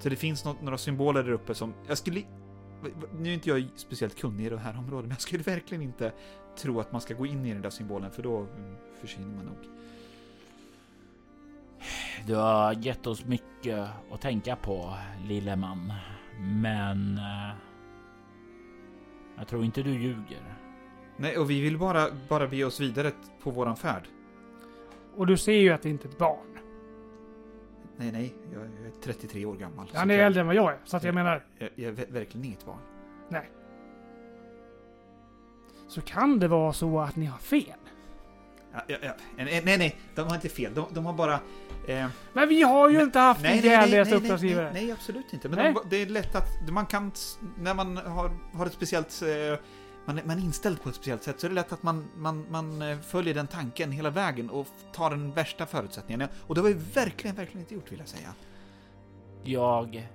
Så det finns något, några symboler där uppe som, jag skulle, nu är inte jag speciellt kunnig i det här området, men jag skulle verkligen inte tro att man ska gå in i den där symbolen, för då försvinner man nog. Du har gett oss mycket att tänka på, lille man. Men... eh, jag tror inte du ljuger. Nej, och vi vill bara, bara be oss vidare på våran färd. Och du ser ju att det inte är ett barn. Nej, nej, jag är 33 år gammal. Han är jag, äldre än vad jag är. Så att jag menar, Jag, jag är ver- verkligen inget barn. så kan det vara så att ni har fel. Ja, ja. Nej, nej, nej, de har inte fel. De, de har bara... Eh, Men vi har ju inte haft nej, en nej, nej, jävligaste nej, nej, uppdragsgivare. nej, nej, absolut inte. Men Nej. de, det är lätt att man kan, när man har, har ett speciellt, eh, man, är- man är inställd på ett speciellt sätt, så är det lätt att man, man, man eh, följer den tanken hela vägen och tar den värsta förutsättningen. Och det har vi verkligen, verkligen inte gjort, vill jag säga. Jag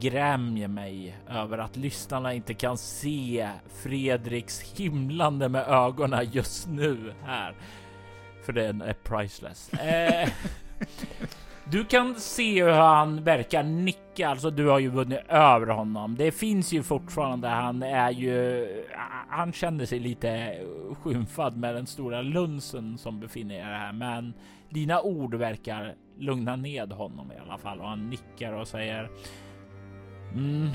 grämjer mig över att lyssnarna inte kan se Fredriks himlande med ögonen just nu här. För den är priceless. Eh, Du kan se hur han verkar nicka, alltså du har ju vunnit över honom. Det finns ju fortfarande, han är ju, han känner sig lite skymfad med den stora lunsen som befinner sig här, men dina ord verkar lugna ned honom i alla fall och han nickar och säger mm,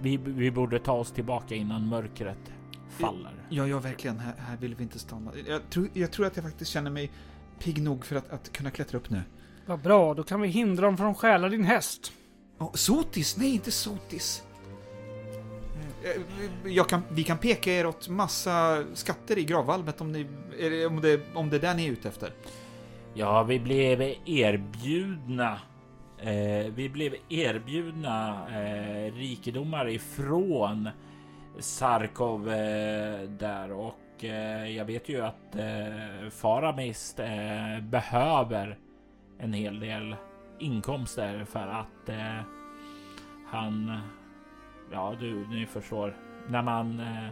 vi, vi borde ta oss tillbaka innan mörkret faller. Ja, ja, verkligen. Här, här vill vi inte stanna. Jag tror, jag tror att jag faktiskt känner mig pigg nog för att, att kunna klättra upp nu. Vad bra, då kan vi hindra dem från att stjäla din häst. Oh, sotis? Nej, inte Sotis. Eh, Jag kan, vi kan peka er åt massa skatter i gravvalvet om, ni, om, det, om det är där ni är ute efter. Ja, vi blev erbjudna. Eh, vi blev erbjudna eh, rikedomar ifrån Sarkov eh, där. Och eh, jag vet ju att eh, Faramist eh, behöver en hel del inkomster för att han, ja du, ni förstår, när man eh,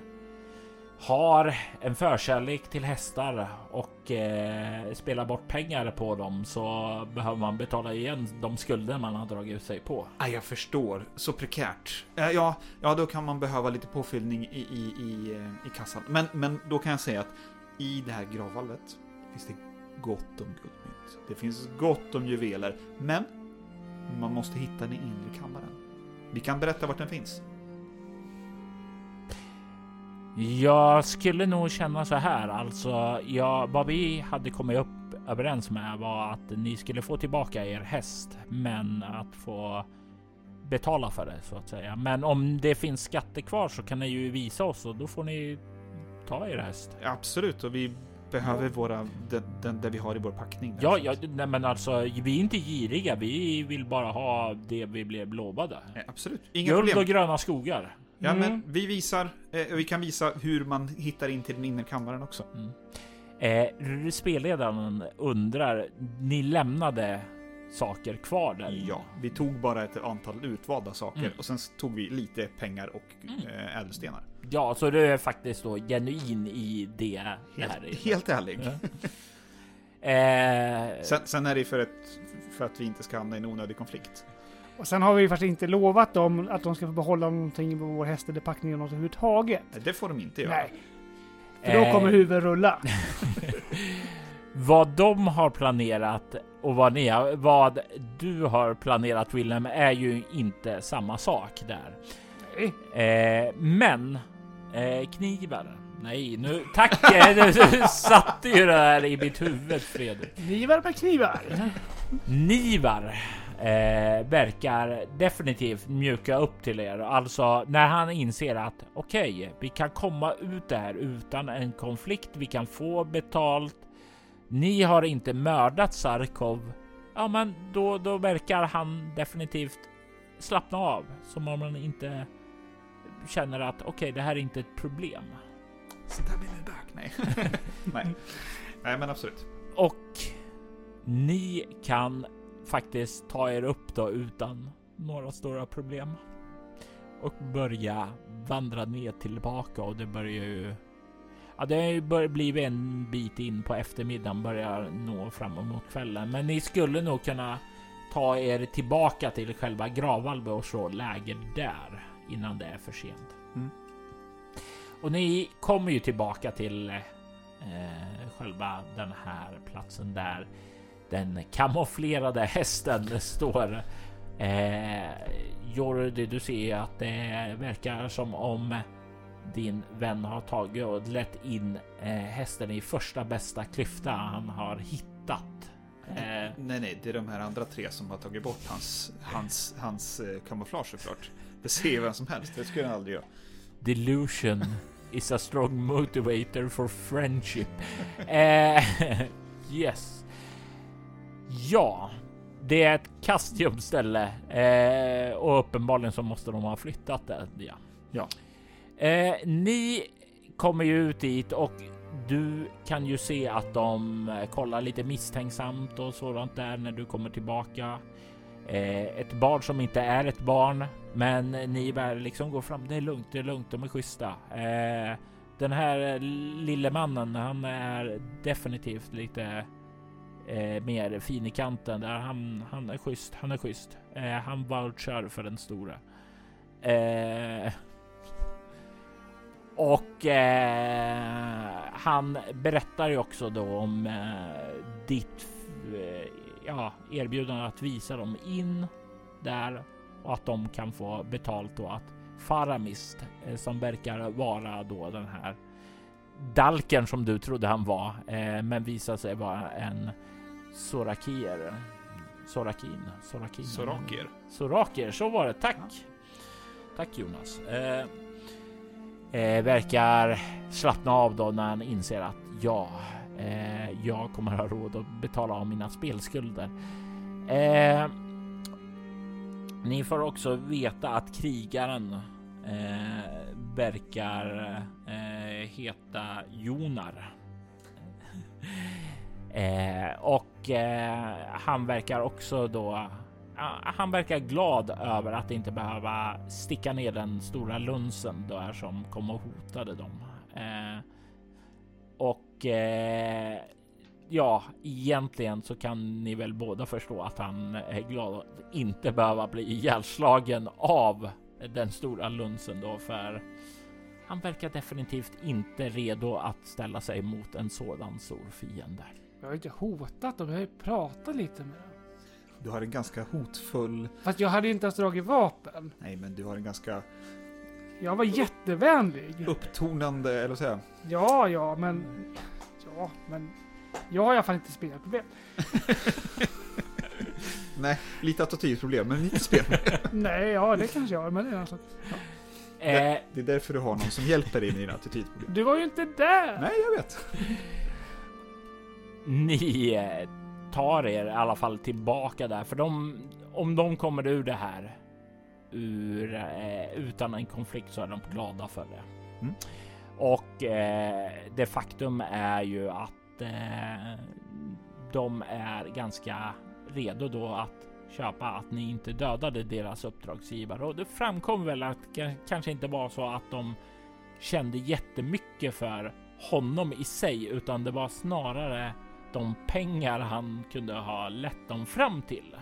har en förkärlek till hästar och eh, spelar bort pengar på dem så behöver man betala igen de skulder man har dragit ut sig på. Ah, jag förstår. Så prekärt. Eh, ja, ja, då kan man behöva lite påfyllning i, i, i, eh, i kassan. Men, men då kan jag säga att i det här gravvalvet finns det gott om guldmynt. Det finns gott om juveler. Men man måste hitta den inre kammaren. Vi kan berätta vart den finns. Jag skulle nog känna så här, alltså. Ja, vad vi hade kommit upp överens med var att ni skulle få tillbaka er häst, men att få betala för det så att säga. Men om det finns skatter kvar så kan ni ju visa oss och då får ni ta er häst. Absolut, och vi behöver våra, den, den, det vi har i vår packning. Ja, ja, nej, men alltså, vi är inte giriga. Vi vill bara ha det vi blev lovade. Eh, Absolut, inga Guld problem. och gröna skogar. Ja, Mm. men vi visar, eh, vi kan visa hur man hittar in till den inre kammaren också. Eh, spelledaren undrar, ni lämnade saker kvar där? Ja, vi tog bara ett antal utvalda saker Mm. och sen tog vi lite pengar och Mm. eh, ädelstenar. Ja, så du är faktiskt då genuin i det. det här Helt, helt ärlig. Ja. Eh, Sen, sen är det för, ett, för att vi inte ska hamna i en onödig konflikt. Och sen har vi faktiskt inte lovat dem att de ska få behålla någonting på vår häst eller packning eller något överhuvudtaget. Det får de inte göra. Nej. För då kommer eh, huvudet rulla. Vad de har planerat och vad ni har, vad du har planerat Wilhelm är ju inte samma sak där. Nej. Eh, men eh, knivar. Nej, nu tack! eh, Du satte ju det här i mitt huvud Fredrik. Knivar med knivar. Nivar eh, verkar definitivt mjuka upp till er. Alltså när han inser att okej, vi kan komma ut där utan en konflikt. Vi kan få betalt. Ni har inte mördat Sarkov. Ja, men då, då verkar han definitivt slappna av som om man inte känner att okej, det här är inte ett problem. Så där blir det. Nej. Nej, men absolut. Och ni kan faktiskt ta er upp då utan några stora problem. Och börja vandra ner tillbaka och det börjar ju... Ja, det har ju börjat bli en bit in på eftermiddagen, börjar nå fram emot kvällen. Men ni skulle nog kunna ta er tillbaka till själva gravvalvet och slå läger där innan det är för sent. Mm. Och ni kommer ju tillbaka till eh, själva den här platsen där den kamouflerade hästen står. Eh, Jordi, du ser att det verkar som om din vän har tagit och lett in eh, hästen i första bästa klyfta han har hittat. Eh, Nej, nej, det är de här andra tre som har tagit bort hans, hans, hans eh, kamouflage såklart. Det ser vem som helst, det skulle jag aldrig göra. Delusion is a strong motivator for friendship. eh, yes. Ja, det är ett Castium-ställe eh, och uppenbarligen så måste de ha flyttat det. Ja. Ja. Eh, ni kommer ju ut dit och du kan ju se att de eh, kollar lite misstänksamt och sådant där när du kommer tillbaka. Eh, ett barn som inte är ett barn, men ni bär liksom går fram. Det är lugnt, det är lugnt, de är schyssta. Eh, den här lille mannen, han är definitivt lite eh, mer fin i kanten där han, han är schysst. Han är schysst. Eh, han vouchar för den stora. Eh, och eh, han berättar ju också då om eh, ditt eh, ja, erbjudande att visa dem in där och att de kan få betalt då att Faramist eh, som verkar vara då den här Dalken som du trodde han var, eh, men visade sig vara en Sorakir. Sorakin. Sorakin. Sorakier. Sorakier, så var det. Tack. Tack Jonas. Eh, eh, verkar slappna av då när han inser att ja, eh, jag kommer ha råd att betala av mina spelskulder. Eh, ni får också veta att krigaren eh, verkar eh, heta Jonar. Eh, och eh, han verkar också då han verkar glad över att inte behöva sticka ner den stora lunsen där som kom och hotade dem. Eh, och eh, ja, egentligen så kan ni väl båda förstå att han är glad att inte behöva bli ihjälslagen av den stora lunsen då, för han verkar definitivt inte redo att ställa sig mot en sådan stor fiende. Jag har inte hotat dem, jag har ju pratat lite med dem. Du har en ganska hotfull... Fast jag hade inte ens dragit vapen. Nej, men du har en ganska Jag var jättevänlig. upptonande, eller vad säger? Ja, ja, men... Ja, men... Jag har i alla fall inte spelproblem. Nej, lite attitydproblem, men lite spel. Nej, ja, det kanske jag har, men det är alltså... Eh, Det är därför du har någon som hjälper dig med dina attitydproblem. Du var ju inte där! Nej, jag vet. Ni eh, tar er i alla fall tillbaka där, för de, om de kommer ur det här ur, eh, utan en konflikt så är de glada för det. Mm. Och eh, det faktum är ju att eh, de är ganska redo då att köpa att ni inte dödade deras uppdragsgivare och det framkom väl att det kanske inte var så att de kände jättemycket för honom i sig, utan det var snarare de pengar han kunde ha lett dem fram till.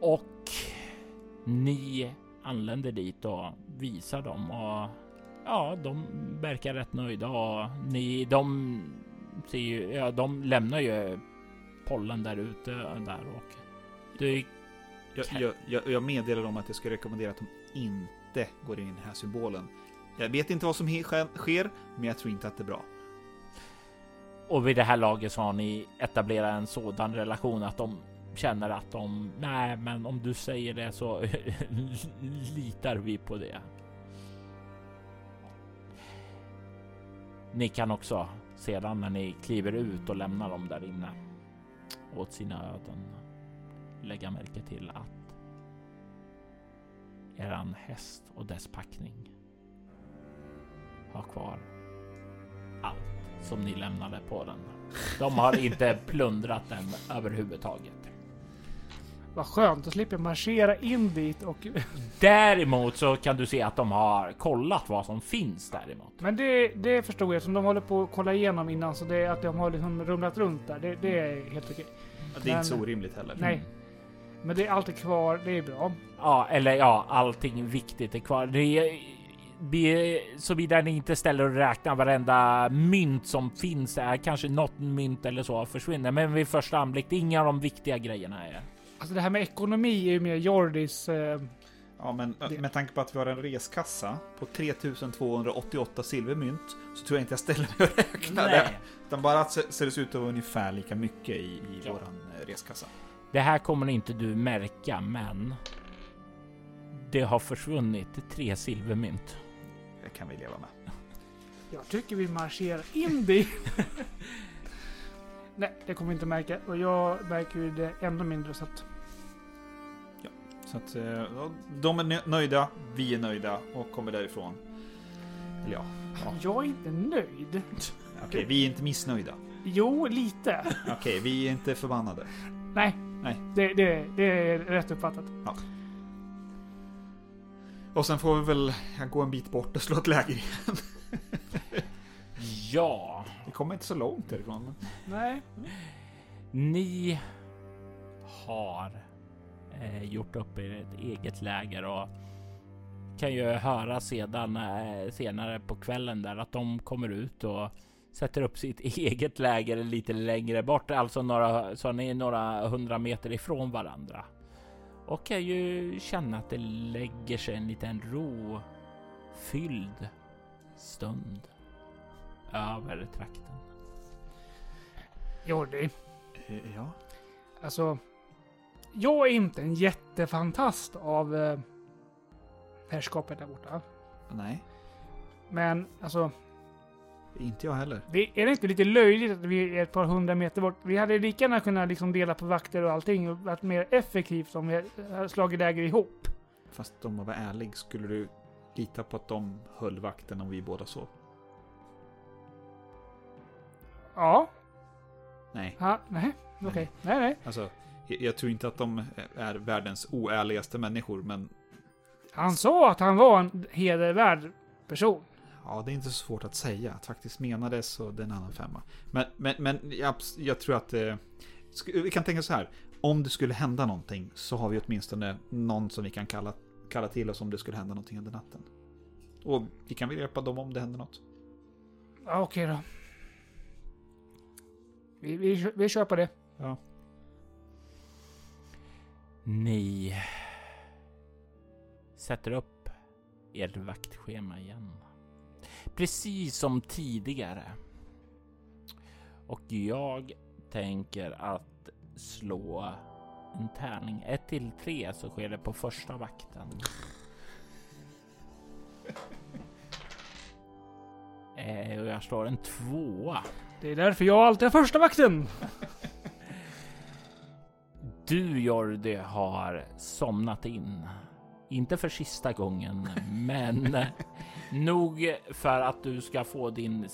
Och ni anländer dit och visar dem och ja, de verkar rätt nöjda och ni, de ser ju, ja, de lämnar ju pollen där ute där och det Jag, jag, jag, meddelar dem att jag ska rekommendera att de inte går in i den här symbolen. Jag vet inte vad som sker, men jag tror inte att det är bra. Och vid det här laget så har ni etablerat en sådan relation att de känner att de, nej, men om du säger det så litar vi på det. Ni kan också sedan när ni kliver ut och lämnar dem där inne åt sina öden lägga märke till att eran häst och dess packning har kvar allt som ni lämnade på den. De har inte plundrat den överhuvudtaget. Vad skönt, då slipper jag marschera in dit och... Däremot så kan du se att de har kollat vad som finns däremot. Men det, det förstod jag, som de håller på att kolla igenom innan, så det är att de har liksom rumlat runt där. Det, det är helt okej. Det är Men- inte så orimligt heller. Nej. Men det är alltid kvar, det är bra. Ja, eller ja, allting viktigt är kvar. Det är, be- såvida ni inte ställer och räknar varenda mynt som finns där. Kanske något mynt eller så försvinner, men vid första anblick, det är inga av de viktiga grejerna är. Alltså det här med ekonomi är ju mer Jordis... Eh, Ja, men Det- med tanke på att vi har en reskassa på 3288 silvermynt så tror jag inte jag ställer mig och räknar det. Utan bara att det ser ut att vara ungefär lika mycket i, i Ja. våran eh, reskassa. Det här kommer inte du märka, men det har försvunnit tre silvermynt. Kan vi leva med. jag tycker vi marscherar in dit. Nej, det kommer vi inte märka. Och jag märker ju det ännu mindre så att... Så att eh, ja, de är nö- nöjda, vi är nöjda och kommer därifrån. Eller ja, ja. Jag är inte nöjd. okej, vi är inte missnöjda. Jo, lite. Okej, vi är inte förbannade. Nej. Nej. Det, det, det är rätt uppfattat. Och sen får vi väl gå en bit bort och slå ett läger igen. Ja, Vi kommer inte så långt därifrån. Men... Nej. ni har eh, gjort upp ett eget läger och kan ju höra sedan eh, senare på kvällen där att de kommer ut och sätter upp sitt eget läger lite längre bort, alltså några, så ni är några hundra meter ifrån varandra. Och kan ju känna att det lägger sig en liten ro fylld stund över trakten. Jordi. Eh, Ja. Alltså. Jag är inte en jättefantast av eh, herrskapet där borta. Nej, Men alltså, inte jag heller. det, är det inte lite löjligt att vi är ett par hundra meter bort? Vi hade lika gärna kunnat liksom dela på vakter och allting och varit mer effektivt om vi hade slagit läger ihop. Fast om man var ärlig, skulle du lita på att de höll vakten om vi båda sov? Ja. Nej. Ha, nej. Okej. Nej, nej. Alltså, jag, jag tror inte att de är världens oärligaste människor, men Han sa att han var en hedervärd person. Ja, det är inte så svårt att säga. Att faktiskt mena det så det är en annan femma. Men, men, men jag, jag tror att... Eh, vi kan tänka så här. Om det skulle hända någonting så har vi åtminstone någon som vi kan kalla, kalla till oss om det skulle hända någonting under natten. Och vi kan väl hjälpa dem om det händer något. Ja, okej då. Vi, vi, vi kör på det. Ja. Ni sätter upp ert vaktschema igen. Precis som tidigare. Och jag tänker att slå en tärning. 1 till 3 så sker det på första vakten. Eh, och jag slår en tvåa. Det är därför jag alltid är första vakten. Du Jordi har somnat in. Inte för sista gången, men nog för att du ska få din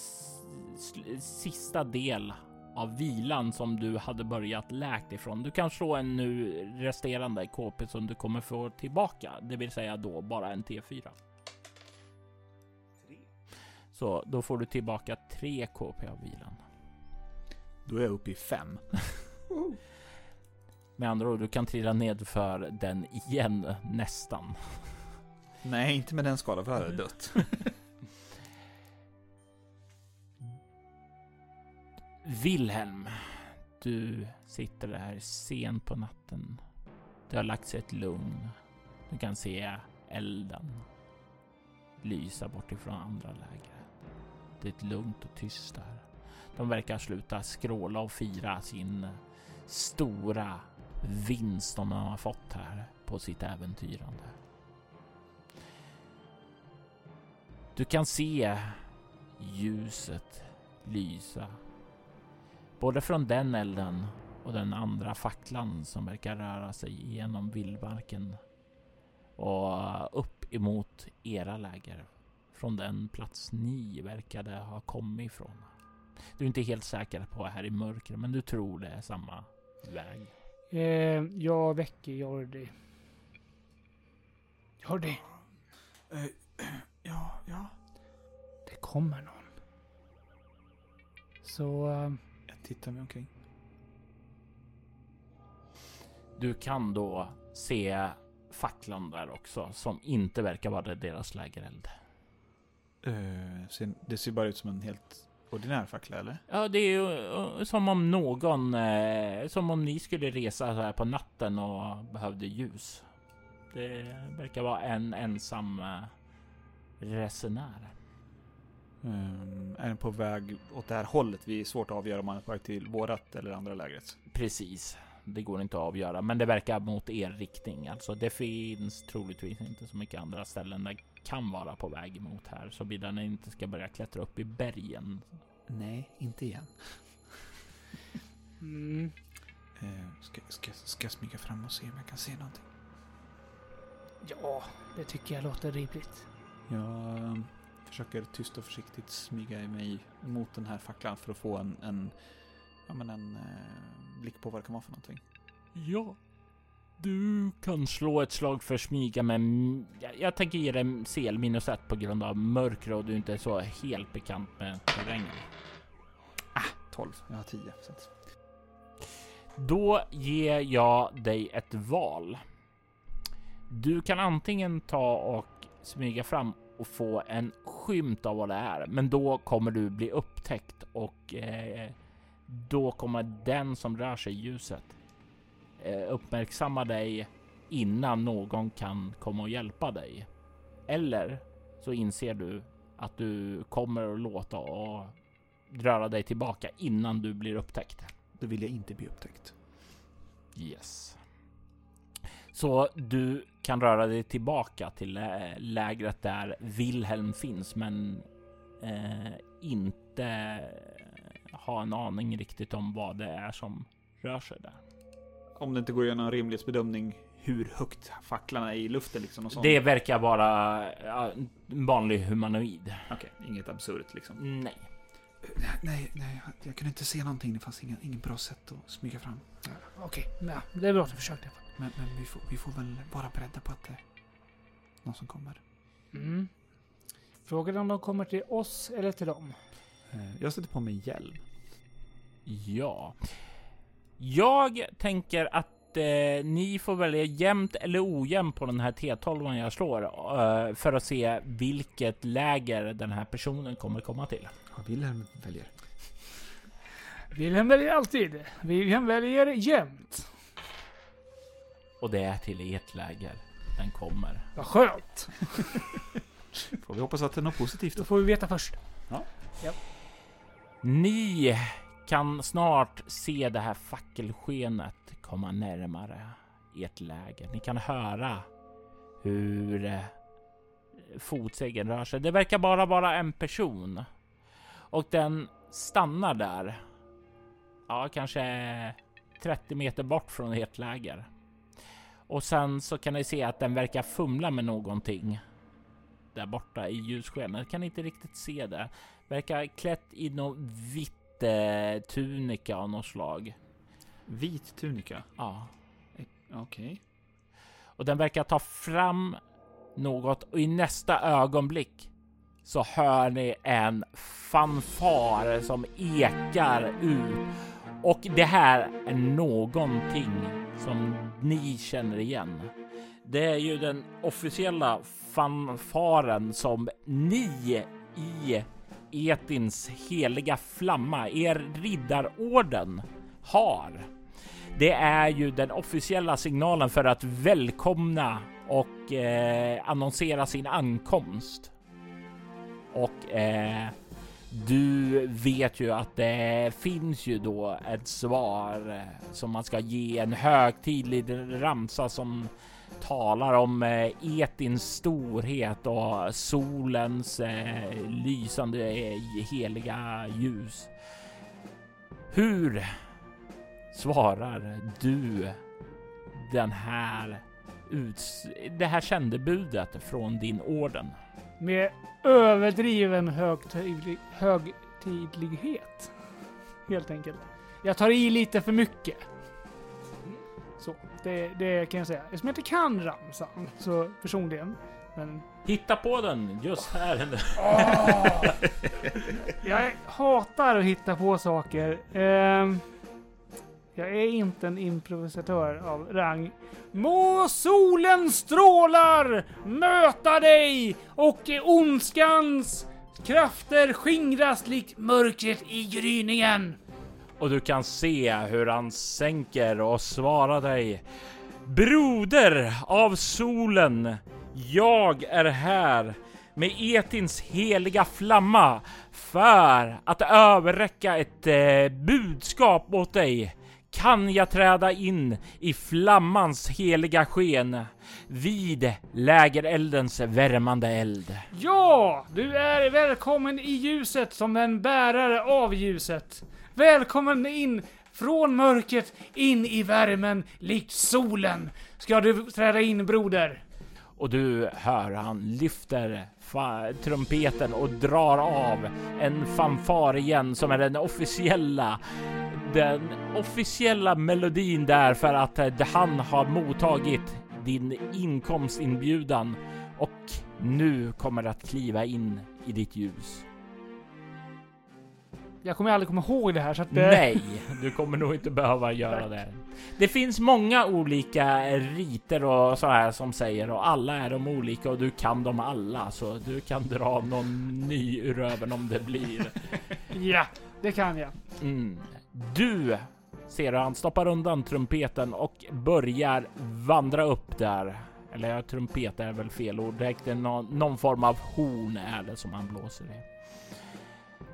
sista del av vilan som du hade börjat läkt ifrån. Du kan slå en nu resterande KP som du kommer få tillbaka, det vill säga då bara en T4. Så då får du tillbaka 3 KP av vilan. Då är jag uppe i fem. Med andra ord, du kan trilla ned för den igen nästan. Nej, inte med den skadan, för då hade jag dött. Wilhelm, du sitter där sent på natten. Det har lagt sig ett lugn. Du kan se elden lysa bort ifrån andra läger. Det är ett lugnt och tyst där. De verkar sluta skråla och fira sin stora vinst som de har fått här på sitt äventyrande. Du kan se ljuset lysa både från den elden och den andra facklan som verkar röra sig genom vildmarken och upp emot era läger från den plats ni verkade ha kommit ifrån. Du är inte helt säker på här i mörkret, men du tror det är samma väg. Eh, jag väcker Jordi. Jordi, ja, ja. Kommer någon. Så... eh, Jag tittar mig omkring. Du kan då se facklan där också, som inte verkar vara deras lägereld. Ser- det ser bara ut som en helt ordinär fackla, eller? Ja, det är ju eh, som om någon, som om ni skulle resa så här på natten och behövde ljus. Det verkar vara en ensam resenär. Um, är den på väg åt det här hållet? Vi är svårt att avgöra om man är på väg till vårat eller andra lägret. Precis. Det går inte att avgöra, men det verkar mot er riktning. Alltså, det finns troligtvis inte så mycket andra ställen där kan vara på väg emot här, så vidare ni inte ska börja klättra upp i bergen. Nej, inte igen. mm, Uh, ska, ska, ska jag smyga fram och se om jag kan se någonting? ja, det tycker jag låter rimligt. Jag ehm, försöker tyst och försiktigt smyga mig mot den här facklan för att få en, en, ja, men en eh, blick på vad det kan vara för någonting. Ja. Du kan slå ett slag för smyga men jag, jag tänker ge dig CL minus ett på grund av mörker och du inte är så helt bekant med terrängen. 12. Jag har 10. Så att... Då ger jag dig ett val. Du kan antingen ta och smyga fram och få en skymt av vad det är, men då kommer du bli upptäckt och eh, då kommer den som rör sig i ljuset eh, uppmärksamma dig innan någon kan komma och hjälpa dig. Eller så inser du att du kommer att låta och röra dig tillbaka innan du blir upptäckt. Då vill jag inte bli upptäckt. Yes. Så du kan röra dig tillbaka till lägret där Wilhelm finns, men eh, inte ha en aning riktigt om vad det är som rör sig där. Om det inte går att göra någon rimlighetsbedömning hur högt facklan är i luften liksom och sånt. Det verkar vara ja, en vanlig humanoid. Okej, inget absurt liksom. Nej. Nej, nej, jag kunde inte se någonting. Det fanns ingen, ingen bra sätt att smyga fram. Okej, ja, det är bra att du försökte. Men, men vi, får, vi får väl vara beredda på att det är någon som kommer. Mm. Frågan är om de kommer till oss eller till dem. Eh, Jag sätter på mig hjälm. Ja. Jag tänker att eh, ni får välja jämnt eller ojämnt på den här T12 jag slår eh, för att se vilket läger den här personen kommer komma till. Ja, Wilhelm väljer. Wilhelm väljer alltid. Wilhelm väljer jämt. Och det är till ert läger den kommer. Vad skönt. Får vi hoppas att det är något positivt Då då. får vi veta först. Ni kan snart se det här fackelskenet komma närmare ert läger. Ni kan höra hur eh, fotstegen rör sig. Det verkar bara vara en person och den stannar där. Ja, kanske 30 meter bort från ert läger. Och sen så kan ni se att den verkar fumla med någonting där borta i ljusskenet. Kan inte riktigt se det. Verkar klätt i något vitt eh, tunika av något slag. Vit tunika. Ja, Okej. och den verkar ta fram något och i nästa ögonblick så hör ni en fanfar som ekar ut och det här är någonting som ni känner igen. Det är ju den officiella fanfaren som ni i Etins heliga flamma, er riddarorden, har. Det är ju den officiella signalen för att välkomna och eh, annonsera sin ankomst. Och eh, du vet ju att det finns ju då ett svar eh, som man ska ge en högtidlig ramsa som talar om eh, Etins storhet och solens eh, lysande heliga ljus. Hur svarar du den här det här sändebudet från din orden? Med överdriven högtidlig, högtidlighet. Helt enkelt. Jag tar i lite för mycket. Så, det, det kan jag säga. Eftersom jag inte kan ramsan, så personligen. Men Hitta på den just här? Åh! Jag hatar att hitta på saker. Ehm, jag är inte en improvisatör av rang. Må solens strålar möta dig och ondskans krafter skingras likt mörkret i gryningen. Och du kan se hur han sänker och svarar dig. Broder av solen, jag är här med Etins heliga flamma för att överräcka ett eh, budskap åt dig. Kan jag träda in i flammans heliga sken vid lägereldens värmande eld? Ja, du är välkommen i ljuset som en bärare av ljuset. Välkommen in från mörkret in i värmen likt solen. Ska du träda in broder? Och du hör han lyfter trumpeten och drar av en fanfar igen som är den officiella den officiella melodin där för att eh, han har mottagit din inkomstinbjudan och nu kommer att kliva in i ditt ljus. Jag kommer aldrig komma ihåg det här så att... eh, Nej, du kommer nog inte behöva göra det. Det finns många olika riter och så här som säger och alla är de olika och du kan dem alla så du kan dra någon ny ur röven om det blir. Ja, det kan jag. Mm. Du ser hur han stoppar undan trumpeten och börjar vandra upp där. Eller ja, trumpet är väl fel ord. Det är någon, någon form av horn är det som han blåser i.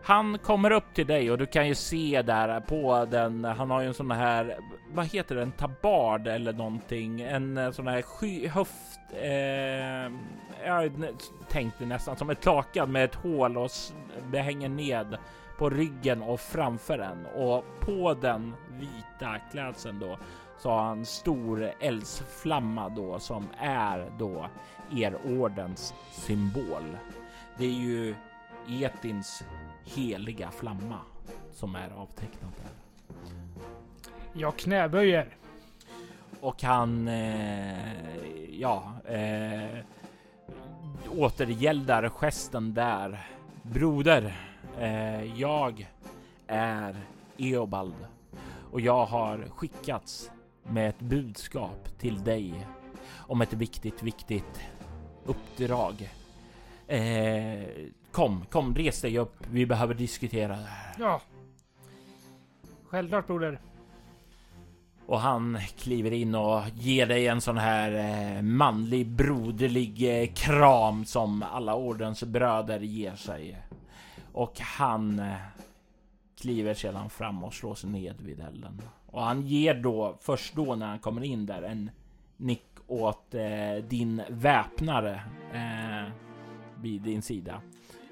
Han kommer upp till dig och du kan ju se där på den. Han har ju en sån här, vad heter det, en tabard eller någonting, en eh, sån här sky, höft. Eh, jag tänkte nästan som ett lakan med ett hål och det hänger ned på ryggen och framför den och på den vita klädseln då så har han stor eldsflamma då som är då er ordens symbol. Det är ju Etins heliga flamma som är avtecknad där. Jag knäböjer. Och han, eh, ja, eh, återgäldar gesten där. Broder, eh, jag är Eobald och jag har skickats med ett budskap till dig om ett viktigt, viktigt uppdrag. Eh, kom, kom, res dig upp. Vi behöver diskutera det här. Ja. Självklart broder. Och han kliver in och ger dig en sån här eh, manlig broderlig eh, kram som alla ordens bröder ger sig. Och han eh, kliver sedan fram och slår sig ned vid elden. Och han ger då, först då när han kommer in där, en nick åt eh, din väpnare eh, vid din sida.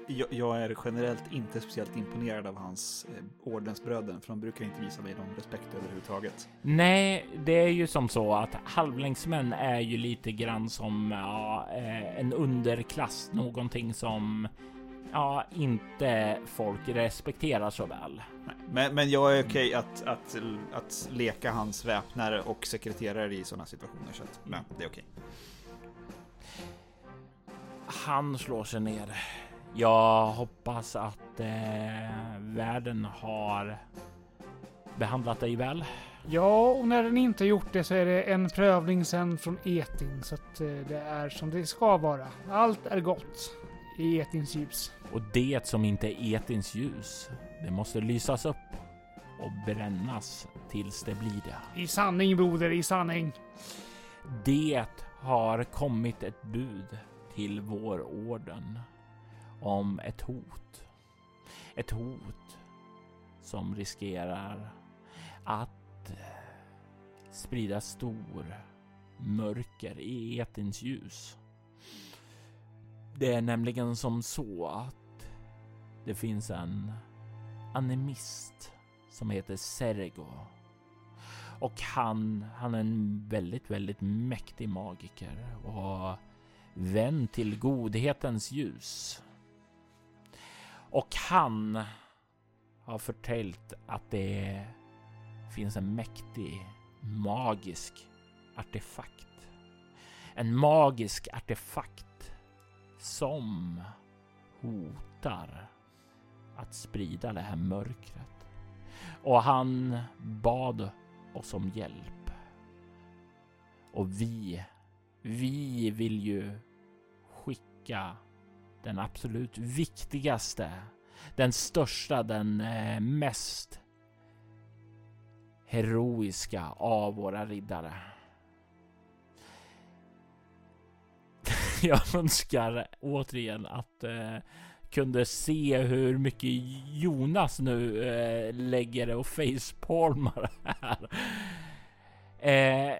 Jag, jag är generellt inte speciellt imponerad av hans eh, ordensbröder, för de brukar inte visa mig någon respekt överhuvudtaget. Nej, det är ju som så att halvlängsmän är ju lite grann som ja, eh, en underklass, någonting som ja, inte folk respekterar så väl. Men, men jag är okej att, att, att leka hans väpnare och sekreterare i sådana situationer, så att, nej, det är okej. Han slår sig ner. Jag hoppas att eh, världen har behandlat dig väl. Ja, och när den inte gjort det så är det en prövning sen från Etin. Så att eh, det är som det ska vara. Allt är gott i Etins ljus. Och det som inte är etins ljus, det måste lysas upp och brännas tills det blir det. I sanning broder, i sanning. Det har kommit ett bud till vår orden om ett hot. Ett hot som riskerar att eh, sprida stor mörker i etins ljus. Det är nämligen som så att det finns en animist som heter Sergo. Och han, han är en väldigt, väldigt mäktig magiker och vän till godhetens ljus. Och han har förtäljt att det finns en mäktig magisk artefakt. En magisk artefakt som hotar att sprida det här mörkret. Och han bad oss om hjälp. Och vi, vi vill ju skicka den absolut viktigaste, den största, den eh, mest heroiska av våra riddare. Jag önskar återigen att eh, kunde se hur mycket Jonas nu eh, lägger och facepalmar här. Eh,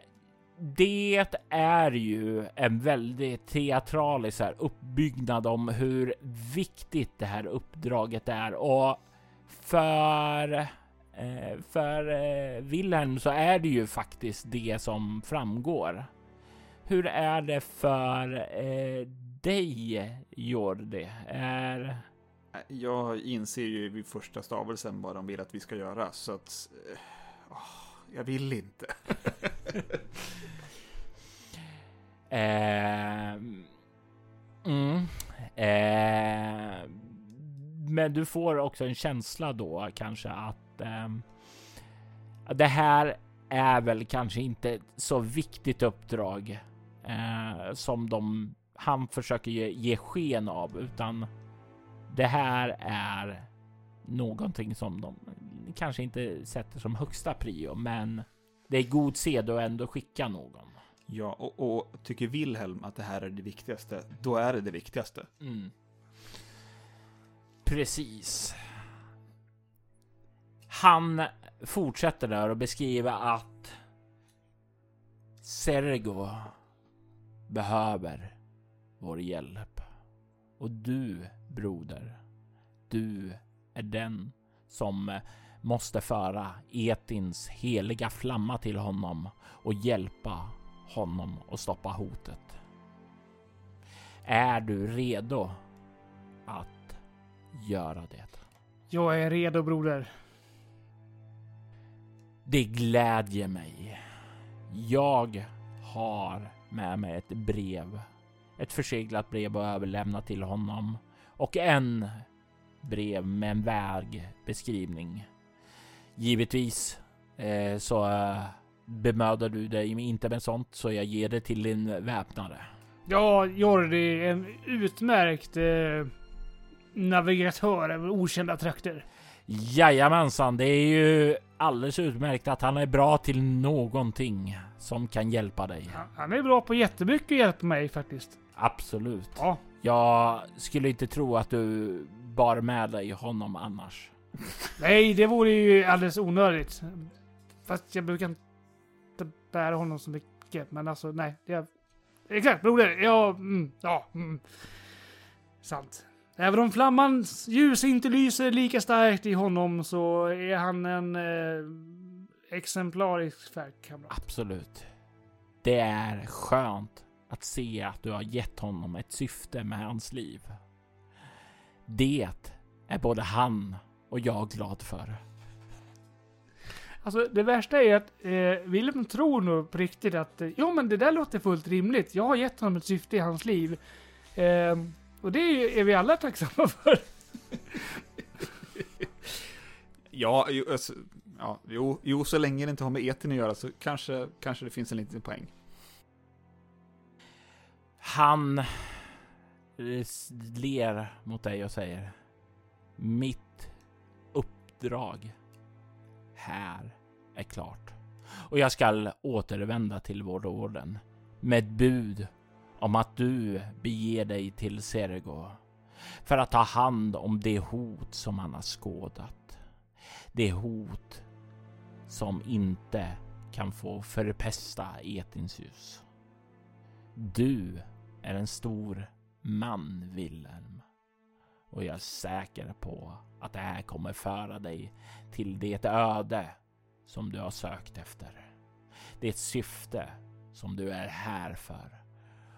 det är ju en väldigt teatralisk här uppbyggnad om hur viktigt det här uppdraget är och för eh, för eh, Wilhelm så är det ju faktiskt det som framgår. Hur är det för eh, dig, Jordi? Är... Jag inser ju vid första stavelsen vad de vill att vi ska göra, så att... åh, jag vill inte. Eh, mm, eh, men du får också en känsla då kanske att ehm, det här är väl kanske inte ett så viktigt uppdrag eh, som de han försöker ge, ge sken av, utan det här är någonting som de kanske inte sätter som högsta prio, men det är god sed att ändå skicka någon. Ja, och, och tycker Wilhelm att det här är det viktigaste, då är det det viktigaste. Mm. Precis. Han fortsätter där och beskriver att Sergo behöver vår hjälp. Och du, broder, du är den som måste föra Etins heliga flamma till honom och hjälpa honom att stoppa hotet. Är du redo att göra det? Jag är redo broder. Det glädjer mig. Jag har med mig ett brev. Ett förseglat brev att överlämna till honom och en brev med en vägbeskrivning. Givetvis eh, så eh, bemödar du dig inte med sånt så jag ger det till din väpnare. Ja, Jordi är en utmärkt eh, navigatör över okända trakter. Jajamensan, det är ju alldeles utmärkt att han är bra till någonting som kan hjälpa dig. Han- Han är bra på jättemycket att hjälpa mig faktiskt. Absolut. Ja, Jag skulle inte tro att du bar med dig honom annars. nej, det vore ju alldeles onödigt. Fast jag brukar inte bära honom så mycket. Men alltså, nej. Jag... Exakt, broder. Ja, mm, ja. Mm. Sant. Även om flammans ljus inte lyser lika starkt i honom så är han en eh, exemplarisk färdkamrat. Absolut. Det är skönt att se att du har gett honom ett syfte med hans liv. Det är både han och jag glad för. Alltså det värsta är att eh, Willem tror nog på riktigt att eh, jo men det där låter fullt rimligt. Jag har gett honom ett syfte i hans liv. Eh, och det är, ju- är vi alla tacksamma för. Ja, jo, alltså, ja jo, jo, så länge det inte har med eten att göra så kanske, kanske det finns en liten poäng. Han ler mot dig och säger Mitt uppdrag här är klart och jag skall återvända till vår orden med ett bud om att du beger dig till Sergo för att ta hand om det hot som han har skådat. Det hot som inte kan få förpesta Etins ljus. Du är en stor man, Wilhelm. Och jag är säker på att det här kommer föra dig till det öde som du har sökt efter. Det syfte som du är här för.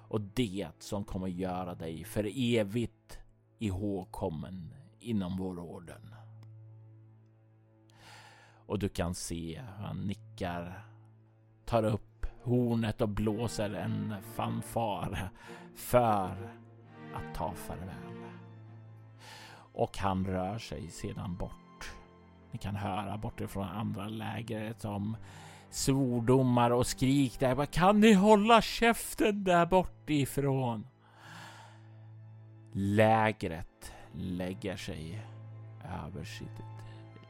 Och det som kommer göra dig för evigt ihågkommen inom vår orden. Och du kan se hur han nickar, tar upp hornet och blåser en fanfar för att ta farväl. Och han rör sig sedan bort. Ni kan höra bortifrån andra lägret som svordomar och skrik där. Kan ni hålla käften där bortifrån? Lägret lägger sig över sitt...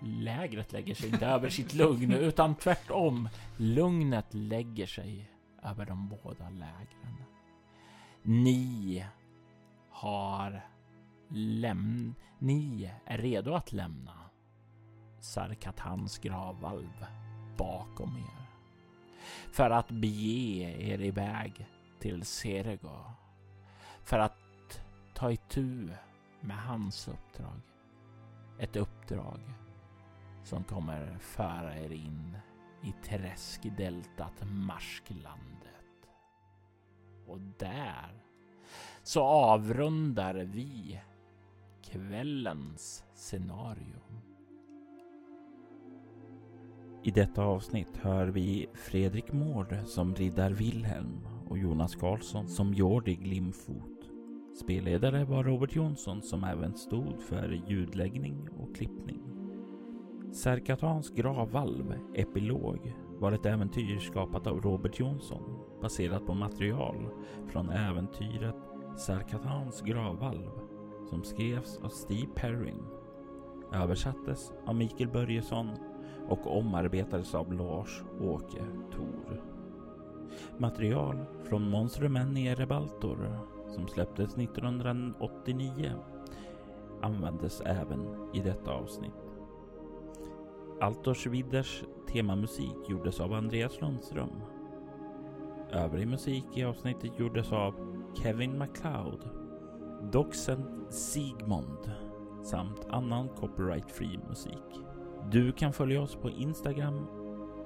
Lägret lägger sig inte över sitt lugn utan tvärtom. Lugnet lägger sig över de båda lägren. Ni har lämn... Ni är redo att lämna Sarkatans gravvalv bakom er. För att bege er iväg till Serego. För att ta itu med hans uppdrag. Ett uppdrag som kommer föra er in i träskdeltat Marsklandet. Och där så avrundar vi kvällens scenario. I detta avsnitt hör vi Fredrik Mård som riddar Wilhelm och Jonas Karlsson som Jordi Glimfot. Spelledare var Robert Jonsson som även stod för ljudläggning och klippning. Serkatans gravvalv, Epilog, var ett äventyr skapat av Robert Jonsson baserat på material från äventyret Serkatans gravvalv som skrevs av Steve Perrin, översattes av Mikael Börjesson och omarbetades av Lars-Åke Thor. Material från Monstrum i Rebaltor som släpptes 1989 användes även i detta avsnitt. Altors Widders temamusik gjordes av Andreas Lundström. Övrig musik i avsnittet gjordes av Kevin MacLeod, Doxen Sigmund samt annan copyright-free musik. Du kan följa oss på Instagram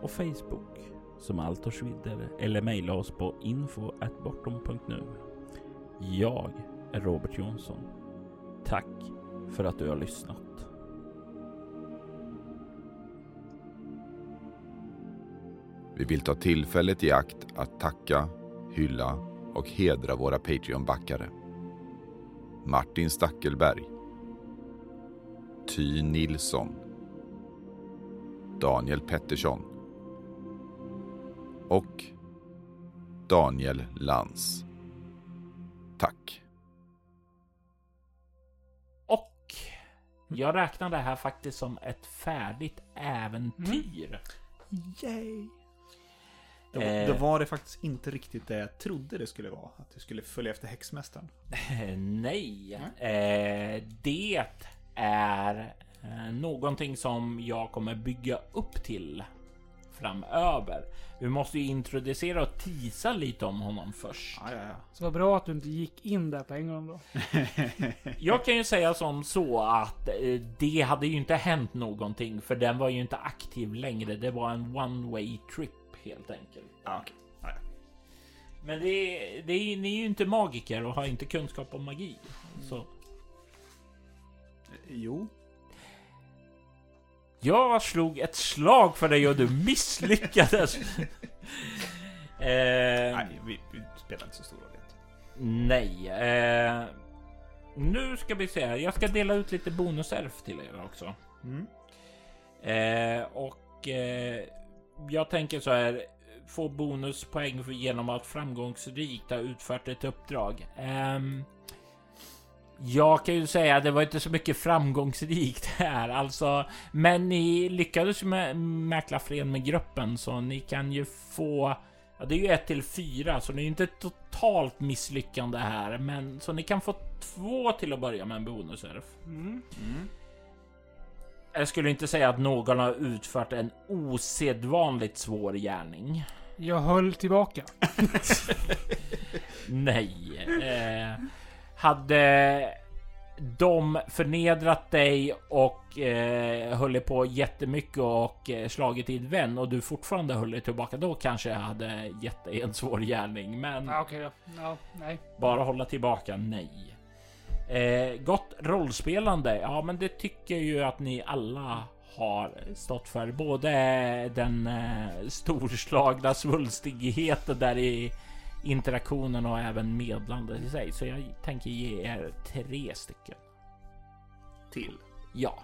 och Facebook som Altors Vidder eller mejla oss på info.bortom.nu. Jag är Robert Jonsson. Tack för att du har lyssnat. Vi vill ta tillfället i akt att tacka, hylla och hedra våra Patreon-backare. Martin Stackelberg. Ty Nilsson. Daniel Pettersson. Och Daniel Lantz. Tack. Och jag räknar det här faktiskt som ett färdigt äventyr. Yay! Då, Eh. då var det faktiskt inte riktigt det jag trodde det skulle vara. Att du skulle följa efter häxmästaren. Eh, Nej, eh, det är eh, någonting som jag kommer bygga upp till framöver. Vi måste ju introducera och tisa lite om honom först. Ja, ja, ja. Så vad bra att du inte gick in där på en gång då. Jag kan ju säga som så att eh, det hade ju inte hänt någonting för den var ju inte aktiv längre. Det var en one way trip helt enkelt. Okej. Ja, ja. Men det, är- det är, ni är ju inte magiker och har inte kunskap om magi. Så Jo. jag slog ett slag för dig och du misslyckades. eh, Nej, vi, vi spelar inte så stor roll nej. Eh, nu ska vi se. Jag ska dela ut lite bonusärf till er också. Mm. Eh, och eh, jag tänker så här. Få bonuspoäng för genom att framgångsrikt ha utfört ett uppdrag. Ehm, jag kan ju säga att det var inte så mycket framgångsrikt här, alltså. Men ni lyckades med mäkla fred med gruppen, så ni kan ju få. Ja, det är ju ett till fyra, så det är ju inte ett totalt misslyckande här, men så ni kan få två till att börja med en bonusärf. Mm. Jag skulle inte säga att någon har utfört en osedvanligt svår gärning. Jag höll tillbaka. Nej. Eh, hade de förnedrat dig och eh, höll på jättemycket och eh, slagit din vän och du fortfarande höll dig tillbaka, då kanske jag hade gett dig en svår gärning. Men då. Ja, nej. bara hålla tillbaka, nej. Eh, gott rollspelande, ja men det tycker jag ju att ni alla har stått för. Både den eh, storslagna svulstigheten där i interaktionen och även medlandet i sig. Så jag tänker ge er tre stycken. Till. Ja.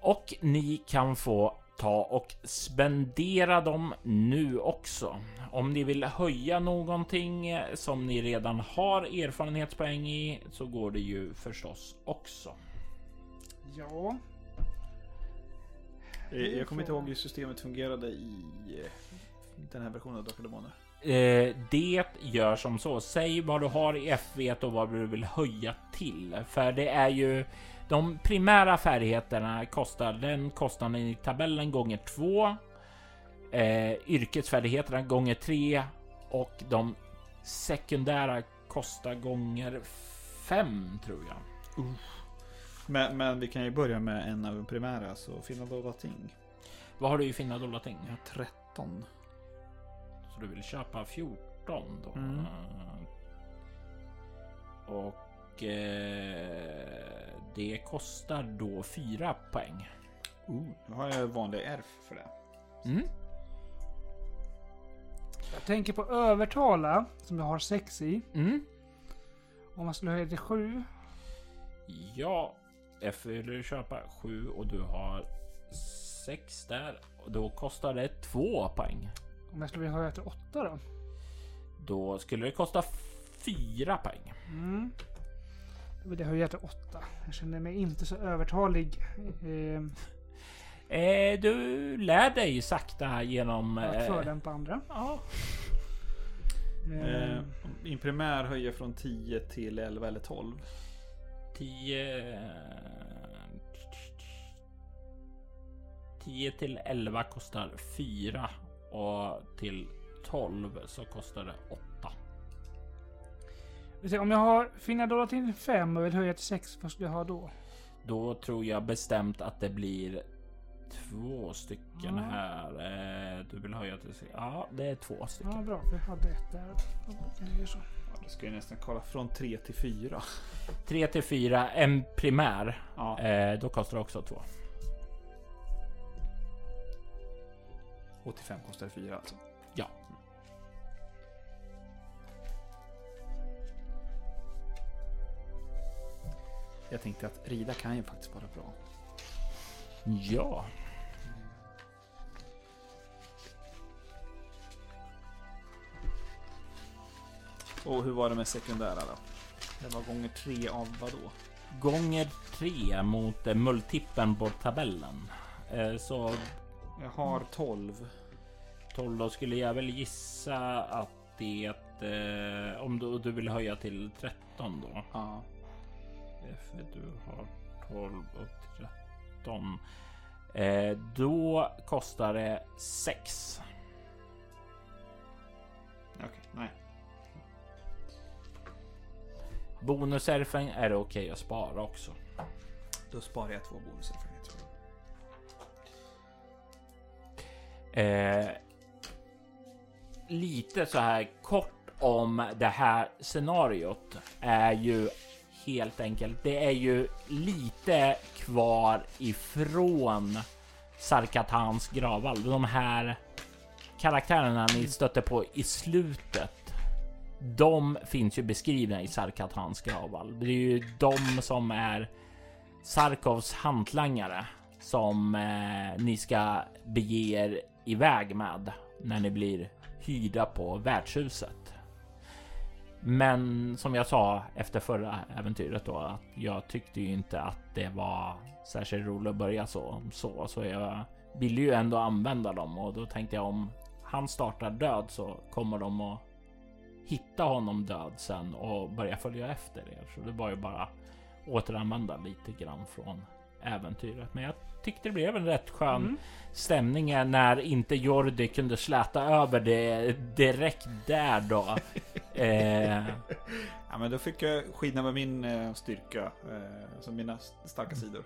Och ni kan få ta och spendera dem nu också. Om ni vill höja någonting som ni redan har erfarenhetspoäng i så går det ju förstås också. Ja. Eh, Jag kommer inte ihåg hur systemet fungerade i eh, den här versionen av Drakar Demoner. Eh, det gör som så. Säg vad du har i FV och vad du vill höja till. För det är ju de primära färdigheterna kostar den kostnaden i tabellen gånger två. Eh, yrkesfärdigheterna gånger tre och de sekundära kostar gånger fem tror jag. Men, men vi kan ju börja med en av de primära, så finna dolda ting. Vad har du i fina dolda ting? Jag har 13. Så du vill köpa 14 då? Mm. Och och eh, det kostar då fyra poäng. Oh, nu har jag vanlig ärf för det. Mm. Jag tänker på övertala, som jag har sex i. Mm. Om man skulle höja till sju. Ja, F vill du köpa sju och du har sex där. Och då kostar det två poäng. Om jag skulle vilja höja till åtta då. Då skulle det kosta fyra poäng. Mm. Vill jag höja till åtta. Jag känner mig inte så övertalig. Eh, Eh, du lär dig sakta genom... att Eh, förolämpa andra. ja, Eh, Eh, min primär höjer från 10 till 11 eller 12. 10... 10 till 11 kostar 4 och till 12 så kostar det 8. Om jag har finna dollar till fem och vill höja till sex, vad skulle jag ha då? Då tror jag bestämt att det blir två stycken Ja. här. Eh, du vill höja till... Ja, det är två stycken. Ja, bra. För jag hade ett där. Då kan jag så. Ja, då ska jag nästan kolla från 3 till 4. 3 till 4, en primär. Ja. Eh, då kostar det också två. 85 kostar 4 alltså. Ja. Jag tänkte att rida kan ju faktiskt vara bra. Ja. Och hur var det med sekundära då? Det var gånger 3 av vad då? Gånger tre mot eh, multipeln på tabellen. Eh, så Jag har 12. 12 då skulle jag väl gissa att det... Eh, om du, du vill höja till 13 då. Ja. Du har 12 och 13. Eh, då kostar det 6. Okej, nej. Bonuserfen är det okej att spara också. Då sparar jag två bonuserfarenheter. Eh, lite så här kort om det här scenariot är ju helt enkelt. Det är ju lite kvar ifrån Sarkatans gravvall. De här karaktärerna ni stötte på i slutet. De finns ju beskrivna i Sarkatans gravvall. Det är ju de som är Sarkovs hantlangare som eh, ni ska bege er iväg med när ni blir hyrda på värdshuset. Men som jag sa efter förra äventyret då att jag tyckte ju inte att det var särskilt roligt att börja så så så jag ville ju ändå använda dem och då tänkte jag om han startar död så kommer de att hitta honom död sen och börja följa efter er. Så det var ju bara återanvända lite grann från äventyret. Men jag tyckte det blev en rätt skön Mm. stämning när inte Jordi kunde släta över det direkt där då. eh, Ja, men då fick jag skina med min eh, styrka, eh, alltså mina starka sidor.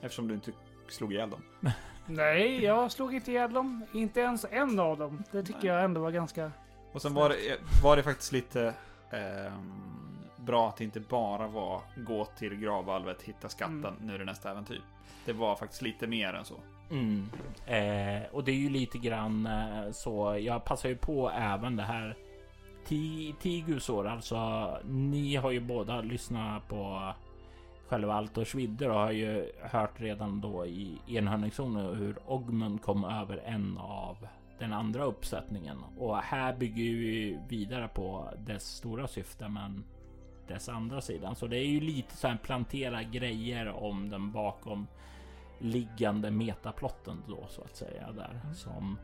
Eftersom du inte slog ihjäl dem. Nej, jag slog inte ihjäl dem. Inte ens en av dem. Det tycker Nej. jag ändå var ganska... Och sen var det, var det faktiskt lite ehm, bra att det inte bara var gå till gravvalvet, hitta skatten, Mm. nu är det nästa äventyr. Det var faktiskt lite mer än så. Mm. Eh, och det är ju lite grann eh, så. Jag passar ju på även det här. Ti- Tigusår, alltså. Ni har ju båda lyssnat på själva Altors vidder och har ju hört redan då i enhörningszonen hur Ogmund kom över en av den andra uppsättningen. Och här bygger vi vidare på dess stora syfte, men dess andra sidan. Så det är ju lite så här plantera grejer om den bakom liggande metaplotten då så att säga där som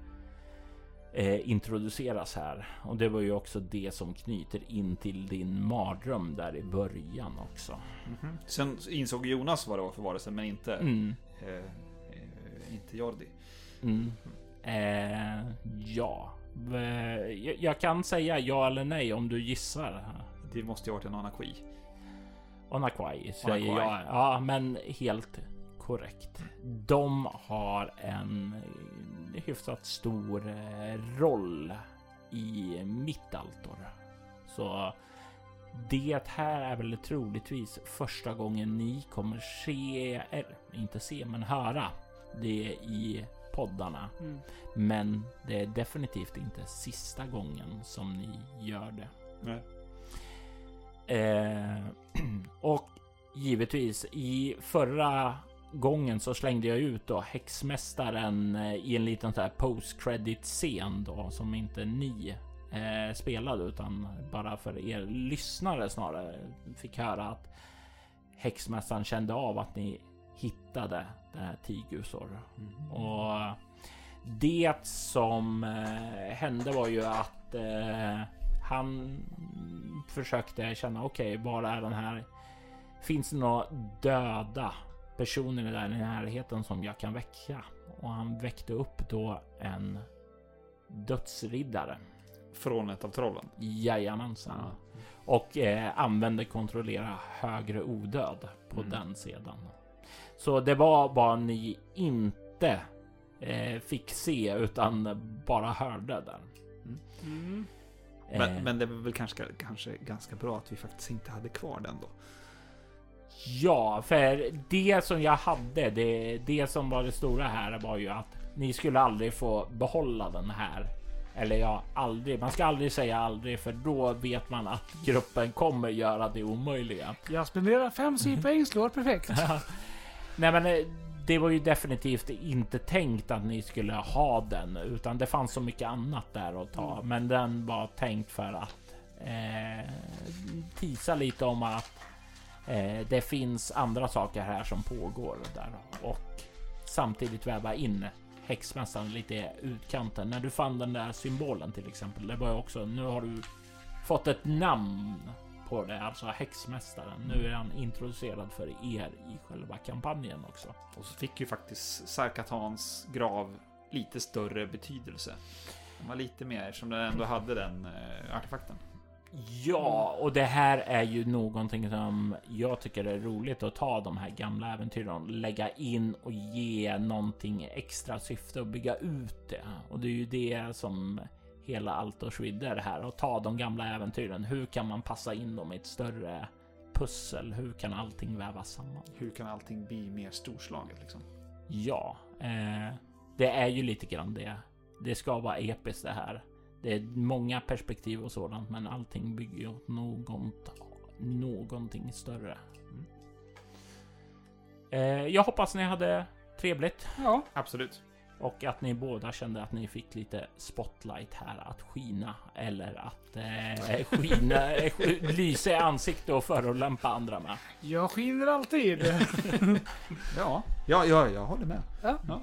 eh, introduceras här. Och det var ju också det som knyter in till din mardröm där i början också. Sen insåg Jonas vad det var för varelse, men inte, Mm, eh, eh, inte Jordi. mm. Eh, ja, Eh, jag, jag kan säga ja eller nej om du gissar. Det måste ju ha varit en Anakui. Onakwai säger jag. Ja, men helt korrekt. De har en hyfsat stor eh, roll i mitt altor. Så det här är väl troligtvis första gången ni kommer se, eller inte se, men höra det i poddarna. Mm. Men det är definitivt inte sista gången som ni gör det. Nej. Eh, och givetvis i förra gången så slängde jag ut då häxmästaren eh, i en liten så här post credit scen då som inte ni eh, spelade utan bara för er lyssnare snarare fick höra att häxmästaren kände av att ni hittade det här Tigusor. Och det som eh, hände var ju att eh, han försökte känna okej, okay, var är den här? Finns det några döda personer där i närheten som jag kan väcka? Och han väckte upp då en dödsriddare. Från ett av trollen? Jajamensan. Och eh, använde kontrollera högre odöd på Mm. den sedan. Så det var bara ni inte eh, fick se utan bara hörde där. Mm. Eh, Men, men det var väl kanske, kanske ganska bra att vi faktiskt inte hade kvar den då. Ja, för det som jag hade, det, det som var det stora här var ju att ni skulle aldrig få behålla den här. Eller ja, aldrig. Man ska aldrig säga aldrig, för då vet man att gruppen kommer göra det omöjliga. Jag spenderar fem sypoäng, slår perfekt. Nej, men eh, det var ju definitivt inte tänkt att ni skulle ha den, utan det fanns så mycket annat där att ta. Men den var tänkt för att eh, tisa lite om att eh, det finns andra saker här som pågår där och samtidigt väva in häxmästaren lite i utkanten. När du fann den där symbolen till exempel, det var ju också, nu har du fått ett namn på det, alltså häxmästaren. Nu är han introducerad för er i själva kampanjen också. Och så fick ju faktiskt Sarkatans grav lite större betydelse. Den var lite mer, som den ändå hade den eh, artefakten. Ja, och det här är ju någonting som jag tycker är roligt att ta de här gamla äventyren, lägga in och ge någonting extra syfte och bygga ut det. Och det är ju det som hela Altors vidder här och ta de gamla äventyren. Hur kan man passa in dem i ett större pussel? Hur kan allting vävas samman? Hur kan allting bli mer storslaget liksom? Ja, eh, det är ju lite grann det. Det ska vara episkt det här. Det är många perspektiv och sådant, men allting bygger ju åt något, någonting större. Mm. Eh, jag hoppas ni hade trevligt Ja, Absolut. Och att ni båda kände att ni fick lite spotlight här att skina eller att eh, skina, eh, lysa i ansikte och förolämpa andra med. jag skiner alltid. Ja, ja, ja jag håller med. Ja. Ja,